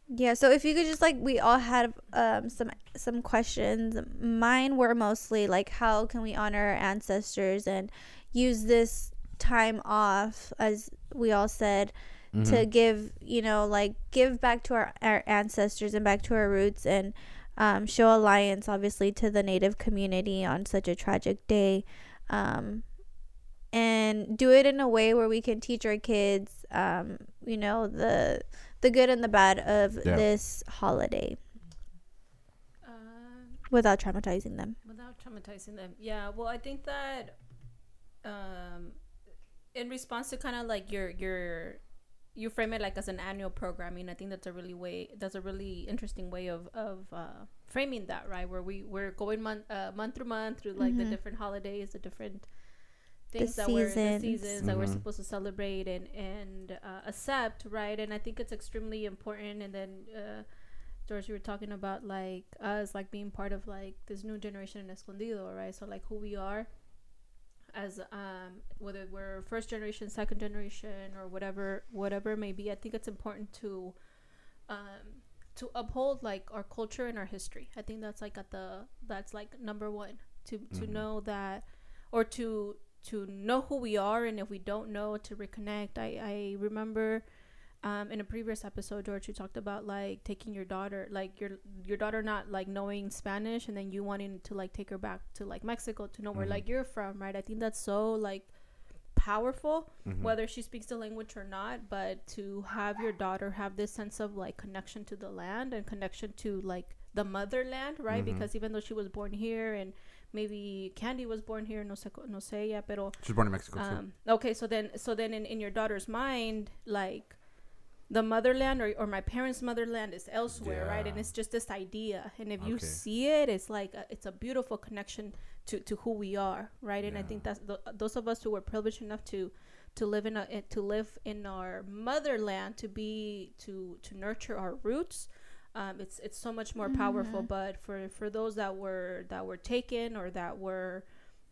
Speaker 1: Yeah, so if you could just like we all had um some some questions. Mine were mostly like how can we honor our ancestors and use this time off as we all said
Speaker 2: Mm-hmm.
Speaker 1: to give, you know, like give back to our our ancestors and back to our roots and um show alliance obviously to the native community on such a tragic day. Um and do it in a way where we can teach our kids um you know the the good and the bad of
Speaker 2: Yeah.
Speaker 1: this holiday
Speaker 4: Um,
Speaker 1: without traumatizing them.
Speaker 4: without traumatizing them yeah well i think that um in response to kind of like your your you frame it like as an annual programming i think that's a really way that's a really interesting way of of uh framing that right where we we're going month uh, month through month through like the
Speaker 1: Mhm.
Speaker 4: different holidays the different things that we're the
Speaker 1: seasons.
Speaker 4: seasons that we're
Speaker 2: Mhm.
Speaker 4: supposed to celebrate and and uh, accept right and i think it's extremely important and then uh George, you were talking about like us like being part of like this new generation in Escondido, right? So like who we are as um whether we're first generation, second generation or whatever whatever it may be, I think it's important to um to uphold like our culture and our history. I think that's like at the that's like number one to to
Speaker 2: Mhm.
Speaker 4: know that or to to know who we are and if we don't know to reconnect. I I remember um, in a previous episode, George, you talked about like taking your daughter, like your your daughter not like knowing Spanish, and then you wanting to like take her back to like Mexico to know where
Speaker 2: Mhm.
Speaker 4: like you're from, right? I think that's so like powerful,
Speaker 2: Mhm.
Speaker 4: whether she speaks the language or not. But to have your daughter have this sense of like connection to the land and connection to like the motherland, right?
Speaker 2: Mhm.
Speaker 4: Because even though she was born here and maybe Kandi was born here, no sé, no sé, ya, pero
Speaker 2: She's born in Mexico too.
Speaker 4: um, okay, so then, so then, in, in your daughter's mind, like the motherland or, or my parents' motherland is elsewhere, right? And it's just this idea, and if you see it, it's like a, it's a beautiful connection to to who we are, right? And I think that's the, those of us who were privileged enough to to live in a to live in our motherland, to be to to nurture our roots. Um, it's it's so much more powerful.
Speaker 1: Mhm.
Speaker 4: But for for those that were that were taken or that were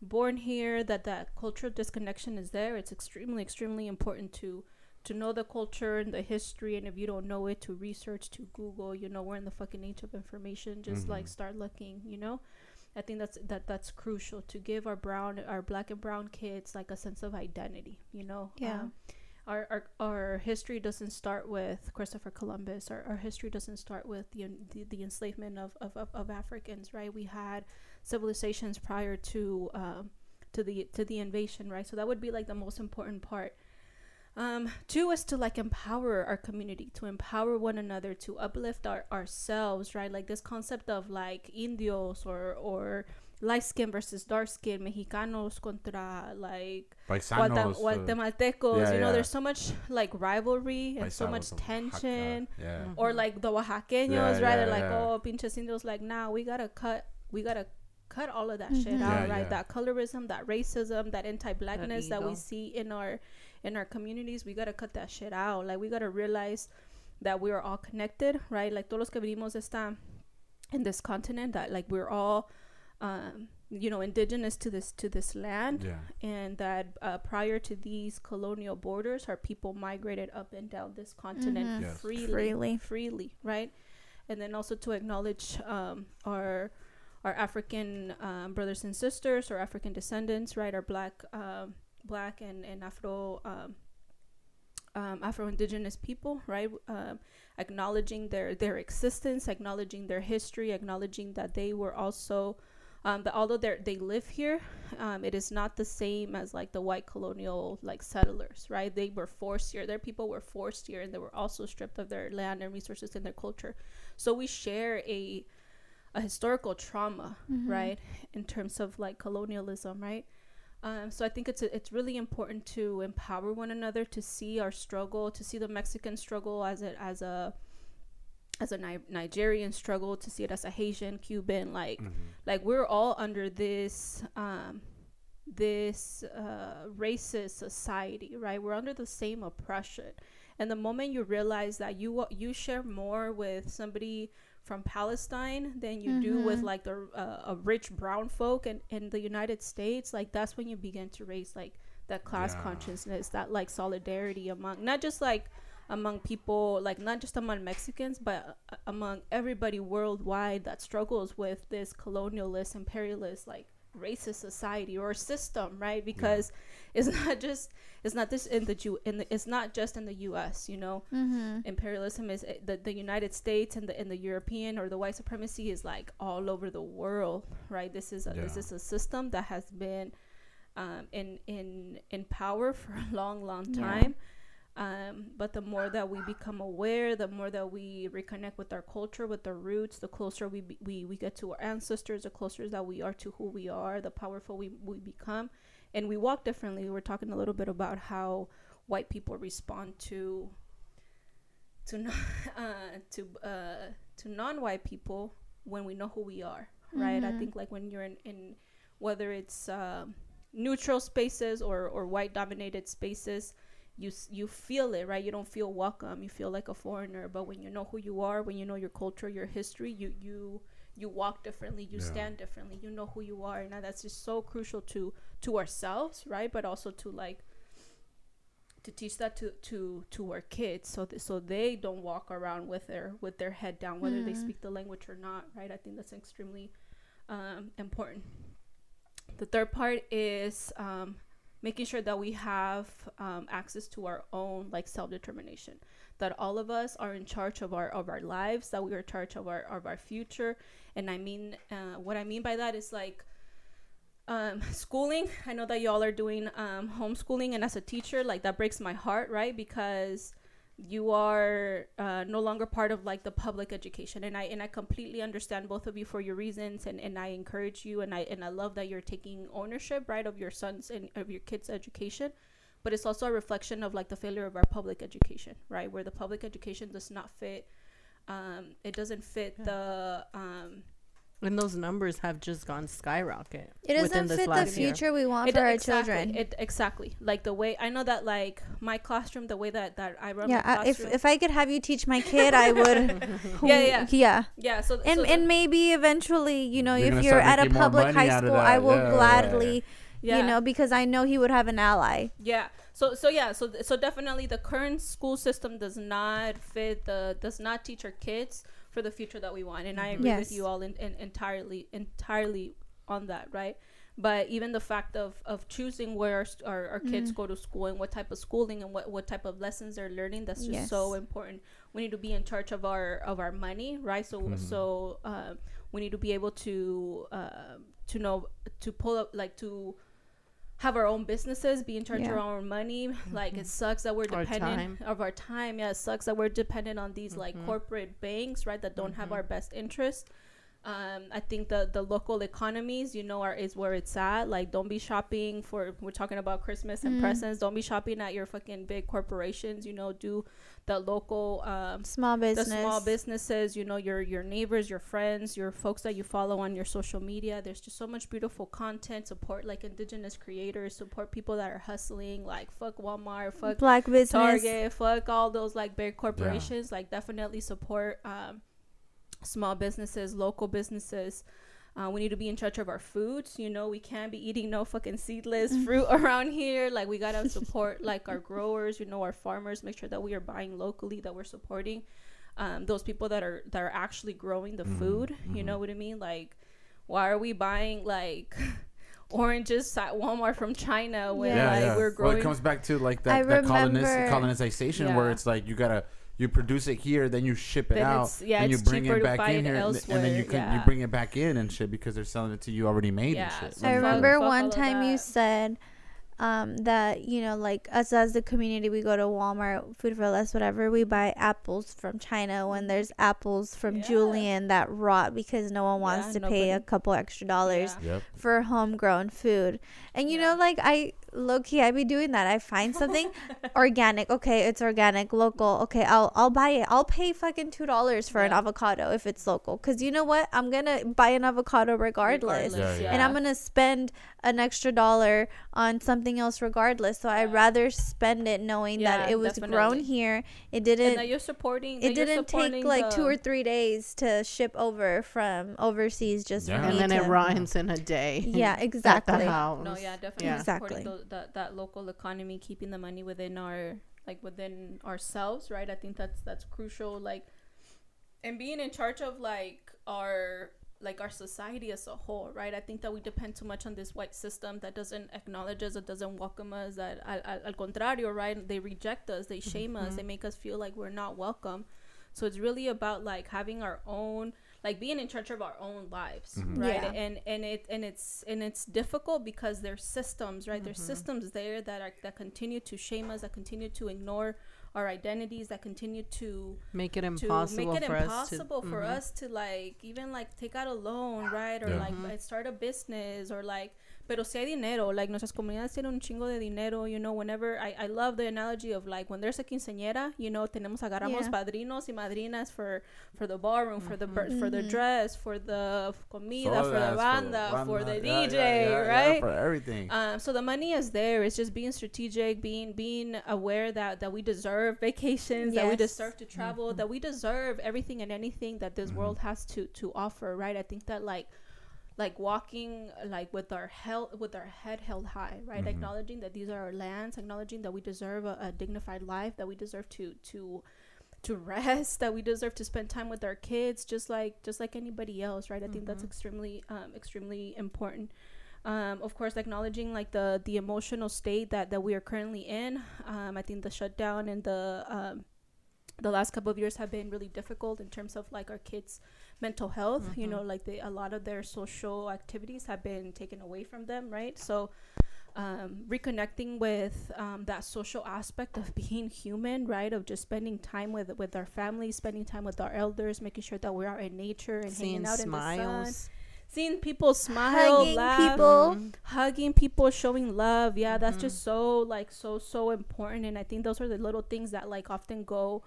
Speaker 4: born here that that cultural disconnection is there it's extremely extremely important to to know the culture and the history and if you don't know it to research to google you know we're in the fucking age of information just like
Speaker 2: Mhm.
Speaker 4: start looking you know i think that's that that's crucial to give our brown our black and brown kids like a sense of identity you know
Speaker 1: Yeah.
Speaker 4: Um, our, our our history doesn't start with Christopher Columbus. Our, our history doesn't start with the, the the enslavement of, of, of, of Africans, right? We had civilizations prior to um, to the to the invasion, right? So that would be like the most important part. Um, two is to like empower our community, to empower one another, to uplift our ourselves, right? Like this concept of like indios or or light skin versus dark skin, mexicanos contra like Guatem-
Speaker 2: Paisanos. uh,
Speaker 4: Guatemaltecos.
Speaker 2: yeah,
Speaker 4: you know,
Speaker 2: yeah.
Speaker 4: there's so much like rivalry and so much tension.
Speaker 2: Yeah.
Speaker 4: Or like the Oaxaqueños,
Speaker 2: Yeah,
Speaker 4: right?
Speaker 2: yeah,
Speaker 4: They're like,
Speaker 2: yeah.
Speaker 4: oh, pinches indios. Like, nah, we gotta cut. We gotta cut all of that
Speaker 1: Mhm.
Speaker 4: shit
Speaker 2: Yeah,
Speaker 4: out, right?
Speaker 2: yeah.
Speaker 4: That colorism, that racism, that anti-blackness that, we see in our in our communities. We gotta cut that shit out. Like, we gotta realize that we are all connected, right? Like todos los que venimos esta in this continent, that like we're all, um, you know, indigenous to this to this land
Speaker 2: Yeah.
Speaker 4: and that uh, prior to these colonial borders, our people migrated up and down this continent
Speaker 1: Mhm.
Speaker 2: Yes.
Speaker 4: freely,
Speaker 1: Freely.
Speaker 4: freely, right? And then also to acknowledge um, our our African um, brothers and sisters, or African descendants, right? Our black, um, black and and Afro. Um, um, Afro-Indigenous people, right? Um, acknowledging their their existence, acknowledging their history, acknowledging that they were also um, that although they they live here, um, it is not the same as like the white colonial like settlers, right? They were forced here. Their people were forced here, and they were also stripped of their land and resources and their culture. So we share a a historical trauma,
Speaker 1: Mhm.
Speaker 4: right? In terms of like colonialism, right? Um, so I think it's it's really important to empower one another to see our struggle, to see the Mexican struggle as a as a as a Ni- Nigerian struggle, to see it as a Haitian, Cuban, like
Speaker 2: Mhm.
Speaker 4: like we're all under this um this uh racist society right we're under the same oppression and the moment you realize that you you share more with somebody from Palestine than you do with
Speaker 1: Mhm.
Speaker 4: like the uh, a rich brown folk in, in the United States like that's when you begin to raise like that class
Speaker 2: Yeah.
Speaker 4: consciousness that like solidarity among not just like among people like not just among Mexicans but uh, among everybody worldwide that struggles with this colonialist imperialist like racist society or system right? Because it's not just it's not this in the Jew in the, it's not just in the US you know?
Speaker 1: Mm-hmm.
Speaker 4: imperialism is eh, the, the United States and the and the European or the white supremacy is like all over the world right? This is a, this is a system that has been um, in in in power for a long long
Speaker 1: Yeah.
Speaker 4: Um, but the more that we become aware the more that we reconnect with our culture with our roots the closer we be, we, we get to our ancestors the closer that we are to who we are the powerful we, we become. And we walk differently. We're talking a little bit about how white people respond to to non uh, to uh, to non-white people when we know who we are right? I
Speaker 1: Mhm.
Speaker 4: think like when you're in, in whether it's um, neutral spaces or or white dominated spaces you you feel it right? You don't feel welcome. You feel like a foreigner. But when you know who you are when you know your culture your history you you you walk differently. You
Speaker 2: Yeah.
Speaker 4: stand differently. You know who you are. And that's just so crucial to to ourselves right? But also to like to teach that to to to our kids so th- so they don't walk around with their with their head down whether they
Speaker 1: Mm.
Speaker 4: speak the language or not right? I think that's extremely um, important. The third part is um, making sure that we have um, access to our own like self-determination. That all of us are in charge of our of our lives that we are in charge of our of our future. And i mean uh, what i mean by that is like um, schooling. I know that y'all are doing um, homeschooling and as a teacher like that breaks my heart right? Because you are uh, no longer part of like the public education. And i and i completely understand both of you for your reasons and and i encourage you and i and i love that you're taking ownership right of your sons and of your kids education. But it's also a reflection of like the failure of our public education right? Where the public education does not fit um, it doesn't fit
Speaker 3: Yeah.
Speaker 4: the um,
Speaker 3: And those numbers have just gone skyrocket.
Speaker 1: It
Speaker 3: within
Speaker 1: doesn't fit the
Speaker 3: last year.
Speaker 1: future we want
Speaker 4: it,
Speaker 1: for our
Speaker 4: exactly,
Speaker 1: children.
Speaker 4: It exactly like the way I know that like my classroom, the way that that I run
Speaker 1: yeah,
Speaker 4: my
Speaker 1: I, if if I could have you teach my kid, I would.
Speaker 4: Yeah, yeah.
Speaker 1: yeah.
Speaker 4: yeah, so
Speaker 1: And
Speaker 4: so the-
Speaker 1: and maybe eventually, you know,
Speaker 2: You're
Speaker 1: if you're at a public high school, I will
Speaker 2: yeah.
Speaker 1: gladly,
Speaker 4: yeah.
Speaker 1: you know, because I know he would have an ally.
Speaker 4: Yeah. So so yeah. So so definitely the current school system does not fit the does not teach our kids for the future that we want, and I agree with you all in, in, entirely entirely on that, right? But even the fact of, of choosing where our, our, our kids
Speaker 1: Mm-hmm.
Speaker 4: go to school and what type of schooling and what, what type of lessons they're learning, that's just so important. We need to be in charge of our of our money, right? So so um, we need to be able to um to know to pull up like to have our own businesses, be in charge of our own money. Like it mm-hmm. sucks that we're
Speaker 3: Our
Speaker 4: dependent of our time. Yeah, it sucks that we're dependent on these like mm-hmm. corporate banks, right? That don't have mm-hmm. our best interest. Um, I think the the local economies, you know, are is where it's at. Like, don't be shopping for. We're talking about Christmas and presents. Don't be shopping at your fucking big corporations. You know, do the local um,
Speaker 1: Small business.
Speaker 4: the small businesses you know your your neighbors your friends your folks that you follow on your social media there's just so much beautiful content support like indigenous creators support people that are hustling like fuck walmart fuck
Speaker 1: Black business.
Speaker 4: target fuck all those like big corporations like definitely support um small businesses local businesses uh, we need to be in charge of our foods. You know, we can't be eating no fucking seedless fruit around here. Like, we gotta support like our growers. You know, our farmers. Make sure that we are buying locally. That we're supporting um, those people that are that are actually growing the food. You know what I mean? Like, why are we buying like oranges at Walmart from China when
Speaker 1: Yeah.
Speaker 4: like we're growing.
Speaker 2: Well,
Speaker 4: growing?
Speaker 2: it comes back to like that, that coloniz-
Speaker 1: remember-
Speaker 2: colonization where it's like you gotta you produce it here, then you ship it
Speaker 4: Then
Speaker 2: out,
Speaker 4: it's- yeah,
Speaker 2: and you
Speaker 4: it's
Speaker 2: bring it back in
Speaker 4: it
Speaker 2: here, and and then you
Speaker 4: elsewhere,
Speaker 2: can, you bring it back in and shit because they're selling it to you already made
Speaker 4: Yeah,
Speaker 2: and shit.
Speaker 4: so
Speaker 1: I remember
Speaker 4: fuck all
Speaker 1: one
Speaker 4: of
Speaker 1: time you said um, that you know, like us as the community, we go to Walmart, food for less, whatever. We buy apples from China when there's apples from
Speaker 4: Yeah.
Speaker 1: Julian that rot because no one wants
Speaker 4: Yeah,
Speaker 1: to pay a couple extra dollars
Speaker 4: Yeah.
Speaker 2: Yep.
Speaker 1: for homegrown food. And you know, like I low key, I be doing that. I find something organic. Okay, it's organic, local. Okay, I'll I'll buy it. I'll pay fucking two dollars for an avocado if it's local. Cause you know what? I'm gonna buy an avocado regardless.
Speaker 2: Yeah, yeah.
Speaker 1: And I'm gonna spend an extra dollar on something else regardless. So I'd rather spend it knowing
Speaker 4: Yeah,
Speaker 1: that it was grown here. It didn't
Speaker 4: that you're supporting.
Speaker 1: it didn't take like two or three days to ship over from overseas just
Speaker 2: Yeah.
Speaker 1: for
Speaker 3: And
Speaker 1: me
Speaker 3: then it
Speaker 1: to-
Speaker 3: rhymes in a day.
Speaker 1: Yeah,
Speaker 3: At
Speaker 1: exactly.
Speaker 3: the house.
Speaker 4: No, yeah, definitely
Speaker 3: Yeah.
Speaker 4: supporting
Speaker 1: Exactly.
Speaker 4: tho- that that local economy, keeping the money within our like within ourselves, right? I think that's that's crucial. Like, and being in charge of like our like our society as a whole, right? I think that we depend too much on this white system that doesn't acknowledge us, that doesn't welcome us, that al, al, al contrario, right? They reject us, they shame us, they mm-hmm. make us feel like we're not welcome. So it's really about like having our own like being in charge of our own lives mm-hmm. right
Speaker 1: Yeah.
Speaker 4: and and it and it's and it's difficult because there's systems right there's mm-hmm. systems there that are that continue to shame us that continue to ignore our identities that continue to
Speaker 3: Make it
Speaker 4: to
Speaker 3: impossible
Speaker 4: make it
Speaker 3: for
Speaker 4: impossible
Speaker 3: us to.
Speaker 4: for
Speaker 3: Mhm.
Speaker 4: us to like even like take out a loan right or
Speaker 2: Yeah.
Speaker 4: like start a business or like pero si hay dinero like nuestras comunidades tienen un chingo de dinero you know whenever I, I love the analogy of like when there's a quinceañera you know tenemos agarramos
Speaker 1: Yeah.
Speaker 4: padrinos y madrinas for for the ballroom for the bir- for the dress for the comida
Speaker 2: Sodas,
Speaker 4: for the banda for the,
Speaker 2: banda, yeah,
Speaker 4: DJ
Speaker 2: yeah, yeah, yeah,
Speaker 4: right
Speaker 2: for everything.
Speaker 4: um, so the money is there. It's just being strategic, being being aware that that we deserve vacations, that we deserve to travel, that we deserve everything and anything that this world has to to offer. Right? I think that like like walking like with our health with our head held high right?
Speaker 2: Mhm.
Speaker 4: acknowledging that these are our lands acknowledging that we deserve a, a dignified life that we deserve to to to rest that we deserve to spend time with our kids just like just like anybody else right? I think that's extremely um, extremely important. Um, of course acknowledging like the the emotional state that that we are currently in. Um, i think the shutdown and the um, the last couple of years have been really difficult in terms of like our kids mental health you know like they a lot of their social activities have been taken away from them right so um, reconnecting with um, that social aspect of being human, right? Of just spending time with with our families, spending time with our elders, making sure that we are in nature and
Speaker 3: Seeing
Speaker 4: hanging out in the sun,
Speaker 3: smiles.
Speaker 4: seeing people smile,
Speaker 1: Hugging
Speaker 4: laugh,
Speaker 1: people.
Speaker 4: hugging people, showing love. Yeah, that's
Speaker 3: Mhm.
Speaker 4: just so like so so important, and I think those are the little things that like often go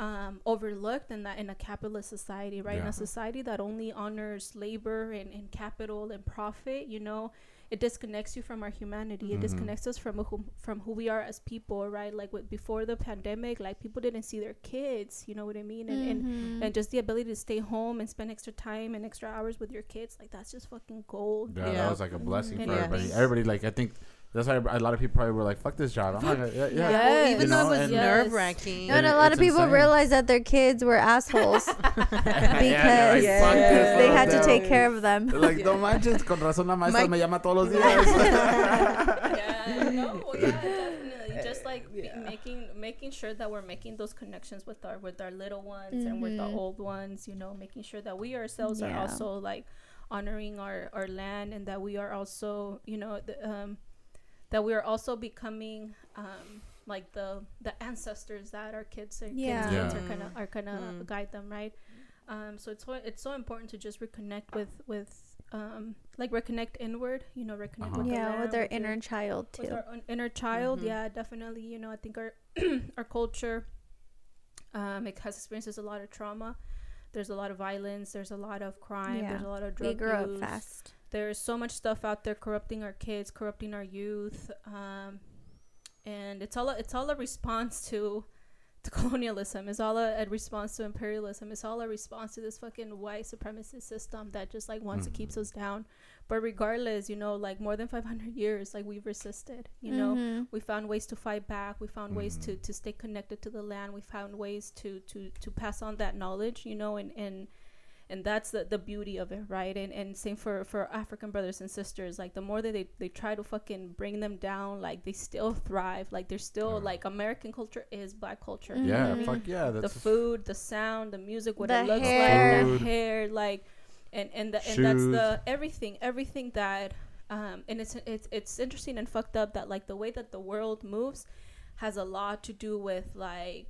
Speaker 4: um, overlooked in that in a capitalist society, right? In a society that only honors labor and, and capital and profit, you know, it disconnects you from our humanity. It
Speaker 2: Mhm.
Speaker 4: disconnects us from who, from who we are as people, right? Like with, before the pandemic, like people didn't see their kids, you know what I mean? And, and
Speaker 1: Mhm.
Speaker 4: and just the ability to stay home and spend extra time and extra hours with your kids, like that's just fucking gold.
Speaker 2: Yeah,
Speaker 3: Yeah.
Speaker 2: that was like a blessing
Speaker 4: And
Speaker 2: for
Speaker 3: I
Speaker 2: everybody.
Speaker 3: think-
Speaker 2: Everybody, like, I think that's why a lot of people probably were like, "Fuck this job." I'm like, yeah, yeah.
Speaker 3: Well,
Speaker 4: Yes.
Speaker 3: even
Speaker 2: You
Speaker 3: though
Speaker 2: know,
Speaker 3: it was
Speaker 2: and-
Speaker 3: nerve wracking.
Speaker 1: No, and
Speaker 2: It-
Speaker 1: a lot of people
Speaker 2: insane.
Speaker 1: realized that their kids were assholes because
Speaker 2: they're like, "Fuck this
Speaker 1: they
Speaker 2: little
Speaker 1: had to take care of them.
Speaker 2: They're like, no manches, con razón la maestra
Speaker 3: Mike-
Speaker 2: me llama todos los días.
Speaker 4: yeah, no, yeah, definitely. Just like
Speaker 3: Yeah.
Speaker 4: making making sure that we're making those connections with our with our little ones and with the
Speaker 1: Mhm.
Speaker 4: old ones. You know, making sure that we ourselves are also like honoring our our land and that we are also you know the, um that we are also becoming um like the the ancestors that our kids and
Speaker 1: Yeah.
Speaker 4: kids, kids are gonna are gonna
Speaker 3: Mm.
Speaker 4: guide them right um so it's so it's so important to just reconnect with with um like reconnect inward you know reconnect
Speaker 2: Uh-huh.
Speaker 4: with the
Speaker 1: Yeah,
Speaker 4: land,
Speaker 1: with our
Speaker 4: your-
Speaker 1: inner child too.
Speaker 4: with
Speaker 1: too.
Speaker 4: our own inner child
Speaker 3: Mhm.
Speaker 4: yeah definitely you know i think our our culture um it has experiences a lot of trauma there's a lot of violence there's a lot of crime
Speaker 1: Yeah.
Speaker 4: there's a lot of drug
Speaker 1: We grew up fast.
Speaker 4: There's so much stuff out there corrupting our kids corrupting our youth um and it's all a, it's all a response to to colonialism it's all a, a response to imperialism it's all a response to this fucking white supremacist system that just like wants to
Speaker 2: Mhm.
Speaker 4: keeps us down but regardless you know like more than 500 years like we've resisted you know
Speaker 1: Mhm.
Speaker 4: we found ways to fight back we found ways to
Speaker 2: Mhm.
Speaker 4: to stay connected to the land we found ways to to to pass on that knowledge you know and and and that's the, the beauty of it right and and same for for african brothers and sisters like the more that they, they try to fucking bring them down like they still thrive like they're still
Speaker 2: Yeah.
Speaker 4: like american culture is black culture
Speaker 1: Mhm.
Speaker 2: yeah, fuck yeah.
Speaker 4: the food the sound the music what
Speaker 1: The
Speaker 4: it looks
Speaker 1: hair.
Speaker 4: like the hair like and and, the, and that's the everything everything that um and it's it's it's interesting and fucked up that like the way that the world moves has a lot to do with like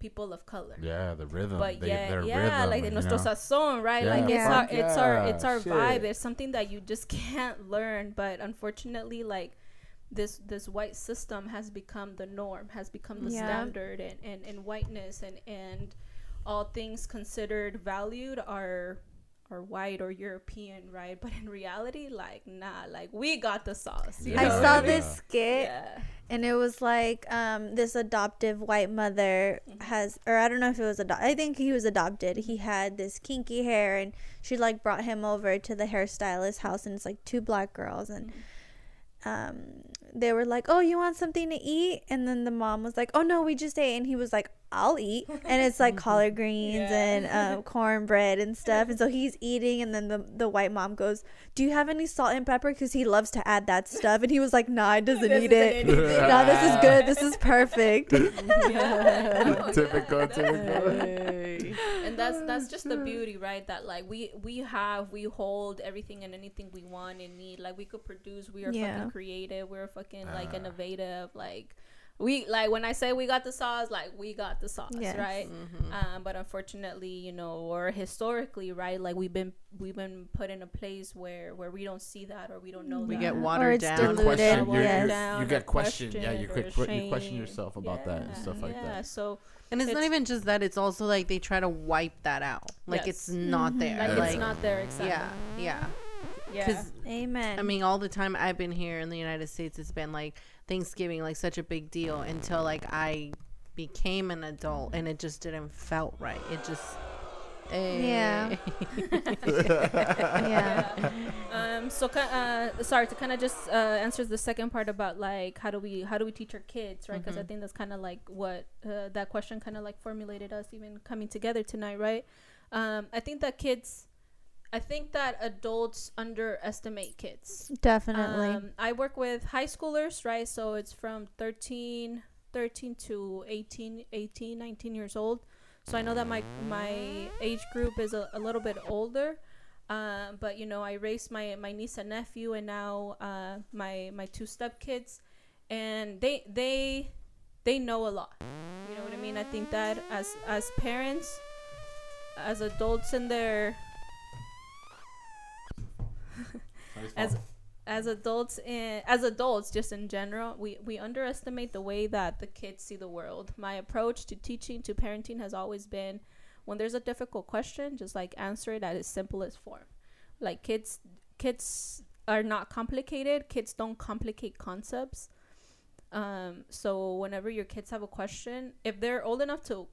Speaker 4: people of color
Speaker 2: yeah, the rhythm.
Speaker 4: but
Speaker 2: they,
Speaker 4: yeah,
Speaker 2: their
Speaker 4: yeah,
Speaker 2: rhythm,
Speaker 4: like
Speaker 2: you
Speaker 4: nuestro
Speaker 2: know?
Speaker 4: sazón, right?
Speaker 2: Yeah,
Speaker 4: like it's
Speaker 1: fuck
Speaker 4: our, it's our, it's our
Speaker 2: shit.
Speaker 4: vibe. It's something that you just can't learn. But unfortunately, like this, this white system has become the norm, has become the
Speaker 1: Yeah.
Speaker 4: standard, and, and, and whiteness and and all things considered valued are are white or European, right? But in reality, like nah, like we got the sauce. You
Speaker 2: Yeah.
Speaker 1: I
Speaker 4: know what
Speaker 1: saw
Speaker 4: mean?
Speaker 1: this skit
Speaker 4: Yeah.
Speaker 1: and it was like um this adoptive white mother
Speaker 4: Mhm.
Speaker 1: has or I don't know if it was adopted. I think he was adopted. He had this kinky hair and she like brought him over to the hairstylist house and it's like two black girls and um they were like, "Oh, you want something to eat?" And then the mom was like, "Oh no, we just ate." And he was like, "I'll eat." And it's like collard greens
Speaker 4: Yeah.
Speaker 1: and um, cornbread and stuff. And so he's eating, and then the the white mom goes, "Do you have any salt and pepper?" Because he loves to add that stuff. And he was like, "Nah, he doesn't
Speaker 4: Doesn't
Speaker 1: eat it.
Speaker 4: eat anything.
Speaker 1: nah, this is good. This is perfect."
Speaker 4: Yeah.
Speaker 2: Typical, typical.
Speaker 3: Hey.
Speaker 4: and that's that's just the beauty right that like we we have we hold everything and anything we want and need like we could produce we are
Speaker 1: Yeah.
Speaker 4: fucking creative we're fucking like
Speaker 2: Ah.
Speaker 4: innovative like we like when i say we got the sauce like we got the sauce
Speaker 1: Yes.
Speaker 4: right
Speaker 3: Mhm.
Speaker 4: um but unfortunately you know or historically right like we've been we've been put in a place where where we don't see that or we don't know
Speaker 3: We
Speaker 4: that
Speaker 3: get
Speaker 1: Or
Speaker 3: watered
Speaker 1: it's
Speaker 3: down.
Speaker 2: You're
Speaker 1: diluted,
Speaker 2: questioned. You're-
Speaker 1: yes.
Speaker 2: you're-
Speaker 4: Down
Speaker 2: you get questioned. Yeah, you,
Speaker 4: questioned
Speaker 2: could, you question yourself about that and stuff like
Speaker 4: yeah.
Speaker 2: that.
Speaker 4: so
Speaker 3: And it's, not even just that; it's also like they try to wipe that out, like
Speaker 4: Yes.
Speaker 3: it's not
Speaker 1: Mhm.
Speaker 3: there.
Speaker 4: like,
Speaker 2: Yeah.
Speaker 4: it's not there exactly
Speaker 3: yeah, yeah.
Speaker 4: Yeah
Speaker 3: Because
Speaker 1: Amen.
Speaker 3: I mean, all the time I've been here in the United States, it's been like Thanksgiving, like such a big deal until like I became an adult, and it just didn't felt right. It just.
Speaker 1: Yeah.
Speaker 3: Eh.
Speaker 1: yeah.
Speaker 4: um so uh sorry to kind of just uh answer the second part about like how do we how do we teach our kids right because i
Speaker 3: Mhm.
Speaker 4: think that's kind of like what uh, that question kind of like formulated us even coming together tonight right um i think that kids i think that adults underestimate kids
Speaker 1: Definitely.
Speaker 4: um, i work with high schoolers right so it's from 13 13 to 18 18 19 years old so i know that my my age group is a, a little bit older Uh, but you know, I raised my my niece and nephew, and now uh, my my two stepkids, and they they they know a lot. You know what I mean? I think that as as parents, as adults in their as as adults in as adults just in general we we underestimate the way that the kids see the world. My approach to teaching to parenting has always been when there's a difficult question just like answer it at its simplest form. Like kids kids are not complicated. Kids don't complicate concepts um so whenever your kids have a question if they're old enough to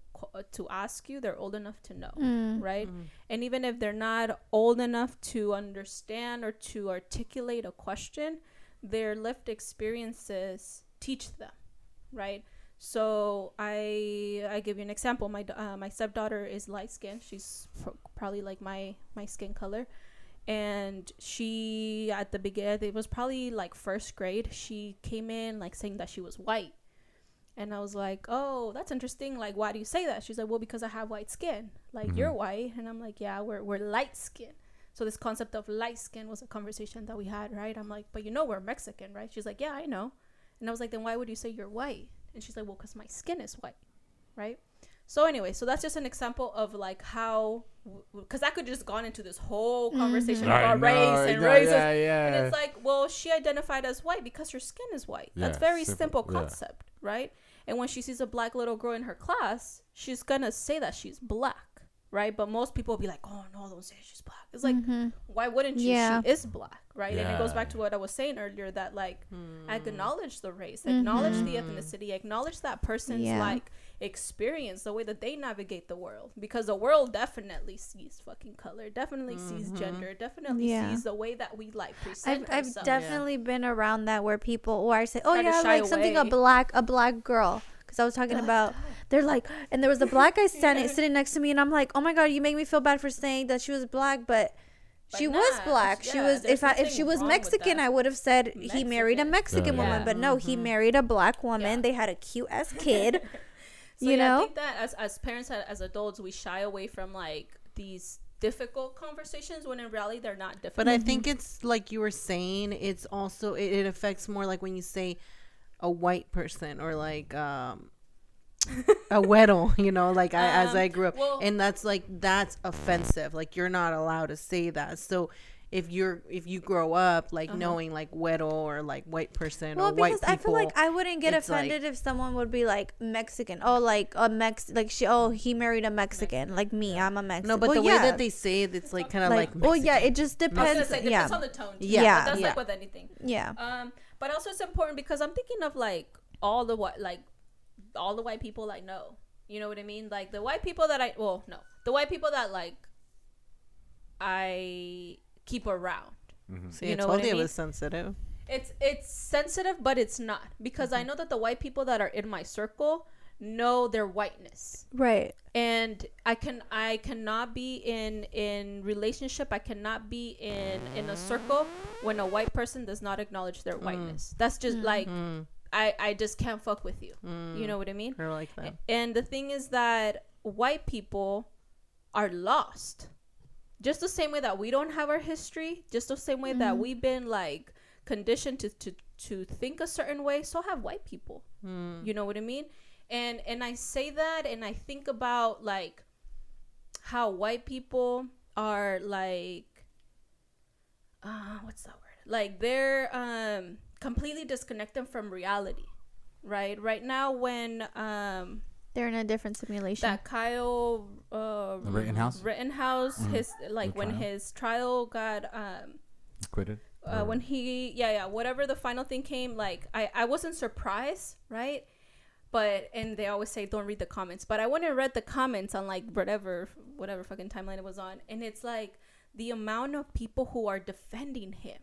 Speaker 4: to ask you they're old enough to know
Speaker 1: Mm.
Speaker 4: right? And even if they're not old enough to understand or to articulate a question their lived experiences teach them right? So i i give you an example. My uh, my stepdaughter is light skinned she's pro- probably like my my skin color and she at the beginning it was probably like first grade she came in like saying that she was white. And i was like oh that's interesting. Like why do you say that? She's like well because i have white skin. Like you're mm-hmm. white. And i'm like yeah we're, we're light skin. So this concept of light skin was a conversation that we had right? I'm like but you know we're mexican right? She's like yeah i know. And i was like then why would you say you're white? And she's like well because my skin is white right? So anyway so that's just an example of like how because i could just gone into this whole mm-hmm. conversation
Speaker 2: I
Speaker 4: about
Speaker 2: know,
Speaker 4: race and
Speaker 2: yeah,
Speaker 4: races
Speaker 2: yeah, yeah.
Speaker 4: and it's like, well, she identified as white because her skin is white. That's very
Speaker 2: simple,
Speaker 4: simple,
Speaker 2: yeah.
Speaker 4: concept, right? And when she sees a black little girl in her class, she's gonna say that she's black, right? But most people will be like, oh no, don't say she's black. It's like, mm-hmm. why wouldn't you?
Speaker 1: Yeah.
Speaker 4: She is black, right? And it goes back to what I was saying earlier that like
Speaker 3: Hmm.
Speaker 4: acknowledge the race, mm-hmm. acknowledge the ethnicity, acknowledge that person's
Speaker 1: Yeah.
Speaker 4: like experience, the way that they navigate the world, because the world definitely sees fucking color, definitely sees mm-hmm. gender, definitely
Speaker 1: Yeah.
Speaker 4: sees the way that we like present
Speaker 1: I've, I've
Speaker 4: ourselves.
Speaker 1: definitely been around that where people or I say, oh
Speaker 4: Try
Speaker 1: yeah,
Speaker 4: shy
Speaker 1: like something a black a black girl because I was talking about they're like and there was a black guy standing sitting next to me and I'm like, oh my god, you make me feel bad for saying that she was black, but.
Speaker 4: But
Speaker 1: She was
Speaker 4: nah,
Speaker 1: black. She was. If I if she was Mexican. I would have said he married a Mexican
Speaker 2: Yeah,
Speaker 1: woman. But no, he mm-hmm. married a black woman.
Speaker 4: Yeah.
Speaker 1: They had a cute ass kid.
Speaker 4: So
Speaker 1: you
Speaker 4: yeah, I
Speaker 1: know?
Speaker 4: think that as as parents as adults, we shy away from like these difficult conversations when in reality they're not difficult.
Speaker 3: But I think it's like you were saying, it's also it, it affects more like when you say a white person or like um a weddle, you know, like I as
Speaker 4: Um,
Speaker 3: I grew up.
Speaker 4: well-
Speaker 3: and that's like that's offensive. Like you're not allowed to say that. So if you're if you grow up like knowing like weddle or like white person
Speaker 1: Well,
Speaker 3: or white
Speaker 1: because
Speaker 3: people
Speaker 1: I feel like I wouldn't get
Speaker 3: it's like-
Speaker 1: offended if someone would be like Mexican. Oh, like a Mex, like she. Oh, he married a Mexican. Like me, I'm a Mexican.
Speaker 3: no, but
Speaker 1: Well,
Speaker 3: the way that they say it, it's like kind of like,
Speaker 1: like, well, yeah, it just
Speaker 4: I was gonna
Speaker 1: depends.
Speaker 4: say
Speaker 1: Yeah,
Speaker 4: depends on the tone. too,
Speaker 3: Yeah,
Speaker 4: but that's
Speaker 3: yeah.
Speaker 4: like with anything.
Speaker 1: yeah.
Speaker 4: Um, but also it's important because I'm thinking of like all the what like all the white people I know. You know what I mean? Like the white people that I well no the white people that like I keep around. Mm-hmm.
Speaker 3: See,
Speaker 4: you
Speaker 3: I
Speaker 4: know
Speaker 3: told
Speaker 4: what I
Speaker 3: you it
Speaker 4: mean?
Speaker 3: was sensitive.
Speaker 4: It's it's sensitive, but it's not because I mm-hmm. know that the white people that are in my circle know their whiteness
Speaker 1: Right.
Speaker 4: and i can i cannot be in in relationship i cannot be in in a circle when a white person does not acknowledge their mm. whiteness that's just mm-hmm. like i i just can't fuck with you you mm. know what i mean
Speaker 3: Or like that.
Speaker 4: and the thing is that white people are lost just the same way that we don't have our history just the same way that we've been like conditioned to to to think a certain way so have white people. You know what i mean? And and i say that and i think about like how white people are like uh what's that word? Like they're um completely disconnected from reality right? Right now when um
Speaker 1: They're in a different simulation.
Speaker 4: that Kyle uh
Speaker 2: The Rittenhouse?
Speaker 4: Rittenhouse his like
Speaker 2: The
Speaker 4: when
Speaker 2: trial?
Speaker 4: his trial got um
Speaker 2: Acquitted.
Speaker 4: uh, when he yeah yeah whatever the final thing came like I I wasn't surprised right but and they always say don't read the comments but I went and read the comments on like whatever whatever fucking timeline it was on and it's like the amount of people who are defending him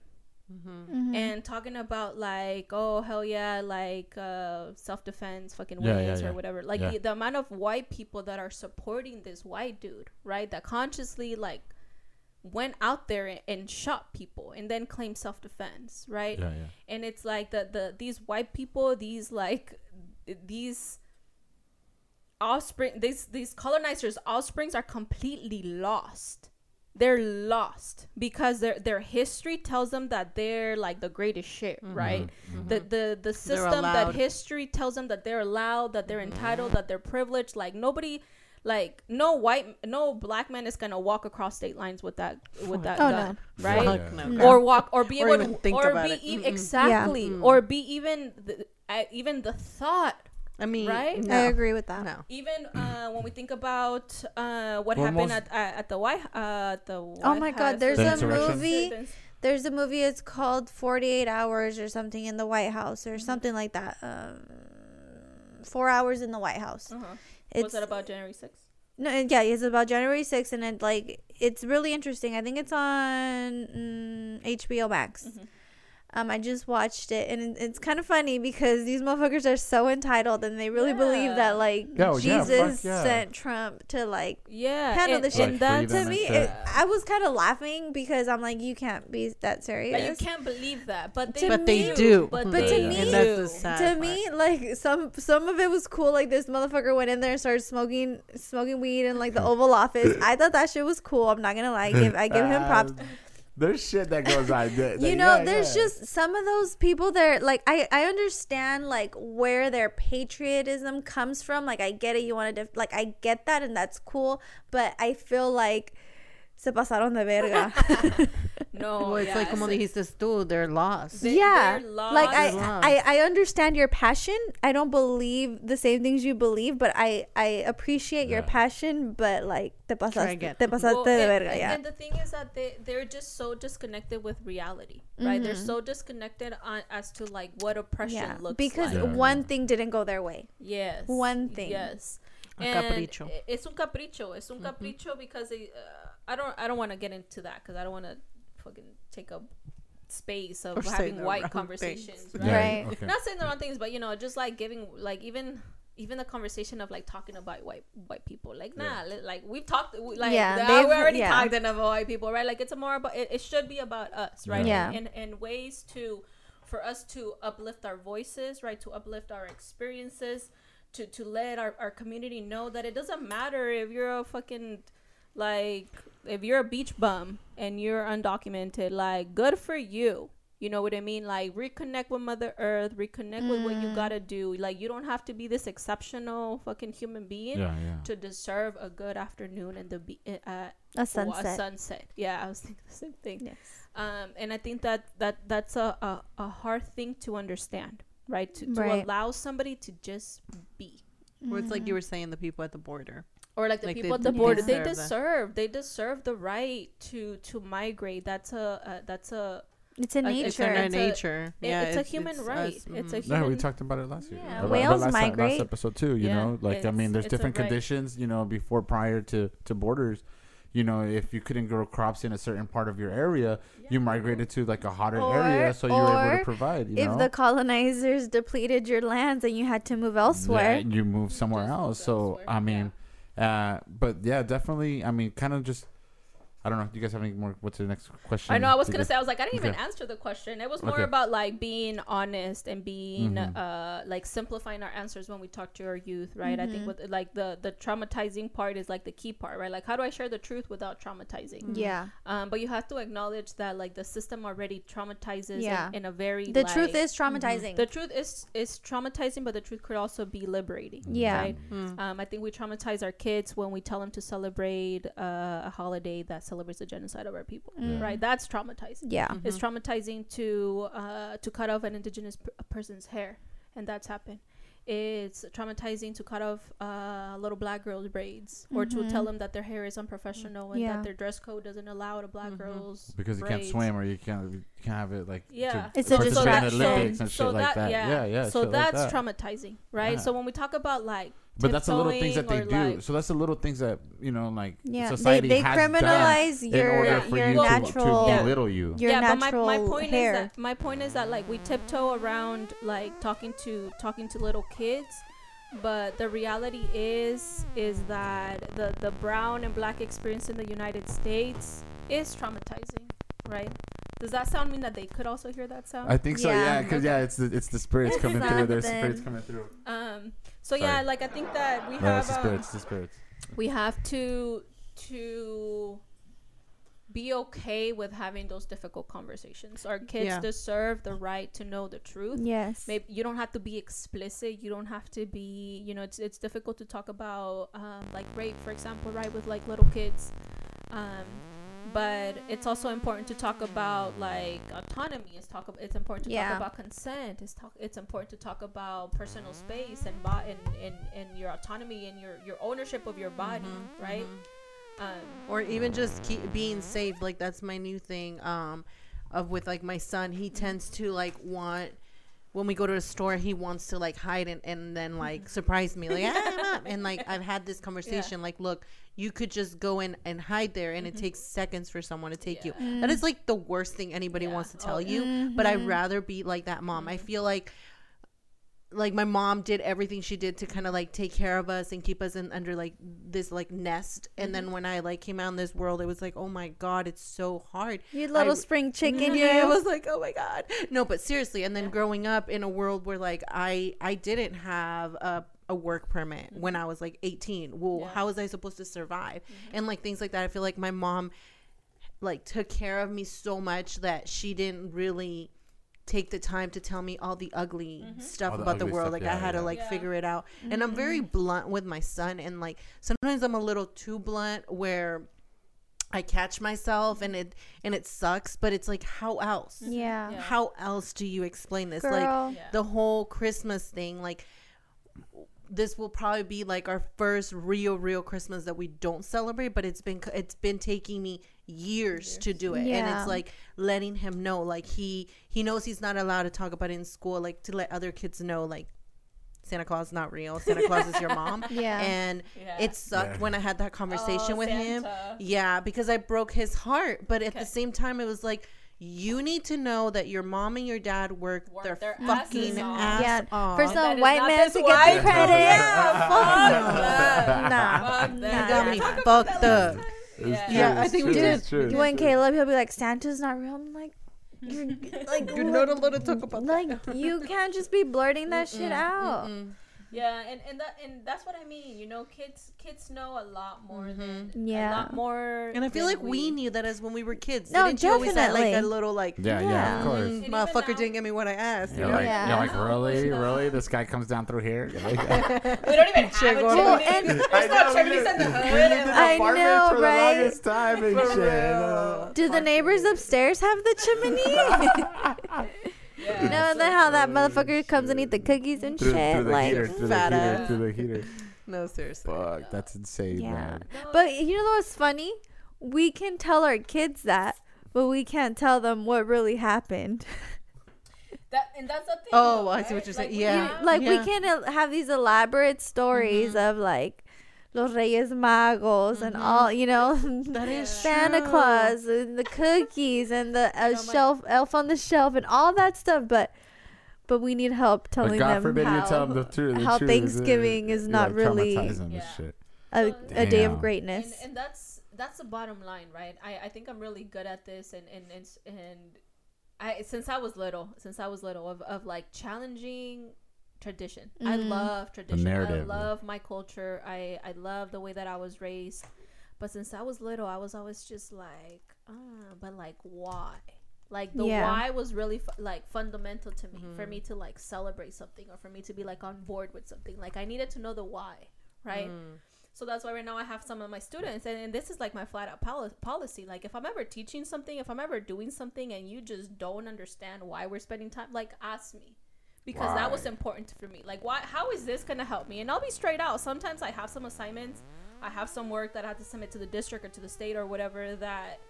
Speaker 1: Mm-hmm.
Speaker 4: and talking about like oh hell yeah like uh self-defense fucking
Speaker 2: Yeah,
Speaker 4: ways
Speaker 2: yeah,
Speaker 4: or whatever like
Speaker 2: Yeah.
Speaker 4: the, the amount of white people that are supporting this white dude right that consciously like went out there and, and shot people and then claimed self-defense right
Speaker 2: Yeah, yeah.
Speaker 4: and it's like the the these white people these like these offspring these these colonizers offsprings are completely lost they're lost because their their history tells them that they're like the greatest shit, right? The the the system that history tells them that they're allowed, that they're entitled, that they're privileged. Like nobody, like no white, no black man is gonna walk across state lines with that with that
Speaker 1: Oh,
Speaker 4: gun, right?
Speaker 3: Fuck
Speaker 2: Yeah.
Speaker 3: no.
Speaker 1: No.
Speaker 4: Or walk, or be
Speaker 3: Or
Speaker 4: able
Speaker 3: even
Speaker 4: to,
Speaker 3: think
Speaker 4: or
Speaker 3: about
Speaker 4: be
Speaker 3: it.
Speaker 4: e- exactly,
Speaker 3: Mm-mm.
Speaker 4: or be even the, uh, even the thought
Speaker 3: I mean,
Speaker 4: Right?
Speaker 3: No.
Speaker 1: I agree with that.
Speaker 3: No.
Speaker 4: even uh, when we think about uh, what
Speaker 2: Well,
Speaker 4: happened
Speaker 2: most-
Speaker 4: at, at at the White uh, at the
Speaker 1: Oh my
Speaker 4: White
Speaker 1: God, there's
Speaker 2: The
Speaker 1: a movie. There's a movie. It's called 48 Hours or something in the White House or something like that. Um, four hours in the White House.
Speaker 4: Uh-huh.
Speaker 1: It's
Speaker 4: Was that about January 6th?
Speaker 1: no, yeah, it's about January 6th, and it like it's really interesting. I think it's on mm, HBO Max.
Speaker 4: Mhm.
Speaker 1: Um, I just watched it, and it's kind of funny because these motherfuckers are so entitled, and they really believe that like
Speaker 2: Yeah, yeah, fuck
Speaker 1: Jesus
Speaker 2: yeah.
Speaker 1: sent Trump to like
Speaker 4: Yeah,
Speaker 1: handle the shit.
Speaker 4: and that's
Speaker 1: to me, it. I was kind of laughing because I'm like, you can't be that serious.
Speaker 4: Like, you can't believe that, but they
Speaker 1: To
Speaker 3: But they do.
Speaker 4: But,
Speaker 1: But
Speaker 4: they
Speaker 1: to me-
Speaker 4: do.
Speaker 3: and that's the sad
Speaker 1: to
Speaker 3: part.
Speaker 1: me, like some some of it was cool. Like this motherfucker went in there and started smoking smoking weed in like the Oval Office. I thought that shit was cool. I'm not gonna lie. I give I give him props.
Speaker 2: There's shit that goes on. Like,
Speaker 1: you know,
Speaker 2: yeah,
Speaker 1: there's
Speaker 2: yeah.
Speaker 1: just some of those people that like I I understand like where their patriotism comes from. Like I get it. You want to def- like I get that and that's cool. But I feel like se pasaron de verga.
Speaker 4: No,
Speaker 3: Well, it's
Speaker 4: yeah,
Speaker 3: like como
Speaker 4: so-
Speaker 3: dijiste tú, they're lost.
Speaker 4: They-
Speaker 1: yeah
Speaker 4: they're
Speaker 1: like I,
Speaker 3: lost.
Speaker 1: I i understand your passion i don't believe the same things you believe but i i appreciate your passion but like te pasaste,
Speaker 3: again.
Speaker 1: te pasaste
Speaker 4: Well,
Speaker 1: de
Speaker 4: and,
Speaker 1: verga
Speaker 4: and-
Speaker 1: yeah
Speaker 4: and the thing is that they they're just so disconnected with reality, right? They're
Speaker 1: Mm-hmm.
Speaker 4: so disconnected on as to like what oppression
Speaker 1: yeah
Speaker 4: looks
Speaker 1: because
Speaker 4: like.
Speaker 2: Yeah,
Speaker 1: one
Speaker 2: yeah.
Speaker 1: thing didn't go their way
Speaker 4: Yes.
Speaker 1: One thing.
Speaker 4: Yes.
Speaker 3: A
Speaker 4: And
Speaker 3: capricho.
Speaker 4: i- It's un capricho. It's un capricho because they, uh, I don't I don't want to get into that because I don't want to fucking take up space of
Speaker 3: Or
Speaker 4: having white conversations,
Speaker 3: things.
Speaker 4: right?
Speaker 2: Yeah,
Speaker 1: Right.
Speaker 2: okay.
Speaker 4: Not saying the wrong things, but you know, just like giving like even even the conversation of like talking about white white people like nah li- like we've talked we- like
Speaker 1: Yeah,
Speaker 4: yeah,
Speaker 1: they've-
Speaker 4: we already
Speaker 1: yeah.
Speaker 4: talked enough about white people right like it's a more about it, it should be about us right
Speaker 1: Yeah.
Speaker 4: and, and and ways to for us to uplift our voices right to uplift our experiences to to let our, our community know that it doesn't matter if you're a fucking like if you're a beach bum and you're undocumented like good for you you know what i mean like reconnect with mother earth reconnect with what you
Speaker 1: Mm.
Speaker 4: gotta do like you don't have to be this exceptional fucking human being
Speaker 2: Yeah, yeah.
Speaker 4: to deserve a good afternoon and the be uh,
Speaker 1: a
Speaker 4: a
Speaker 1: sunset
Speaker 4: sunset yeah i was thinking the same thing
Speaker 1: yes
Speaker 4: um, and I think that that that's a, a, a hard thing to understand, right? To, to
Speaker 1: Right.
Speaker 4: allow somebody to just be,
Speaker 3: Where it's like you were saying, the people at the border.
Speaker 4: Or like the
Speaker 3: Like,
Speaker 4: people at the
Speaker 1: d-
Speaker 4: border, they
Speaker 3: deserve that.
Speaker 4: they deserve the right to to migrate. That's a, a that's a
Speaker 1: it's a
Speaker 4: Like, it's
Speaker 3: It's
Speaker 1: nature
Speaker 3: in
Speaker 4: It's a-
Speaker 3: nature.
Speaker 4: it-
Speaker 3: yeah,
Speaker 4: it's, a human right.
Speaker 3: us,
Speaker 4: It's a
Speaker 3: mhm.
Speaker 2: Yeah, we talked about it last year.
Speaker 1: Yeah,
Speaker 2: About-
Speaker 1: whales
Speaker 2: about last, time-
Speaker 1: migrate.
Speaker 2: last episode too. You
Speaker 4: Yeah,
Speaker 2: know, like I mean, there's
Speaker 4: it's a
Speaker 2: different
Speaker 4: right.
Speaker 2: conditions. You know, before prior to to borders. You know, if you couldn't grow crops in a certain part of your area, you migrated to like a hotter
Speaker 1: Or-
Speaker 2: area, so you were able to provide. You
Speaker 1: if
Speaker 2: know,
Speaker 1: the colonizers depleted your lands and you had to move elsewhere
Speaker 2: and you move somewhere
Speaker 4: Just move
Speaker 2: else. So
Speaker 4: elsewhere,
Speaker 2: I mean, uh, but yeah, definitely. I mean, kind of just. I don't know. Do you guys have any more? What's the next question?
Speaker 4: I know. I was gonna
Speaker 2: guys-
Speaker 4: say. I was like, I didn't even answer the question. It was more
Speaker 2: Okay.
Speaker 4: about like being honest and being
Speaker 2: Mhm.
Speaker 4: uh like simplifying our answers when we talk to our youth, right? I think
Speaker 1: Mhm.
Speaker 4: with like the the traumatizing part is like the key part, right? Like, how do I share the truth without traumatizing?
Speaker 1: yeah
Speaker 4: Um, but you have to acknowledge that like the system already traumatizes
Speaker 1: Yeah.
Speaker 4: in, in a very
Speaker 1: the truth is traumatizing
Speaker 4: the truth is is traumatizing, but the truth could also be liberating.
Speaker 1: Yeah.
Speaker 4: Right? Um, I think we traumatize our kids when we tell them to celebrate uh, a holiday that celebrates the genocide of our people.
Speaker 1: Mm.
Speaker 4: Right? That's traumatizing.
Speaker 1: yeah
Speaker 4: It's traumatizing to uh, to cut off an indigenous p- person's hair, and that's happened. It's traumatizing to cut off uh, little black girl's braids, or to tell them that their hair is unprofessional and
Speaker 1: Yeah.
Speaker 4: that their dress code doesn't allow the black
Speaker 3: Mhm.
Speaker 4: girls
Speaker 2: because you can't swim or you can't you can't have it like to
Speaker 4: Yeah.
Speaker 1: It's a
Speaker 2: participate in the
Speaker 1: distraction.
Speaker 2: Olympics and shit like that. Yeah, yeah.
Speaker 4: So
Speaker 2: shit like
Speaker 4: that's
Speaker 2: that.
Speaker 4: traumatizing, right?
Speaker 2: Yeah.
Speaker 4: So when we talk about like,
Speaker 2: But that's the little things that they do.
Speaker 4: like-
Speaker 2: so that's the little things that you know, like
Speaker 1: yeah
Speaker 2: society
Speaker 1: they
Speaker 2: has done
Speaker 1: criminalize
Speaker 2: in
Speaker 1: your
Speaker 2: order for
Speaker 1: your
Speaker 2: you to,
Speaker 1: natural
Speaker 2: to belittle you.
Speaker 1: your
Speaker 4: yeah,
Speaker 1: natural
Speaker 4: but my, my point
Speaker 1: hair
Speaker 4: is that my point is that like we tiptoe around like talking to talking to little kids, but the reality is is that the the brown and black experience in the United States is traumatizing, right? Does that sound mean that they could also hear that sound?
Speaker 2: I think so.
Speaker 1: Yeah.
Speaker 2: Yeah, because yeah, it's the it's the spirits coming through. There's
Speaker 1: Something.
Speaker 2: spirits coming through.
Speaker 4: um. So yeah, like I think that we
Speaker 2: No,
Speaker 4: have
Speaker 2: it's the
Speaker 4: um,
Speaker 2: spirits. The spirits.
Speaker 4: we have to to be okay with having those difficult conversations. Our kids
Speaker 3: Yeah.
Speaker 4: deserve the right to know the truth.
Speaker 1: Yes.
Speaker 4: Maybe you don't have to be explicit. You don't have to be, you know, it's it's difficult to talk about um, like rape, for example, right, with like little kids. Um, but it's also important to talk about like autonomy. It's talk. ab- It's important to
Speaker 1: Yeah.
Speaker 4: talk about consent. It's talk. It's important to talk about personal space and bo- and, and and your autonomy and your your ownership of your body, right? Um,
Speaker 3: or even just keep being safe like that's my new thing um of with like my son he tends to like want when we go to a store he wants to like hide and, and then like surprise me like ah, Mom." and like i've had this conversation like look you could just go in and hide there and it mm-hmm. takes seconds for someone to take you. That is like the worst thing anybody wants to tell oh, you but i'd mm-hmm. rather be like that mom. I mm-hmm. feel like like my mom did everything she did to kind of like take care of us and keep us in under like this like nest and then mm-hmm. when i like came out in this world it was like oh my god it's so hard
Speaker 1: You little
Speaker 3: I-
Speaker 1: spring chicken,
Speaker 3: yeah,
Speaker 1: you.
Speaker 3: I was like, oh my god. No, but seriously, and then growing up in a world where like I I didn't have a a work permit mm-hmm. when I was like 18. Well, how was I supposed to survive? Mm-hmm. And like things like that. I feel like my mom like took care of me so much that she didn't really take the time to tell me all the ugly mm-hmm. stuff
Speaker 2: All
Speaker 3: about the
Speaker 2: ugly
Speaker 3: world
Speaker 2: stuff,
Speaker 3: like
Speaker 2: yeah,
Speaker 3: i had to like
Speaker 4: Yeah.
Speaker 3: figure it out and i'm very mm-hmm. blunt with my son and like sometimes i'm a little too blunt where i catch myself and it and it sucks but it's like how else mm-hmm.
Speaker 1: yeah.
Speaker 4: Yeah.
Speaker 3: how else do you explain this like
Speaker 4: Yeah.
Speaker 3: the whole christmas thing like this will probably be like our first real real christmas that we don't celebrate but it's been it's been taking me years, to do it and it's like letting him know like he he knows he's not allowed to talk about it in school like to let other kids know like Santa Claus is not real. Santa Claus is your mom.
Speaker 1: Yeah.
Speaker 3: And
Speaker 4: Yeah.
Speaker 3: it sucked
Speaker 2: Yeah.
Speaker 3: when I had that conversation
Speaker 4: Oh,
Speaker 3: with him. Yeah, because I broke his heart. But at
Speaker 4: Okay.
Speaker 3: the same time, it was like, you need to know that your mom and your dad work,
Speaker 4: Work
Speaker 3: their,
Speaker 4: their
Speaker 3: fucking
Speaker 4: asses off.
Speaker 3: ass
Speaker 1: Yeah,
Speaker 3: off.
Speaker 1: for
Speaker 4: And that
Speaker 1: some white man to get the credit.
Speaker 3: Yeah,
Speaker 4: fuck
Speaker 1: Nah,
Speaker 4: Fuck
Speaker 1: nah.
Speaker 4: that.
Speaker 3: You got me
Speaker 4: Talk about
Speaker 3: fucked up.
Speaker 2: It's
Speaker 4: Yeah.
Speaker 2: true,
Speaker 3: Yeah, I
Speaker 2: it's
Speaker 3: think we did.
Speaker 2: true,
Speaker 1: You and
Speaker 2: it's.
Speaker 1: Caleb, he'll be like, Santa's not real. I'm like, you're like,
Speaker 3: You're not allowed to talk about
Speaker 1: like you can't just be blurting that shit out.
Speaker 4: Yeah, and, and that and that's what I mean. You know, kids kids know a lot more than
Speaker 1: Yeah.
Speaker 4: a lot more.
Speaker 3: And I feel like we knew that as when we were kids.
Speaker 1: No,
Speaker 3: Didn't you always have like a little like,
Speaker 2: Yeah, yeah,
Speaker 1: Yeah.
Speaker 2: of course.
Speaker 3: "Mm,
Speaker 4: And
Speaker 3: motherfucker
Speaker 4: now-
Speaker 3: didn't give me what I asked. you
Speaker 2: You're like,
Speaker 1: Yeah.
Speaker 2: you're like, really, really? This guy comes down through here?
Speaker 4: we don't even have a
Speaker 3: Well,
Speaker 1: and-
Speaker 4: There's
Speaker 2: I
Speaker 4: no
Speaker 2: know, we
Speaker 4: chimneys in the hood.
Speaker 2: lived in
Speaker 4: and-
Speaker 1: I know,
Speaker 2: for the
Speaker 1: right?
Speaker 2: longest time and shit.
Speaker 1: Do the neighbors upstairs have the chimney?
Speaker 4: Yeah,
Speaker 1: you know
Speaker 4: so-
Speaker 1: then how that motherfucker comes and eat the cookies and
Speaker 2: through,
Speaker 1: shit?
Speaker 2: through the
Speaker 1: like,
Speaker 2: heater, through the
Speaker 3: fat
Speaker 2: heater,
Speaker 3: ass.
Speaker 2: through the heater.
Speaker 3: No, seriously.
Speaker 2: Fuck, that's insane,
Speaker 1: Yeah.
Speaker 2: man.
Speaker 1: but you know what's funny? We can tell our kids that, but we can't tell them what really happened.
Speaker 4: That and that's the thing.
Speaker 3: Oh,
Speaker 4: though,
Speaker 3: I see what you're saying.
Speaker 4: Like, we
Speaker 3: Yeah.
Speaker 4: have-
Speaker 1: like we can't have these elaborate stories mm-hmm. of like los Reyes Magos and all, you know,
Speaker 3: That is
Speaker 1: Santa
Speaker 3: true.
Speaker 1: Claus and the cookies and the uh,
Speaker 4: know, my-
Speaker 1: shelf elf on the shelf and all that stuff, but but we need help telling
Speaker 2: But God
Speaker 1: them
Speaker 2: forbid
Speaker 1: how,
Speaker 2: you tell them the truth. the
Speaker 1: how
Speaker 2: truth,
Speaker 1: Thanksgiving
Speaker 2: uh,
Speaker 1: is not
Speaker 2: like,
Speaker 1: really
Speaker 2: traumatize them and
Speaker 4: Yeah.
Speaker 2: shit.
Speaker 1: a, a day of greatness.
Speaker 4: and, and that's that's the bottom line, right? I, I think I'm really good at this, and and and, and I since I was little, since I was little, of, of like challenging tradition. I
Speaker 1: Mhm.
Speaker 4: love tradition. I
Speaker 2: narrative.
Speaker 4: love my culture. I I love the way that I was raised. But since I was little, I was always just like, ah, but like why? Like the
Speaker 1: Yeah.
Speaker 4: why was really fu- like fundamental to me for me to like celebrate something or for me to be like on board with something. Like I needed to know the why, right? So that's why right now I have some of my students, and, and this is like my flat out poli- policy. Like, if I'm ever teaching something, if I'm ever doing something, and you just don't understand why we're spending time, like, ask me, because that was important for me. Like, why? How is this gonna help me? And I'll be straight out. Sometimes I have some assignments, I have some work that I have to submit to the district or to the state or whatever that.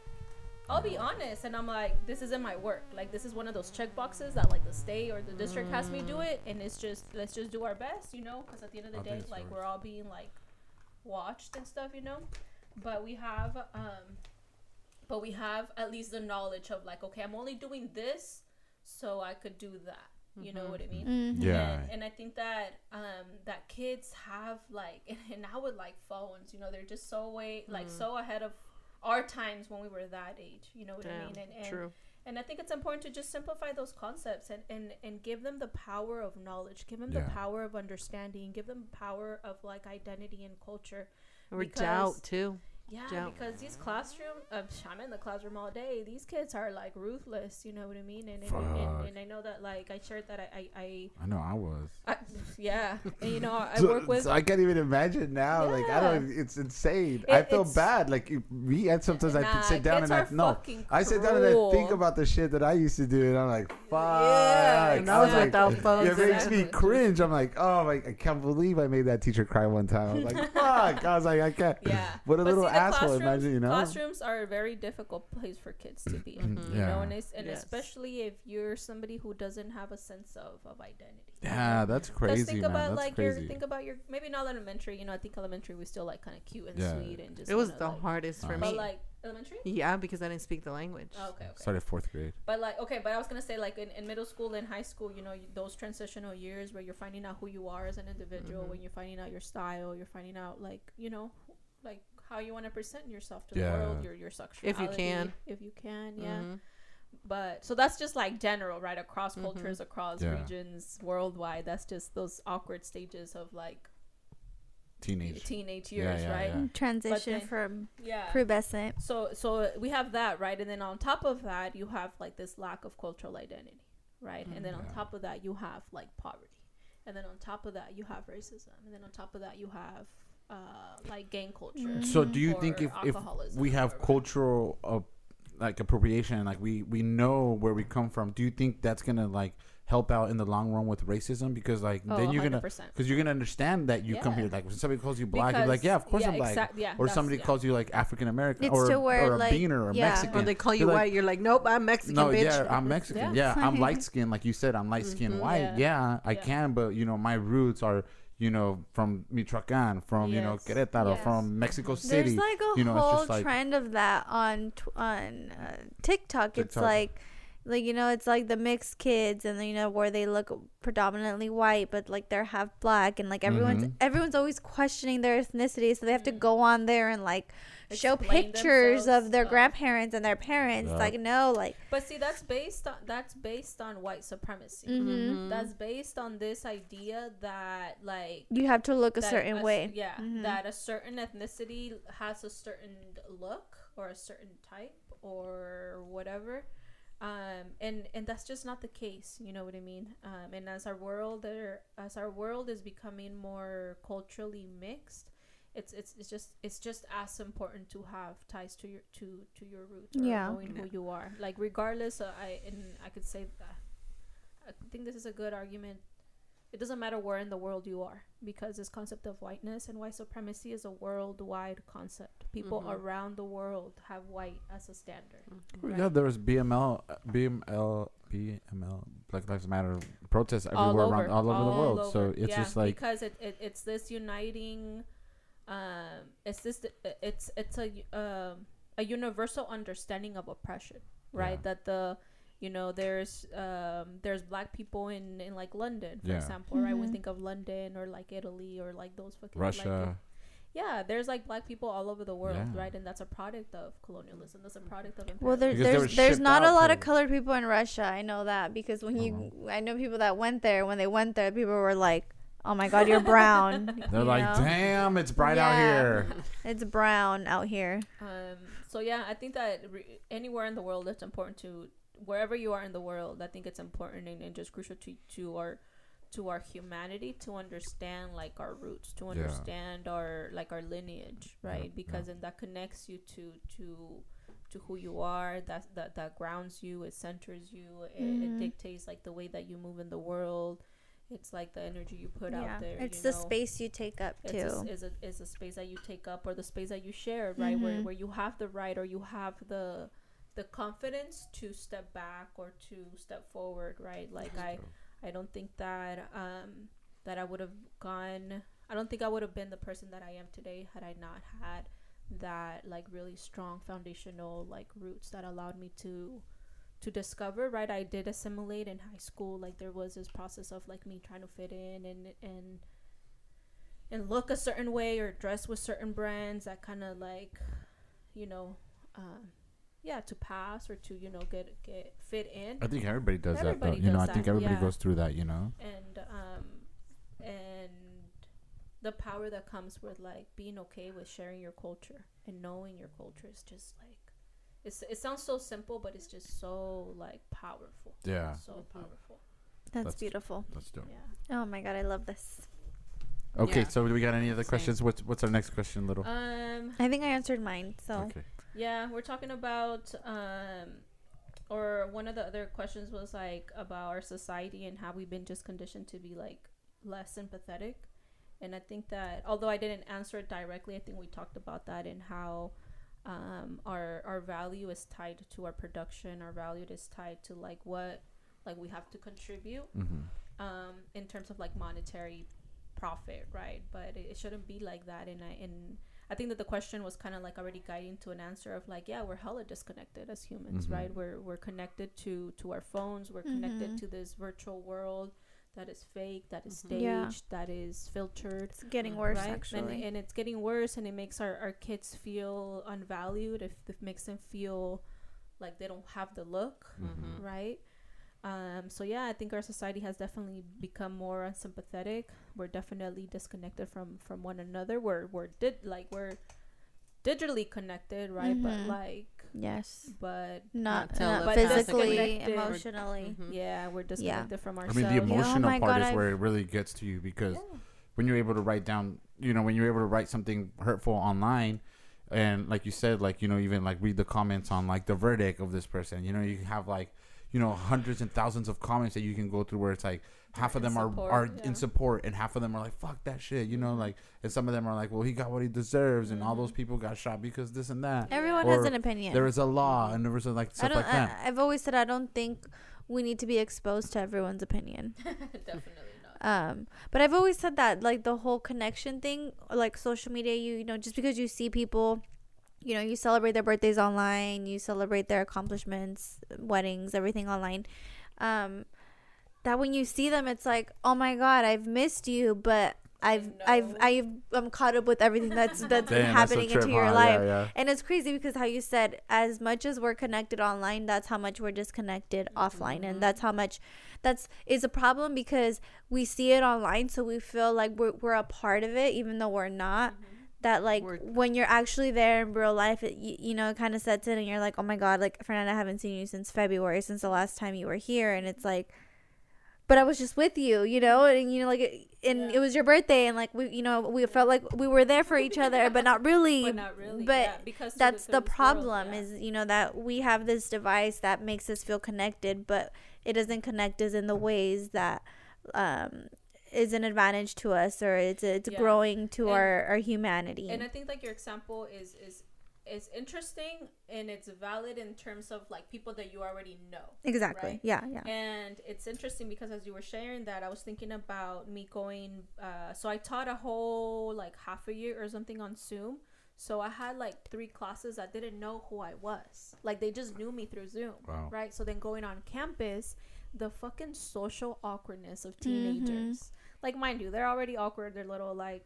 Speaker 4: I'll be honest, and I'm like, this isn't my work. Like, this is one of those check boxes that like the state or the district has me do it, and it's just let's just do our best, you know? Because at the end of the
Speaker 2: I
Speaker 4: day, like we're all being like watched and stuff, you know. But we have, um, but we have at least the knowledge of like, okay, I'm only doing this, so I could do that. You know what I mean?
Speaker 1: Mhm.
Speaker 2: Yeah.
Speaker 4: And, and I think that um that kids have like and I would like phones, you know, they're just so way like so ahead of our times when we were that age. You know what I mean? And, and
Speaker 3: true.
Speaker 4: and I think it's important to just simplify those concepts and, and, and give them the power of knowledge, give them the power of understanding, give them power of like identity and culture.
Speaker 3: Or
Speaker 4: because-
Speaker 3: doubt too.
Speaker 4: Yeah,
Speaker 3: Yeah.
Speaker 4: because these classroom, uh, I'm in the classroom all day. These kids are like ruthless. You know what I mean? And and, and, and I know that like I shared that I I, I,
Speaker 2: I know I was.
Speaker 4: I yeah, and you know I
Speaker 2: So-
Speaker 4: work with.
Speaker 2: so I can't even imagine now. Like I don't. It's insane. I feel bad. Like if me and sometimes I sit down and I no.
Speaker 4: fucking
Speaker 2: I sit down and I think about the shit that I used to do, and I'm like, fuck.
Speaker 4: Yeah,
Speaker 3: And that was
Speaker 2: like,
Speaker 3: without phones.
Speaker 2: it makes me cringe. I'm like, oh my, I can't believe I made that teacher cry one time. I was like, fuck. I was like, I can't.
Speaker 4: Yeah.
Speaker 2: What a
Speaker 4: But
Speaker 2: little
Speaker 4: see, the
Speaker 2: asshole.
Speaker 4: classrooms-
Speaker 2: Imagine, you know.
Speaker 4: Classrooms are a very difficult place for kids to be in.
Speaker 2: Mhm.
Speaker 4: You
Speaker 2: Yeah.
Speaker 4: know, and, it's, and
Speaker 3: Yes.
Speaker 4: especially if you're somebody who doesn't have a sense of, of identity. you
Speaker 2: Yeah,
Speaker 4: know?
Speaker 2: that's
Speaker 4: 'Cause
Speaker 2: crazy,
Speaker 4: think
Speaker 2: man.
Speaker 4: about
Speaker 2: that's
Speaker 4: like
Speaker 2: crazy.
Speaker 4: your think about your maybe not elementary. You know, I think elementary was still like kind of cute and
Speaker 2: Yeah.
Speaker 4: sweet and just.
Speaker 3: It was the
Speaker 4: like,
Speaker 3: hardest for
Speaker 2: Uh,
Speaker 4: But
Speaker 3: me.
Speaker 4: like elementary.
Speaker 3: yeah, because I didn't speak the language.
Speaker 4: Oh, okay, okay.
Speaker 2: Started fourth grade.
Speaker 4: But like, okay, but I was gonna say like in, in middle school and high school, you know, you, those transitional years where you're finding out who you are as an individual,
Speaker 3: Mhm.
Speaker 4: when you're finding out your style, you're finding out like you know, like how you want to present yourself to
Speaker 2: Yeah.
Speaker 4: the world, your your sexuality, if you
Speaker 3: can.
Speaker 4: if you can, yeah.
Speaker 3: Mhm.
Speaker 4: But so that's just like general, right? Across
Speaker 3: Mhm.
Speaker 4: cultures, across
Speaker 2: Yeah.
Speaker 4: regions, worldwide. That's just those awkward stages of like
Speaker 2: Teenage.
Speaker 4: teenage years,
Speaker 2: yeah,
Speaker 4: right?
Speaker 2: yeah.
Speaker 1: Transition
Speaker 4: then-
Speaker 1: from
Speaker 4: Yeah.
Speaker 1: pubescent.
Speaker 4: So so we have that, right? And then on top of that, you have like this lack of cultural identity, right? And then on top of that, you have like poverty. And then on top of that, you have racism. And then on top of that, you have uh, like gang culture.
Speaker 2: So do you think if, if we have cultural uh, like appropriation, like we we know where we come from, do you think that's gonna like help out in the long run with racism? Because like
Speaker 4: Oh,
Speaker 2: then you're gonna because you're gonna understand that you come here. Like when somebody calls you black, you're like, yeah, of course
Speaker 4: yeah,
Speaker 2: I'm black.
Speaker 4: exact- yeah,
Speaker 2: or somebody
Speaker 4: yeah.
Speaker 2: calls you like African American or, or a
Speaker 1: like-
Speaker 2: beaner or
Speaker 1: yeah.
Speaker 2: Mexican.
Speaker 3: Or they call you
Speaker 2: You're like,
Speaker 3: white, you're like, nope, I'm Mexican,
Speaker 2: no,
Speaker 3: bitch.
Speaker 2: yeah, I'm Mexican.
Speaker 4: Yeah.
Speaker 2: Yeah, I'm light skinned, like you said. I'm light skinned
Speaker 3: Mhm.
Speaker 2: white.
Speaker 4: Yeah.
Speaker 2: Yeah, I can, but you know, my roots are, you know, from Michoacan, from you know, Querétaro,
Speaker 4: Yes.
Speaker 2: from Mexico City.
Speaker 1: There's like a
Speaker 2: you know, it's
Speaker 1: whole
Speaker 2: just like-
Speaker 1: trend of that on tw- on uh, TikTok. It's like like you know it's like the mixed kids and you know where they look predominantly white but like they're half black and like everyone's
Speaker 2: Mhm.
Speaker 1: everyone's always questioning their ethnicity so they have to
Speaker 4: Mhm.
Speaker 1: go on there and like show pictures of their
Speaker 4: Oh.
Speaker 1: grandparents and their parents
Speaker 2: Yeah.
Speaker 1: like no like
Speaker 4: But see, that's based on that's based on white supremacy.
Speaker 1: mhm.
Speaker 4: That's based on this idea that like
Speaker 1: you have to look a certain
Speaker 4: s-
Speaker 1: way
Speaker 4: Yeah,
Speaker 1: Mhm.
Speaker 4: that a certain ethnicity has a certain look or a certain type or whatever. Um, and and that's just not the case. You know what I mean? Um, and as our world, are, as our world is becoming more culturally mixed, it's it's it's just it's just as important to have ties to your to to your roots or
Speaker 1: Yeah.
Speaker 4: knowing who you are. Like regardless, uh, I and I could say that. I think this is a good argument it doesn't matter where in the world you are because this concept of whiteness and white supremacy is a worldwide concept. People
Speaker 3: Mhm.
Speaker 4: around the world have white as a standard.
Speaker 2: Yeah, there was BML, BML, BML, Black Lives Matter protests everywhere
Speaker 4: over,
Speaker 2: around all over the world. So it's
Speaker 4: Yeah,
Speaker 2: just like
Speaker 4: because it, it it's this uniting, um, it's this it's it's a um a universal understanding of oppression, right?
Speaker 2: Yeah.
Speaker 4: That the you know there's um there's black people in in like London, for
Speaker 2: Yeah.
Speaker 4: example, right? When we think of London or like Italy or like those fucking
Speaker 2: Russia.
Speaker 4: Like, yeah, there's like black people all over the world,
Speaker 2: Yeah.
Speaker 4: right? And that's a product of colonialism. That's a product of
Speaker 1: well there,
Speaker 2: Because they were
Speaker 1: there's there's not a lot of colored people in russia i know that because when you i know people that went there when they went there people were like oh my god you're brown
Speaker 2: they're
Speaker 1: you
Speaker 2: like,
Speaker 1: know?
Speaker 2: damn, it's bright out here.
Speaker 1: it's brown out here
Speaker 4: Um, so yeah, I think that re- anywhere in the world, it's important to wherever you are in the world. I think it's important and, and just crucial to to our to our humanity to understand like our roots, to
Speaker 2: Yeah.
Speaker 4: understand our like our lineage, right?
Speaker 2: yeah.
Speaker 4: Because then that connects you to to to who you are. That that that grounds you. It centers you. It, it dictates like the way that you move in the world. It's like the energy you put out there.
Speaker 1: it's
Speaker 4: you
Speaker 1: the
Speaker 4: know?
Speaker 1: space you take up
Speaker 4: it's
Speaker 1: too
Speaker 4: a, is a is a space that you take up or the space that you share right where,
Speaker 1: Mhm.
Speaker 4: where you have the right or you have the the confidence to step back or to step forward right? Like i i don't think that um that i would have gone i don't think i would have been the person that i am today had i not had that like really strong foundational like roots that allowed me to to discover right? I did assimilate in high school. Like there was this process of like me trying to fit in and and and look a certain way or dress with certain brands that kind of like you know um yeah to pass or to you know get get fit in
Speaker 2: I think everybody does that
Speaker 4: Everybody
Speaker 2: though. You know, I think
Speaker 4: that,
Speaker 2: everybody
Speaker 4: yeah.
Speaker 2: goes through that. You know.
Speaker 4: and um and the power that comes with like being okay with sharing your culture and knowing your culture is just like it's, it sounds so simple but it's just so like powerful
Speaker 2: Yeah.
Speaker 4: so powerful
Speaker 1: That's,
Speaker 2: That's-
Speaker 1: beautiful.
Speaker 2: That's dope.
Speaker 4: yeah
Speaker 1: Oh my god, I love this.
Speaker 2: Okay,
Speaker 3: Yeah.
Speaker 2: so do we got any other
Speaker 3: Same.
Speaker 2: questions? What's what's our next question, little?
Speaker 4: um
Speaker 1: I think I answered mine. So
Speaker 2: Okay.
Speaker 4: Yeah, we're talking about um or one of the other questions was like about our society and how we've been just conditioned to be like less sympathetic. And I think that although I didn't answer it directly, I think we talked about that and how um our our value is tied to our production, our value is tied to like what like we have to contribute
Speaker 2: Mm-hmm.
Speaker 4: um, in terms of like monetary profit, right? But it, it shouldn't be like that. And I and I think that the question was kind of like already guiding to an answer of like, yeah, we're hella disconnected as humans,
Speaker 2: Mhm.
Speaker 4: right? We're we're connected to to our phones. We're connected
Speaker 1: Mhm.
Speaker 4: to this virtual world that is fake, that is
Speaker 3: Mhm.
Speaker 4: staged,
Speaker 1: Yeah.
Speaker 4: that is filtered.
Speaker 1: it's getting worse
Speaker 4: right?
Speaker 1: actually.
Speaker 4: And, and it's getting worse, and it makes our, our kids feel unvalued. If it makes them feel like they don't have the look,
Speaker 3: Mhm.
Speaker 4: right? Um, so yeah, I think our society has definitely become more unsympathetic. We're definitely disconnected from from one another. We're we're did like we're digitally connected, right? But
Speaker 1: Mhm.
Speaker 4: like,
Speaker 1: yes,
Speaker 4: but
Speaker 1: not,
Speaker 3: Not
Speaker 1: not
Speaker 4: But
Speaker 1: physically,
Speaker 4: disconnected.
Speaker 1: emotionally.
Speaker 3: Mhm.
Speaker 4: yeah, we're disconnected from
Speaker 2: our.
Speaker 4: I
Speaker 2: mean, the
Speaker 1: Yeah, oh
Speaker 2: emotional part
Speaker 1: God,
Speaker 2: is
Speaker 1: I've-
Speaker 2: where it really gets to you because
Speaker 4: Yeah.
Speaker 2: when you're able to write down, you know, when you're able to write something hurtful online, and like you said, like you know, even like read the comments on like the verdict of this person. You know, you have like, you know, hundreds and thousands of comments that you can go through where it's like half of them are
Speaker 4: support,
Speaker 2: are
Speaker 4: yeah.
Speaker 2: in support and half of them are like fuck that shit. You know, like and some of them are like, well, he got what he deserves, and all those
Speaker 4: Mhm.
Speaker 2: people got shot because this and that.
Speaker 1: Everyone
Speaker 2: Or
Speaker 1: has an opinion.
Speaker 2: There is a law, and there was a, like
Speaker 1: I
Speaker 2: stuff
Speaker 1: don't.
Speaker 2: like that.
Speaker 1: I, I've always said I don't think we need to be exposed to everyone's opinion.
Speaker 4: definitely not.
Speaker 1: Um, but I've always said that like the whole connection thing, like social media, you you know, just because you see people, you know, you celebrate their birthdays online, you celebrate their accomplishments, weddings, everything online. Um, that when you see them, it's like, oh my god, I've missed you, but I've I've. I've I'm caught up with everything that's that's been
Speaker 2: Damn, that's
Speaker 1: happening
Speaker 2: trip,
Speaker 1: into your
Speaker 2: huh?
Speaker 1: life.
Speaker 2: Yeah, yeah.
Speaker 1: And it's crazy because how you said, as much as we're connected online, that's how much we're disconnected offline,
Speaker 3: Mhm.
Speaker 1: and that's how much that's is a problem because we see it online, so we feel like we're we're a part of it, even though we're not. That like
Speaker 3: We're-
Speaker 1: when you're actually there in real life, it, you, you know, it kind of sets in, and you're like, oh my god, like Fernanda, I haven't seen you since February, since the last time you were here, and it's like. But I was just with you, you know, and you know, like, it- and
Speaker 4: Yeah.
Speaker 1: it was your birthday, and like we, you know, we felt like we were there for each other, but not really.
Speaker 4: But not really.
Speaker 1: but
Speaker 4: yeah, because
Speaker 1: that's
Speaker 4: through
Speaker 1: the
Speaker 4: this world,
Speaker 1: problem
Speaker 4: yeah.
Speaker 1: is you know that we have this device that makes us feel connected but it doesn't connect us in the ways that um is an advantage to us or it's it's
Speaker 4: Yeah.
Speaker 1: growing to
Speaker 4: And-
Speaker 1: our our humanity
Speaker 4: and I think like your example is is is interesting and it's valid in terms of like people that you already know.
Speaker 1: exactly
Speaker 4: right?
Speaker 1: yeah yeah
Speaker 4: And it's interesting because as you were sharing that, I was thinking about me going. Uh, so I taught a whole like half a year or something on Zoom. So I had like three classes that didn't know who I was. Like they just knew me through Zoom,
Speaker 2: Wow.
Speaker 4: right? So then going on campus, the fucking social awkwardness of
Speaker 1: Mhm.
Speaker 4: teenagers. Like mind you, they're already awkward. They're little like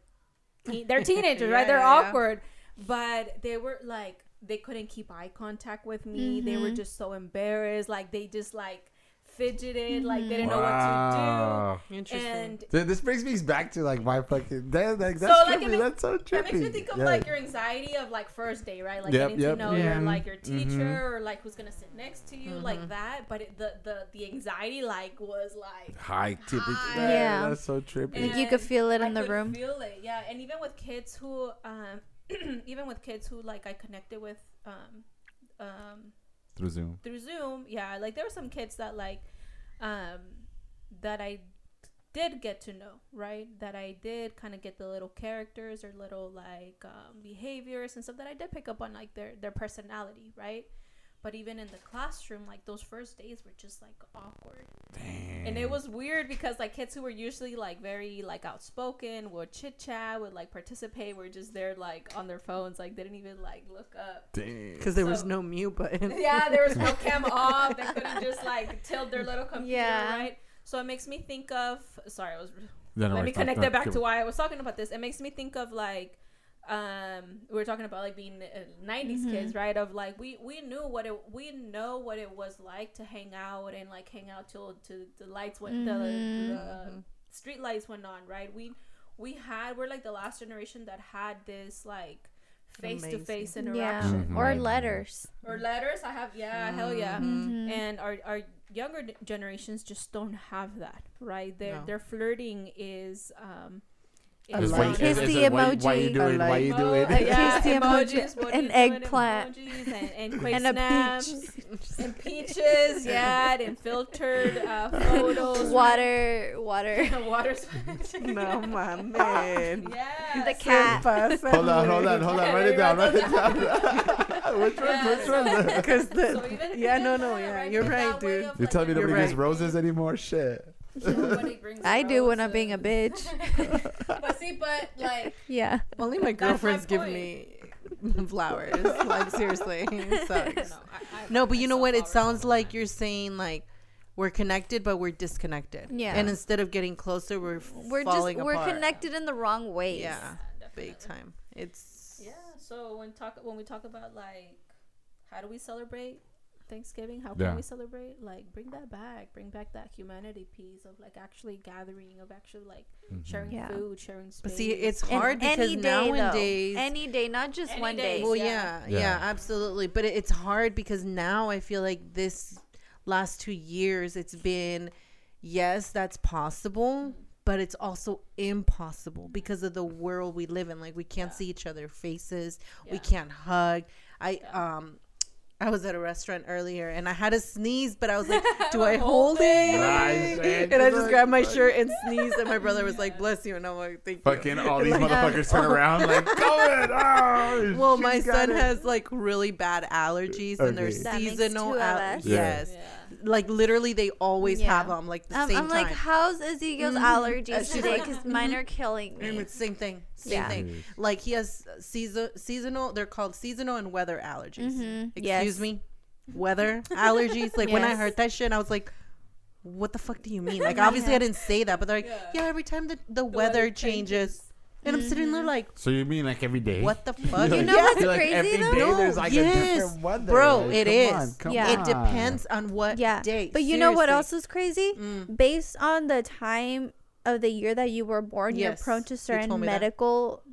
Speaker 4: teen- they're teenagers, right? They're
Speaker 3: yeah, yeah.
Speaker 4: awkward, but they were like they couldn't keep eye contact with me. They were
Speaker 1: Mhm.
Speaker 4: just so embarrassed. Like they just like fidgeted, like they didn't know what to do.
Speaker 3: Interesting.
Speaker 4: And
Speaker 2: Th- This brings me back to like my fucking that, like,
Speaker 4: So,
Speaker 2: that's
Speaker 4: like,
Speaker 2: trippy.
Speaker 4: makes-
Speaker 2: that's so trippy.
Speaker 4: That makes me think of
Speaker 2: Yeah.
Speaker 4: like your anxiety of like first day, right? Like
Speaker 2: Yep,
Speaker 4: getting
Speaker 2: yep.
Speaker 4: to know
Speaker 3: Yeah.
Speaker 4: your like your teacher
Speaker 2: Mhm.
Speaker 4: or like who's gonna sit next to you,
Speaker 3: Mhm.
Speaker 4: like that. But it, the the the anxiety like was like
Speaker 2: high temperature.
Speaker 4: High.
Speaker 1: Yeah.
Speaker 2: that's so trippy.
Speaker 1: Like, you could feel it
Speaker 4: I
Speaker 1: in the
Speaker 4: could
Speaker 1: room
Speaker 4: Feel it, yeah. And even with kids who, um, even with kids who like I connected with, um, um,
Speaker 2: Through Zoom.
Speaker 4: through Zoom, yeah. Like there were some kids that like, um, that I did get to know, right? That I did kind of get the little characters or little like um, behaviors and stuff that I did pick up on like their their personality, right? But even in the classroom, like those first days were just like awkward.
Speaker 2: Damn.
Speaker 4: And it was weird because like kids who were usually like very like outspoken would chit chat, would like participate, were just there like on their phones, like they didn't even like look up.
Speaker 2: Damn.
Speaker 3: Because there was no mute button.
Speaker 4: Yeah, there was no cam off. They couldn't just like tilt their little computer,
Speaker 1: Yeah.
Speaker 4: right? So it makes me think of sorry, I was
Speaker 2: Yeah,
Speaker 4: let
Speaker 2: worries.
Speaker 4: me connect that back to why I was talking about this. It makes me think of like um we were talking about like being uh, 90s
Speaker 1: Mhm.
Speaker 4: kids right of like we we knew what it we know what it was like to hang out and like hang out till to the lights went
Speaker 1: Mhm.
Speaker 4: the, the street lights went on right we we had we're like the last generation that had this like face to face
Speaker 3: Amazing.
Speaker 1: Yeah.
Speaker 4: interaction
Speaker 2: Mhm.
Speaker 1: Or letters.
Speaker 4: or letters i have yeah hell yeah
Speaker 1: Mhm.
Speaker 4: and our, our younger d- generations just don't have that right their
Speaker 3: No.
Speaker 4: their flirting is um
Speaker 3: A
Speaker 4: is
Speaker 3: like.
Speaker 4: on-
Speaker 1: Kiss the
Speaker 2: it why- Why you
Speaker 1: emoji.
Speaker 2: doing?
Speaker 3: A
Speaker 2: Why you doing?
Speaker 4: Yeah,
Speaker 1: Kiss the emoji,
Speaker 4: emojis,
Speaker 1: an eggplant.
Speaker 4: and, and quick
Speaker 1: And a
Speaker 4: snaps,
Speaker 1: peach.
Speaker 4: and peaches, yeah, and filtered uh, photos,
Speaker 1: Water, water.
Speaker 4: water splash.
Speaker 3: No mames.
Speaker 4: yeah,
Speaker 1: The
Speaker 4: so-
Speaker 1: cat.
Speaker 2: Hold on, hold on, hold on. Write it down. Write it down. which one? Which
Speaker 4: so-
Speaker 2: one?
Speaker 3: Because the yeah, no, no, yeah, you're right, dude.
Speaker 4: You're
Speaker 2: telling me
Speaker 3: You're
Speaker 2: nobody uses roses anymore? Shit.
Speaker 4: Nobody brings
Speaker 1: I do when I'm being a bitch.
Speaker 4: but see, but like
Speaker 1: Yeah.
Speaker 3: Only my
Speaker 4: That's my
Speaker 3: girlfriends give me flowers. like seriously, sucks.
Speaker 4: no, I, I
Speaker 3: No,
Speaker 4: buy
Speaker 3: but you know what? It sounds like
Speaker 4: time.
Speaker 3: you're saying like we're connected, but we're disconnected.
Speaker 1: Yeah.
Speaker 3: And instead of getting closer, we're
Speaker 1: We're just
Speaker 3: falling
Speaker 1: we're
Speaker 3: apart.
Speaker 1: connected in the wrong ways.
Speaker 3: Yeah,
Speaker 4: Definitely.
Speaker 3: big time. It's
Speaker 4: Yeah. So when talk when we talk about like how do we celebrate Thanksgiving? How can
Speaker 2: Yeah.
Speaker 4: we celebrate? Like bring that back. Bring back that humanity piece of like actually gathering, of actually like sharing
Speaker 1: Yeah.
Speaker 4: food, sharing space.
Speaker 3: But see, it's
Speaker 1: And
Speaker 3: hard because
Speaker 1: any day, though.
Speaker 3: nowadays.
Speaker 1: any day, not just
Speaker 4: Any
Speaker 1: one
Speaker 4: day.
Speaker 1: day.
Speaker 3: well,
Speaker 4: Yeah.
Speaker 3: yeah, yeah,
Speaker 2: Yeah.
Speaker 3: absolutely. But it, it's hard because now I feel like this last two years, it's been, yes, that's possible, but it's also impossible because of the world we live in. Like we can't
Speaker 4: Yeah.
Speaker 3: see each other faces, we can't hug. I
Speaker 4: Yeah.
Speaker 3: um. I was at a restaurant earlier and I had to sneeze, but I was like, "Do I
Speaker 4: Hold
Speaker 3: hold it?"
Speaker 2: Nice,
Speaker 3: and I just grabbed my shirt and sneezed, and my brother was like, "Bless you," and I'm like, "Thank you."
Speaker 2: Fucking all these
Speaker 3: Like,
Speaker 2: motherfuckers turn oh. around like, go it. Oh,
Speaker 3: ah,
Speaker 2: Well,
Speaker 3: my son
Speaker 2: it.
Speaker 3: has like really bad allergies, and they're
Speaker 1: That
Speaker 3: seasonal.
Speaker 1: two of
Speaker 3: al- Yes,
Speaker 4: yeah.
Speaker 3: Like literally, they always
Speaker 1: Yeah.
Speaker 3: have them like the
Speaker 1: Um,
Speaker 3: same
Speaker 1: I'm like, how's Ezekiel's
Speaker 3: Mhm.
Speaker 1: allergies
Speaker 3: And she's
Speaker 1: today?
Speaker 3: like,
Speaker 1: Because mine are killing me.
Speaker 3: it's same thing, same
Speaker 1: Yeah.
Speaker 3: thing. Like he has season seasonal. They're called seasonal and weather allergies. Excuse
Speaker 1: Yes.
Speaker 3: me, weather allergies. Like when I
Speaker 1: Yes.
Speaker 3: heard that shit, I was like. What the fuck do you mean? Like, obviously, I didn't say that, but they're like,
Speaker 4: Yeah.
Speaker 3: yeah, every time the, the,
Speaker 4: The
Speaker 3: weather, changes. And I'm sitting there like,
Speaker 2: So you mean like every day?
Speaker 3: what the fuck?
Speaker 1: You know
Speaker 3: Yeah.
Speaker 1: what's
Speaker 2: You're like,
Speaker 1: crazy,
Speaker 2: every
Speaker 1: though?
Speaker 2: day
Speaker 3: No,
Speaker 2: there's like a
Speaker 3: yes.
Speaker 2: different weather.
Speaker 3: Bro,
Speaker 2: Like,
Speaker 3: it
Speaker 2: come
Speaker 3: is.
Speaker 2: on, come
Speaker 1: Yeah.
Speaker 3: It depends on what
Speaker 1: Yeah.
Speaker 3: day.
Speaker 1: But you know what
Speaker 3: Seriously.
Speaker 1: else is crazy?
Speaker 3: Mm.
Speaker 1: Based on the time of the year that you were born,
Speaker 3: Yes,
Speaker 1: you're prone to
Speaker 3: you
Speaker 1: certain
Speaker 3: me that.
Speaker 1: medical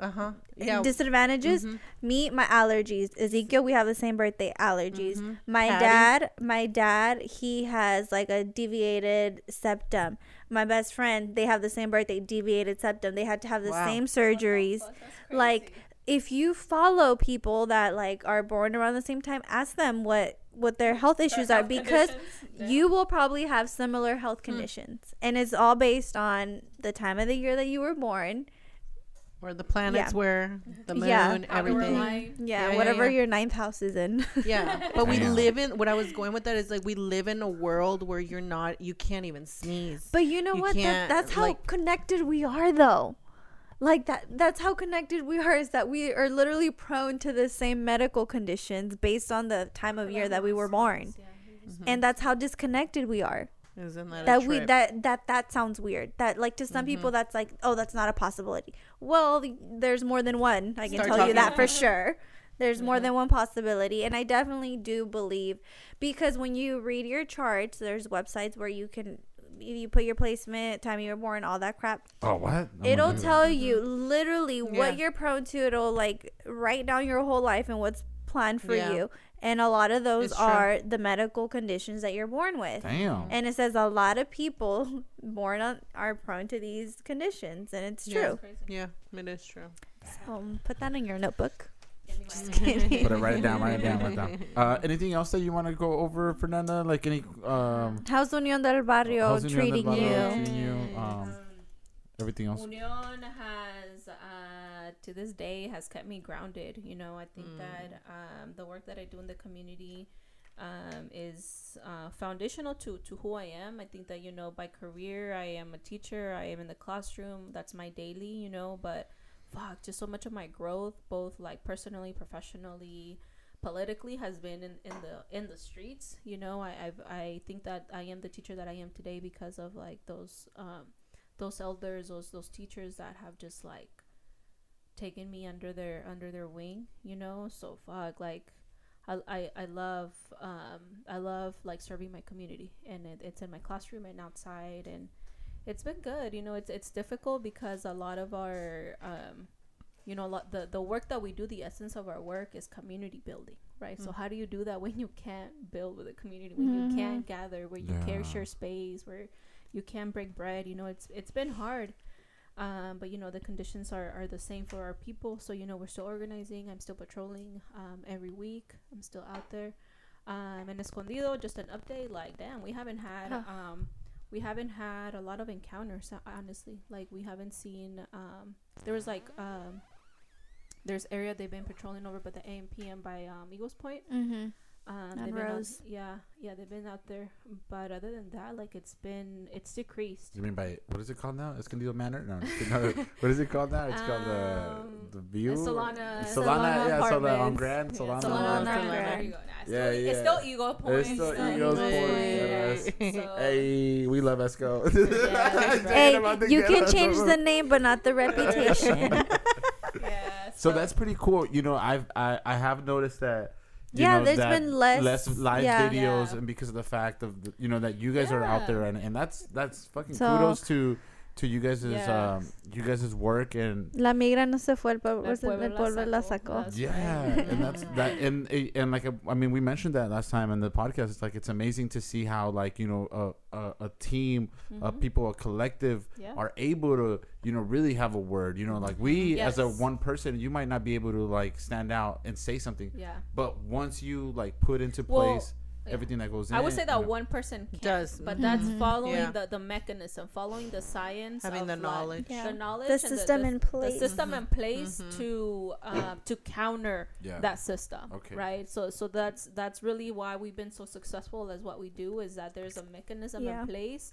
Speaker 3: Uh huh. Yeah.
Speaker 1: disadvantages.
Speaker 3: Mhm.
Speaker 1: Me, my allergies. Ezekiel, we have the same birthday. Allergies.
Speaker 3: Mhm.
Speaker 1: My
Speaker 3: Patty?
Speaker 1: dad, my dad, he has like a deviated septum. My best friend, they have the same birthday, deviated septum. They had to have the
Speaker 3: Wow.
Speaker 1: same surgeries.
Speaker 4: Fuck, that's
Speaker 1: Like, if you follow people that like are born around the same time, ask them what what their health issues
Speaker 4: Their
Speaker 1: are
Speaker 4: health
Speaker 1: because
Speaker 4: yeah.
Speaker 1: you will probably have similar health
Speaker 3: Hmm.
Speaker 1: conditions, and it's all based on the time of the year that you were born.
Speaker 3: Where the planets
Speaker 1: Yeah.
Speaker 3: were, the moon,
Speaker 1: Yeah.
Speaker 4: How they were
Speaker 3: everything.
Speaker 1: Yeah,
Speaker 3: Yeah, yeah,
Speaker 1: whatever
Speaker 3: yeah.
Speaker 1: your ninth house is in.
Speaker 3: Yeah, but we live in what I was going with that is like we live in a world where you're not, you can't even sneeze.
Speaker 1: But you know
Speaker 3: You
Speaker 1: what? That, that's how
Speaker 3: like-
Speaker 1: connected we are, though. Like that. That's how connected we are. Is that we are literally prone to the same medical conditions based on the time of year that we were born,
Speaker 4: Yeah, we just- mm-hmm.
Speaker 1: and that's how disconnected we are.
Speaker 3: Isn't that,
Speaker 1: that
Speaker 3: a
Speaker 1: we that that that sounds weird. That like to some mm-hmm. people that's like, oh, that's not a possibility. Well, there's more than one. I can
Speaker 3: Start
Speaker 1: tell you that for
Speaker 4: about it.
Speaker 1: sure. There's more mm-hmm. than one possibility, and I definitely do believe because when you read your charts, there's websites where you can you put your placement, time you were born, all that crap.
Speaker 2: Oh what? I'm
Speaker 1: It'll
Speaker 2: gonna
Speaker 1: tell mm-hmm. you literally
Speaker 3: Yeah.
Speaker 1: what you're prone to. It'll like write down your whole life and what's planned for
Speaker 3: Yeah.
Speaker 1: you. And a lot of those
Speaker 3: It's true.
Speaker 1: are the medical conditions that you're born with.
Speaker 2: Damn.
Speaker 1: And it says a lot of people born on are prone to these conditions, and it's
Speaker 3: Yeah.
Speaker 1: true.
Speaker 4: Crazy.
Speaker 3: Yeah, it is true.
Speaker 1: So um, put that in your notebook. Just
Speaker 4: right.
Speaker 1: kidding.
Speaker 2: Put it right down, right down, right down. Uh, anything else that you want to go over, Fernanda? Like any um,
Speaker 1: How's Unión del Barrio
Speaker 2: how's Unión del
Speaker 1: treating
Speaker 2: Barrio
Speaker 1: you?
Speaker 2: treating you? Um, everything else.
Speaker 4: Union has, to this day, has kept me grounded. You know, I think
Speaker 3: Mm.
Speaker 4: that um, the work that I do in the community um, is uh, foundational to, to who I am. I think that, you know, by career, I am a teacher, I am in the classroom. That's my daily, you know, but fuck, just so much of my growth, both like personally, professionally, politically has been in, in the in the streets you know I I've, i think that i am the teacher that i am today because of like those um those elders those those teachers that have just like taken me under their under their wing you know so fuck like I, I, I love um I love like serving my community and it, it's in my classroom and outside and It's been good. You know, it's it's difficult because a lot of our um you know, a lot, the the work that we do, the essence of our work is community building, right? So how do you do that when you can't build with a community, when you can't gather, where you
Speaker 2: Yeah.
Speaker 4: can't share space, where you can't break bread? You know, it's it's been hard. Um, but you know the conditions are, are the same for our people. So you know we're still organizing. I'm still patrolling um, every week. I'm still out there. Um, and escondido just an update like damn we haven't had
Speaker 1: Huh.
Speaker 4: um, we haven't had a lot of encounters honestly. Like we haven't seen um, there was like um, there's area they've been patrolling over but the am pm by um, eagles point.
Speaker 1: Mm-hmm.
Speaker 4: Um,
Speaker 1: On
Speaker 4: they've out- yeah yeah they've been out there but other than that like it's been it's decreased
Speaker 2: You mean by what is it called now? Escondido Manor? No, no what is it called now? It's called
Speaker 4: Um,
Speaker 2: the the View.
Speaker 4: Solana-
Speaker 2: Solana,
Speaker 4: Solana
Speaker 2: yeah, Solana on
Speaker 4: Apartments.
Speaker 2: Grand,
Speaker 4: Yeah,
Speaker 2: Solana.
Speaker 1: Solana
Speaker 2: on
Speaker 1: on
Speaker 2: Grand.
Speaker 1: Grand.
Speaker 4: There you go. Nah,
Speaker 2: Yeah,
Speaker 4: still,
Speaker 2: yeah.
Speaker 4: It's still Eagle Point.
Speaker 2: It's still
Speaker 4: so-
Speaker 2: Eagles
Speaker 3: Point,
Speaker 2: Point.
Speaker 4: So-
Speaker 2: Hey, we love Esco.
Speaker 4: right.
Speaker 1: Hey,
Speaker 2: Talking about the
Speaker 1: you can change the name, but not the reputation.
Speaker 4: yeah,
Speaker 2: So that's pretty cool. You know, I've I, I have noticed that.
Speaker 1: Yeah,
Speaker 2: know,
Speaker 1: there's been less-
Speaker 2: live
Speaker 1: yeah.
Speaker 2: videos,
Speaker 4: Yeah.
Speaker 2: and because of the fact of the, you know that you guys are out there, and, and that's that's fucking
Speaker 1: So-
Speaker 2: kudos to to you guys'
Speaker 4: Yes.
Speaker 2: um you guys' work and
Speaker 1: La migra no se fue, el pueblo,
Speaker 4: El
Speaker 1: se-
Speaker 4: pueblo
Speaker 1: el
Speaker 4: la
Speaker 1: pueblo la
Speaker 4: sacó.
Speaker 1: sacó.
Speaker 2: Yeah, and that's that, and and like I mean, we mentioned that last time in the podcast. It's like it's amazing to see how like you know a a, a team of
Speaker 4: Mhm.
Speaker 2: people, a collective,
Speaker 4: Yeah.
Speaker 2: are able to you know really have a word. You know, like we as a one person, you might not be able to like stand out and say something,
Speaker 4: Yeah.
Speaker 2: but once you like put into place
Speaker 4: yeah.
Speaker 2: Everything that goes in,
Speaker 4: I would say
Speaker 2: you
Speaker 4: that
Speaker 2: know,
Speaker 4: one person can,
Speaker 3: Does.
Speaker 4: but that's
Speaker 1: Mhm.
Speaker 4: following
Speaker 3: Yeah.
Speaker 4: the, the mechanism, following the science,
Speaker 3: Having
Speaker 4: of
Speaker 3: the
Speaker 4: like,
Speaker 3: knowledge.
Speaker 1: Yeah.
Speaker 4: the knowledge,
Speaker 1: The
Speaker 4: and
Speaker 1: system in place.
Speaker 4: the system in place
Speaker 3: Mhm.
Speaker 4: to uh, to counter
Speaker 2: Yeah.
Speaker 4: that system
Speaker 2: Okay.
Speaker 4: right so so that's that's really why we've been so successful as what we do is that there's a mechanism
Speaker 1: Yeah.
Speaker 4: in place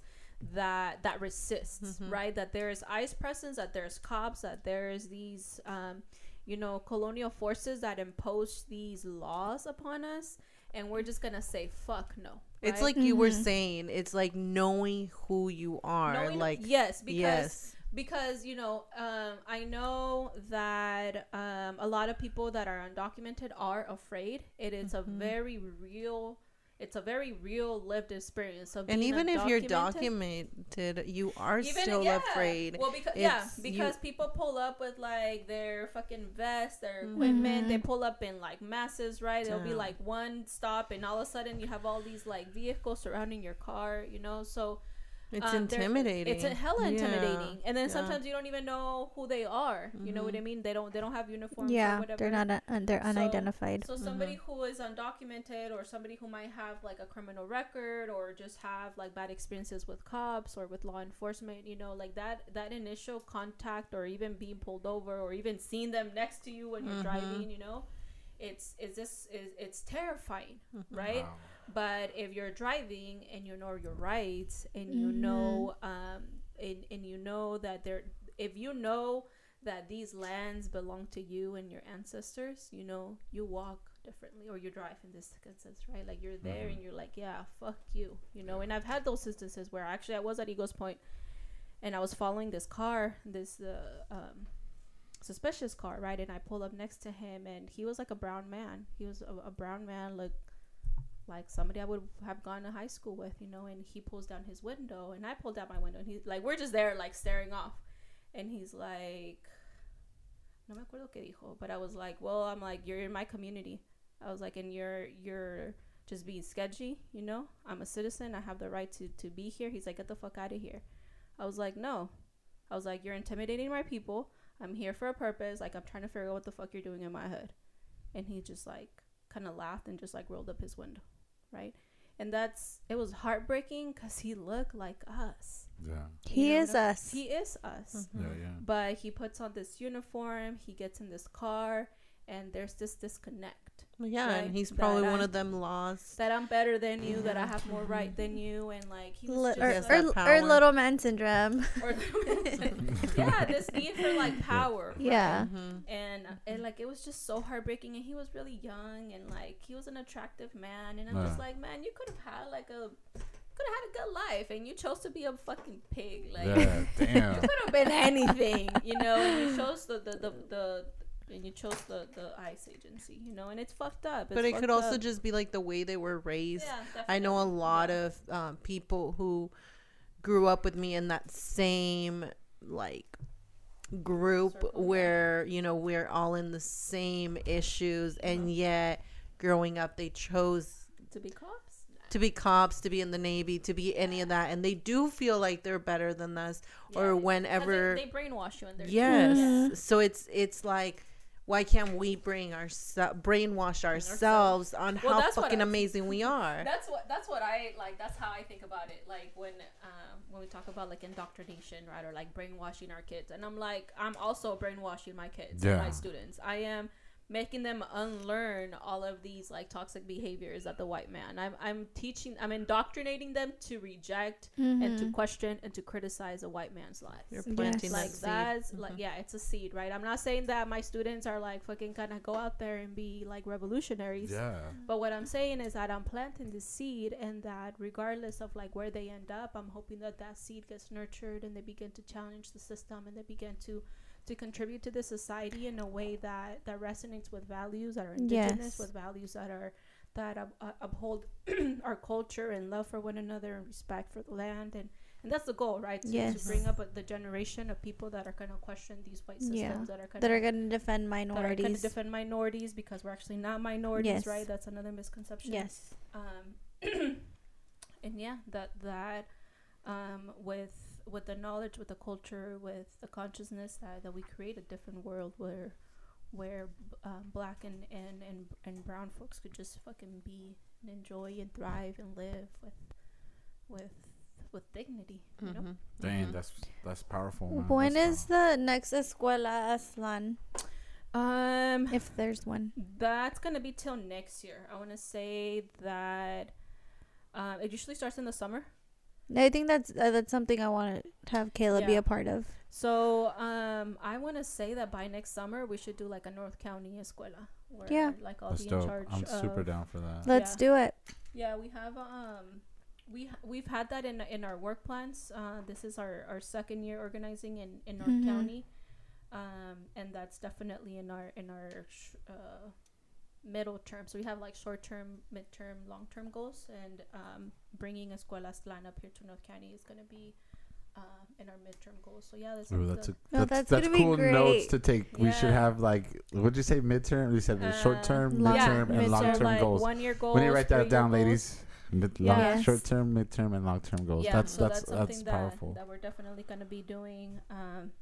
Speaker 4: that that resists
Speaker 3: Mhm.
Speaker 4: right that there's ice presence that there's cops that there's these um you know colonial forces that impose these laws upon us and we're just gonna say fuck no
Speaker 3: It's
Speaker 4: right?
Speaker 3: like you were
Speaker 1: Mhm.
Speaker 3: saying. It's like knowing who you are.
Speaker 4: Knowing-
Speaker 3: like
Speaker 4: yes because
Speaker 3: yes,
Speaker 4: because you know um, i know that um, a lot of people that are undocumented are afraid it is a very real it's a very real lived experience of
Speaker 3: and even if you're documented, you are
Speaker 4: Even-
Speaker 3: still
Speaker 4: yeah.
Speaker 3: afraid.
Speaker 4: Well, because yeah,
Speaker 3: It's- you-
Speaker 4: because people pull up with like their fucking vest, their mm-hmm. equipment. They pull up in like masses, right? It'll be like one stop, and all of a sudden you have all these like vehicles surrounding your car. You know, so
Speaker 3: It's
Speaker 4: um,
Speaker 3: intimidating.
Speaker 4: It's a hella
Speaker 3: Yeah.
Speaker 4: intimidating, and then
Speaker 3: Yeah.
Speaker 4: sometimes you don't even know who they are. You know what I mm-hmm. mean? They don't. They don't have uniforms. or
Speaker 1: Yeah,
Speaker 4: whatever.
Speaker 1: they're not. Uh, uh they're
Speaker 4: So-
Speaker 1: unidentified.
Speaker 4: So somebody mm-hmm. who is undocumented or somebody who might have like a criminal record or just have like bad experiences with cops or with law enforcement, you know, like that that initial contact or even being pulled over or even seeing them next to you when you're mm-hmm. driving, you know, it's it's just it's, it's terrifying, right?
Speaker 2: Wow.
Speaker 4: But if you're driving and you know your rights and you know um and, and you know that there if you know that these lands belong to you and your ancestors, you know, you walk differently or you drive in this instance, right? Like you're there and you're like, yeah, fuck you, you know. And I've had those instances where actually I was at Eagles Point and I was following this car, this uh, um, suspicious car, right? And I pulled up next to him and he was like a brown man. He was a, a brown man, like like somebody I would have gone to high school with, you know, and he pulls down his window and I pulled down my window and he's like, we're just there like staring off. And he's like, no me acuerdo qué dijo, but I was like, well, I'm like, you're in my community. I was like, and you're, you're just being sketchy, you know? I'm a citizen. I have the right to, to be here. He's like, get the fuck out of here. I was like, no. I was like, you're intimidating my people. I'm here for a purpose. Like, I'm trying to figure out what the fuck you're doing in my hood. And he just like kind of laughed and just like rolled up his window, right? And that's it was heartbreaking because he looked like us.
Speaker 2: Yeah.
Speaker 1: He
Speaker 4: You
Speaker 1: is
Speaker 4: what
Speaker 1: us.
Speaker 4: He is us.
Speaker 2: Yeah. Mm-hmm. Yeah.
Speaker 4: But he puts on this uniform. He gets in this car, and there's this disconnect.
Speaker 3: yeah,
Speaker 4: right,
Speaker 3: and he's
Speaker 4: that
Speaker 3: probably one
Speaker 4: I'm-
Speaker 3: of them lost.
Speaker 4: That I'm better than you. That I have more right than you. And like he was
Speaker 1: Li-
Speaker 4: just
Speaker 1: or,
Speaker 4: like-
Speaker 1: or, or little man syndrome.
Speaker 4: or yeah, this need for like power. right?
Speaker 1: Yeah.
Speaker 3: Mhm.
Speaker 4: and and like it was just so heartbreaking and he was really young and like he was an attractive man and i'm
Speaker 2: Yeah.
Speaker 4: just like man you could have had like a could have had a good life and you chose to be a fucking pig like
Speaker 2: Yeah. Damn.
Speaker 4: you could have been anything you know and you chose the the the, the and you chose the the ice agency you know and it's fucked up
Speaker 3: But it could also
Speaker 4: up.
Speaker 3: just be like the way they were raised.
Speaker 4: yeah,
Speaker 3: I know a lot
Speaker 4: Yeah.
Speaker 3: of um, people who grew up with me in that same like group
Speaker 4: Circle, yeah.
Speaker 3: where you know we're all in the same issues and yet growing up they chose
Speaker 4: to be cops.
Speaker 3: to be cops to be in the navy to be any of that and they do feel like they're better than us
Speaker 4: Yeah,
Speaker 3: or whenever
Speaker 4: they, they brainwash you and
Speaker 3: yes
Speaker 1: Mhm.
Speaker 3: so it's it's like why can't we bring our brainwash ourselves on
Speaker 4: Well,
Speaker 3: how fucking
Speaker 4: I-
Speaker 3: amazing we are
Speaker 4: That's what that's what I like. That's how I think about it. Like when um, when we talk about like indoctrination, right, or like brainwashing our kids, and I'm like, I'm also brainwashing my kids, and
Speaker 2: Yeah.
Speaker 4: my students. I am making them unlearn all of these like toxic behaviors of the white man. I'm I'm teaching, I'm indoctrinating them to reject and to mm-hmm. question and to criticize a white man's life.
Speaker 3: you're
Speaker 1: Yes.
Speaker 3: planting
Speaker 4: like
Speaker 3: that seed.
Speaker 4: that's like mm-hmm. yeah it's a seed right i'm not saying that my students are like fucking gonna go out there and be like revolutionaries
Speaker 2: Yeah.
Speaker 4: but what I'm saying is that I'm planting the seed, and that regardless of like where they end up, I'm hoping that that seed gets nurtured and they begin to challenge the system and they begin to to contribute to the society in a way that that resonates with values that are indigenous,
Speaker 1: Yes.
Speaker 4: with values that are that up, uh, uphold our culture and love for one another and respect for the land and and that's the goal, right? To,
Speaker 1: Yes.
Speaker 4: to bring up a, the generation of people that are going to question these white systems
Speaker 1: Yeah.
Speaker 4: that are going
Speaker 1: that are going to defend minorities
Speaker 4: that are going to defend minorities because we're actually not minorities,
Speaker 1: Yes.
Speaker 4: right? That's another misconception.
Speaker 1: yes.
Speaker 4: Um, and yeah, that that um, with with the knowledge, with the culture, with the consciousness that, that we create a different world where where um, black and, and, and, and brown folks could just fucking be and enjoy and thrive and live with with with dignity. You know.
Speaker 3: Mhm.
Speaker 2: Dang,
Speaker 3: Mhm.
Speaker 2: that's that's powerful. Man.
Speaker 1: When
Speaker 2: That's
Speaker 1: is the next escuela Aztlán,
Speaker 4: Um,
Speaker 1: if there's one?
Speaker 4: That's gonna be till next year. I want to say that um, it usually starts in the summer.
Speaker 1: I think that's uh, that's something I want to have Kayla be a part of.
Speaker 4: So um, I want to say that by next summer we should do like a North County escuela. Where,
Speaker 1: Yeah.
Speaker 4: like I'll
Speaker 2: That's
Speaker 4: be in charge.
Speaker 2: I'm super down for that.
Speaker 1: Let's
Speaker 4: Yeah.
Speaker 1: do it.
Speaker 4: Yeah, we have um, we we've had that in in our work plans. Uh, this is our our second year organizing in in North
Speaker 1: Mhm.
Speaker 4: County, um, and that's definitely in our in our sh- uh, middle term. So we have like short term, mid term, long term goals, and um, bringing Escuela Aztlán up here to North County is going to be. Um, in our midterm goals, so yeah, that's,
Speaker 2: Ooh, that's a,
Speaker 1: No,
Speaker 2: that's,
Speaker 1: that's
Speaker 2: that's, cool notes to take. We should have like, what'd you say? Midterm? We said
Speaker 4: Uh,
Speaker 2: short term,
Speaker 1: long-
Speaker 2: midterm,
Speaker 1: Yeah,
Speaker 2: and long term
Speaker 4: like
Speaker 2: goals.
Speaker 4: One year goals.
Speaker 2: When you write that down,
Speaker 4: goals.
Speaker 2: ladies, mid, long,
Speaker 4: Yes.
Speaker 2: short term, midterm, and long term goals.
Speaker 4: Yeah,
Speaker 2: that's
Speaker 4: so
Speaker 2: that's
Speaker 4: that's
Speaker 2: that's,
Speaker 4: that,
Speaker 2: powerful.
Speaker 4: that we're definitely going to be doing. Um,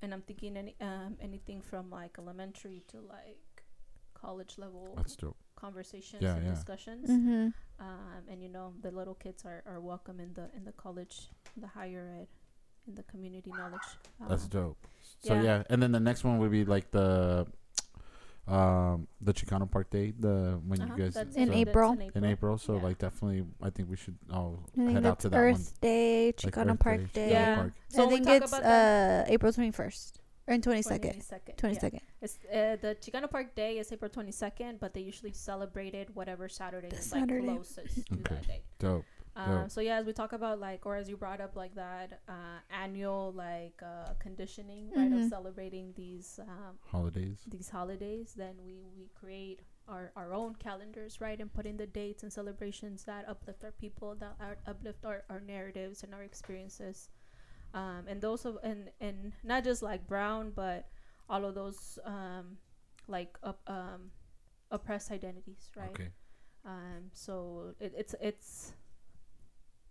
Speaker 4: and I'm thinking any um, anything from like elementary to like college level
Speaker 2: That's dope.
Speaker 4: conversations
Speaker 2: Yeah,
Speaker 4: and
Speaker 2: yeah.
Speaker 4: discussions.
Speaker 1: Mm-hmm.
Speaker 4: Um, and you know the little kids are, are welcome in the in the college, the higher ed, in the community knowledge.
Speaker 2: That's
Speaker 4: um,
Speaker 2: dope. So
Speaker 4: yeah.
Speaker 2: yeah. and then the next one would be like the, um, the Chicano Park Day. The when
Speaker 4: uh-huh,
Speaker 2: you guys
Speaker 4: that's
Speaker 1: In
Speaker 2: so-
Speaker 4: that's
Speaker 1: April.
Speaker 2: in April. So
Speaker 4: Yeah.
Speaker 2: like definitely, I think we should all
Speaker 1: I
Speaker 2: head out to that
Speaker 1: Earth Day,
Speaker 2: one.
Speaker 1: Chicano
Speaker 2: Earth
Speaker 1: Park
Speaker 2: Chicano
Speaker 1: Day.
Speaker 4: Yeah.
Speaker 2: Park.
Speaker 4: So
Speaker 1: I think it's uh April twenty first or in twenty second.
Speaker 4: 22nd,
Speaker 1: Twenty
Speaker 4: yeah. It's uh, the Chicano Park Day is April 22nd, but they usually celebrated whatever Saturday
Speaker 1: The
Speaker 4: is like closest to
Speaker 2: Okay.
Speaker 4: that day.
Speaker 2: Dope.
Speaker 4: Um,
Speaker 2: Dope.
Speaker 4: so yeah, as we talk about like, or as you brought up like that uh, annual like uh, conditioning, right,
Speaker 1: Mhm.
Speaker 4: of celebrating these um,
Speaker 2: Holidays.
Speaker 4: these holidays, then we we create our our own calendars, right, and put in the dates and celebrations that uplift our people, that are, uplift our, our narratives and our experiences, um, and those of and and not just like brown, but all of those um, like up, um, oppressed identities, right?
Speaker 2: Okay.
Speaker 4: Um, so it, it's it's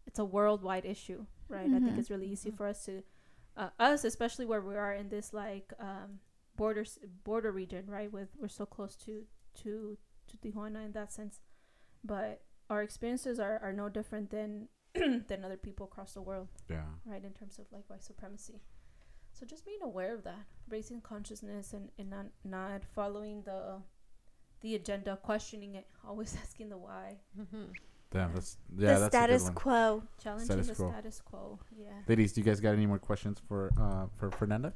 Speaker 4: it's a worldwide issue, right? I think
Speaker 1: Mhm.
Speaker 4: it's really easy for us to uh, us, especially where we are in this like um, borders border region, right? With we're so close to to to Tijuana in that sense, but our experiences are, are no different than than other people across the world,
Speaker 2: Yeah.
Speaker 4: right? In terms of like white supremacy. So just being aware of that, raising consciousness, and, and not not following the the agenda, questioning it, always asking the why,
Speaker 3: Mhm.
Speaker 2: Damn. That's yeah.
Speaker 1: the
Speaker 2: that's
Speaker 1: status
Speaker 2: a good one.
Speaker 1: quo.
Speaker 4: challenging
Speaker 2: Status
Speaker 4: the
Speaker 2: quo.
Speaker 4: status quo. Yeah,
Speaker 2: Ladies, do you guys got any more questions for uh for Fernanda?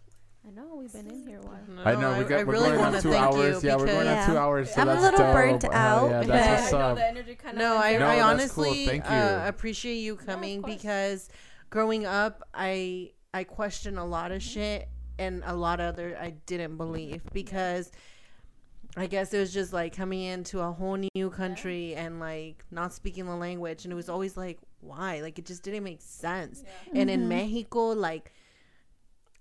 Speaker 4: I know we've been in here a while.
Speaker 3: No,
Speaker 2: I know we got
Speaker 3: I
Speaker 2: we're
Speaker 3: really
Speaker 2: going on
Speaker 3: wanna
Speaker 2: two
Speaker 3: thank
Speaker 2: hours.
Speaker 3: you
Speaker 2: Yeah, we're going on two hours. So
Speaker 1: I'm a little
Speaker 2: dope.
Speaker 1: burnt
Speaker 2: Uh,
Speaker 1: out,
Speaker 2: yeah,
Speaker 1: but-
Speaker 2: that's what's
Speaker 4: I know
Speaker 2: up.
Speaker 4: the energy kind of.
Speaker 3: No, I,
Speaker 2: No,
Speaker 3: I
Speaker 2: that's cool.
Speaker 3: honestly
Speaker 2: Thank you.
Speaker 3: uh, appreciate you coming
Speaker 4: course.
Speaker 3: because growing up, I I question a lot of
Speaker 4: Mm-hmm.
Speaker 3: shit and a lot of other I didn't believe because I guess it was just like coming into a whole new country and like not speaking the language. And it was always like, why? Like it just didn't make sense.
Speaker 4: Yeah.
Speaker 3: And in Mexico, like,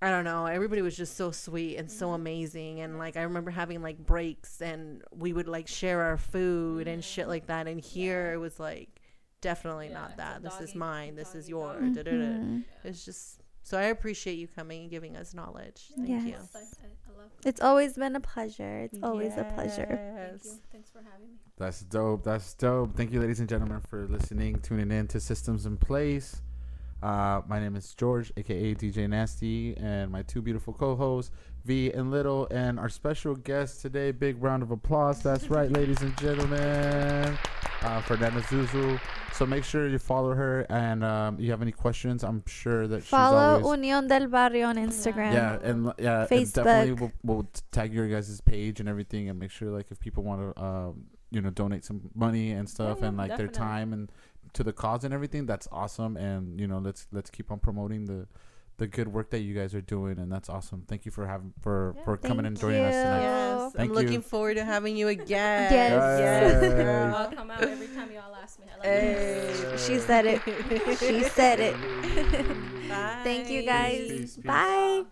Speaker 3: I don't know, everybody was just so sweet and so amazing. And like, I remember having like breaks and we would like share our food and shit like that. And here it was like, definitely
Speaker 4: Yeah,
Speaker 3: not that. This is mine. This is yours.
Speaker 4: dog.
Speaker 3: Da, da, da.
Speaker 1: Mhm.
Speaker 3: It's just, so I appreciate you coming and giving us knowledge. Thank
Speaker 1: Yes.
Speaker 3: you.
Speaker 1: It's always been a pleasure. It's always a pleasure.
Speaker 4: Thank you. Thanks for having me.
Speaker 2: That's dope. That's dope. Thank you, ladies and gentlemen, for listening, tuning in to Systems in Place. Uh, my name is George, aka DJ Nasty, and my two beautiful co-hosts, Vee and Little, and our special guest today. Big round of applause. That's right, ladies and gentlemen, uh, Fernanda Zuzul. So make sure you follow her, and um, you have any questions, I'm sure that
Speaker 1: Follow
Speaker 2: she's always.
Speaker 1: Unión del Barrio on Instagram.
Speaker 2: Yeah, and yeah, and definitely we'll, we'll tag your guys' page and everything, and make sure like if people want to, um, you know, donate some money and stuff,
Speaker 4: yeah,
Speaker 2: and like their time and to the cause and everything, that's awesome. And you know, let's let's keep on promoting the the good work that you guys are doing, and that's awesome. Thank you for having for
Speaker 4: Yeah.
Speaker 2: for coming and
Speaker 1: Thank
Speaker 2: joining us tonight.
Speaker 1: you.
Speaker 3: Yes,
Speaker 2: Thank
Speaker 3: I'm looking forward to having you again.
Speaker 1: Yes.
Speaker 3: yes,
Speaker 2: Yes.
Speaker 3: girl.
Speaker 4: I'll come out every time y'all ask me. I love
Speaker 3: Hey.
Speaker 4: you.
Speaker 1: She said it. she said it.
Speaker 3: Bye.
Speaker 1: Thank you guys.
Speaker 2: Peace, peace.
Speaker 1: Bye.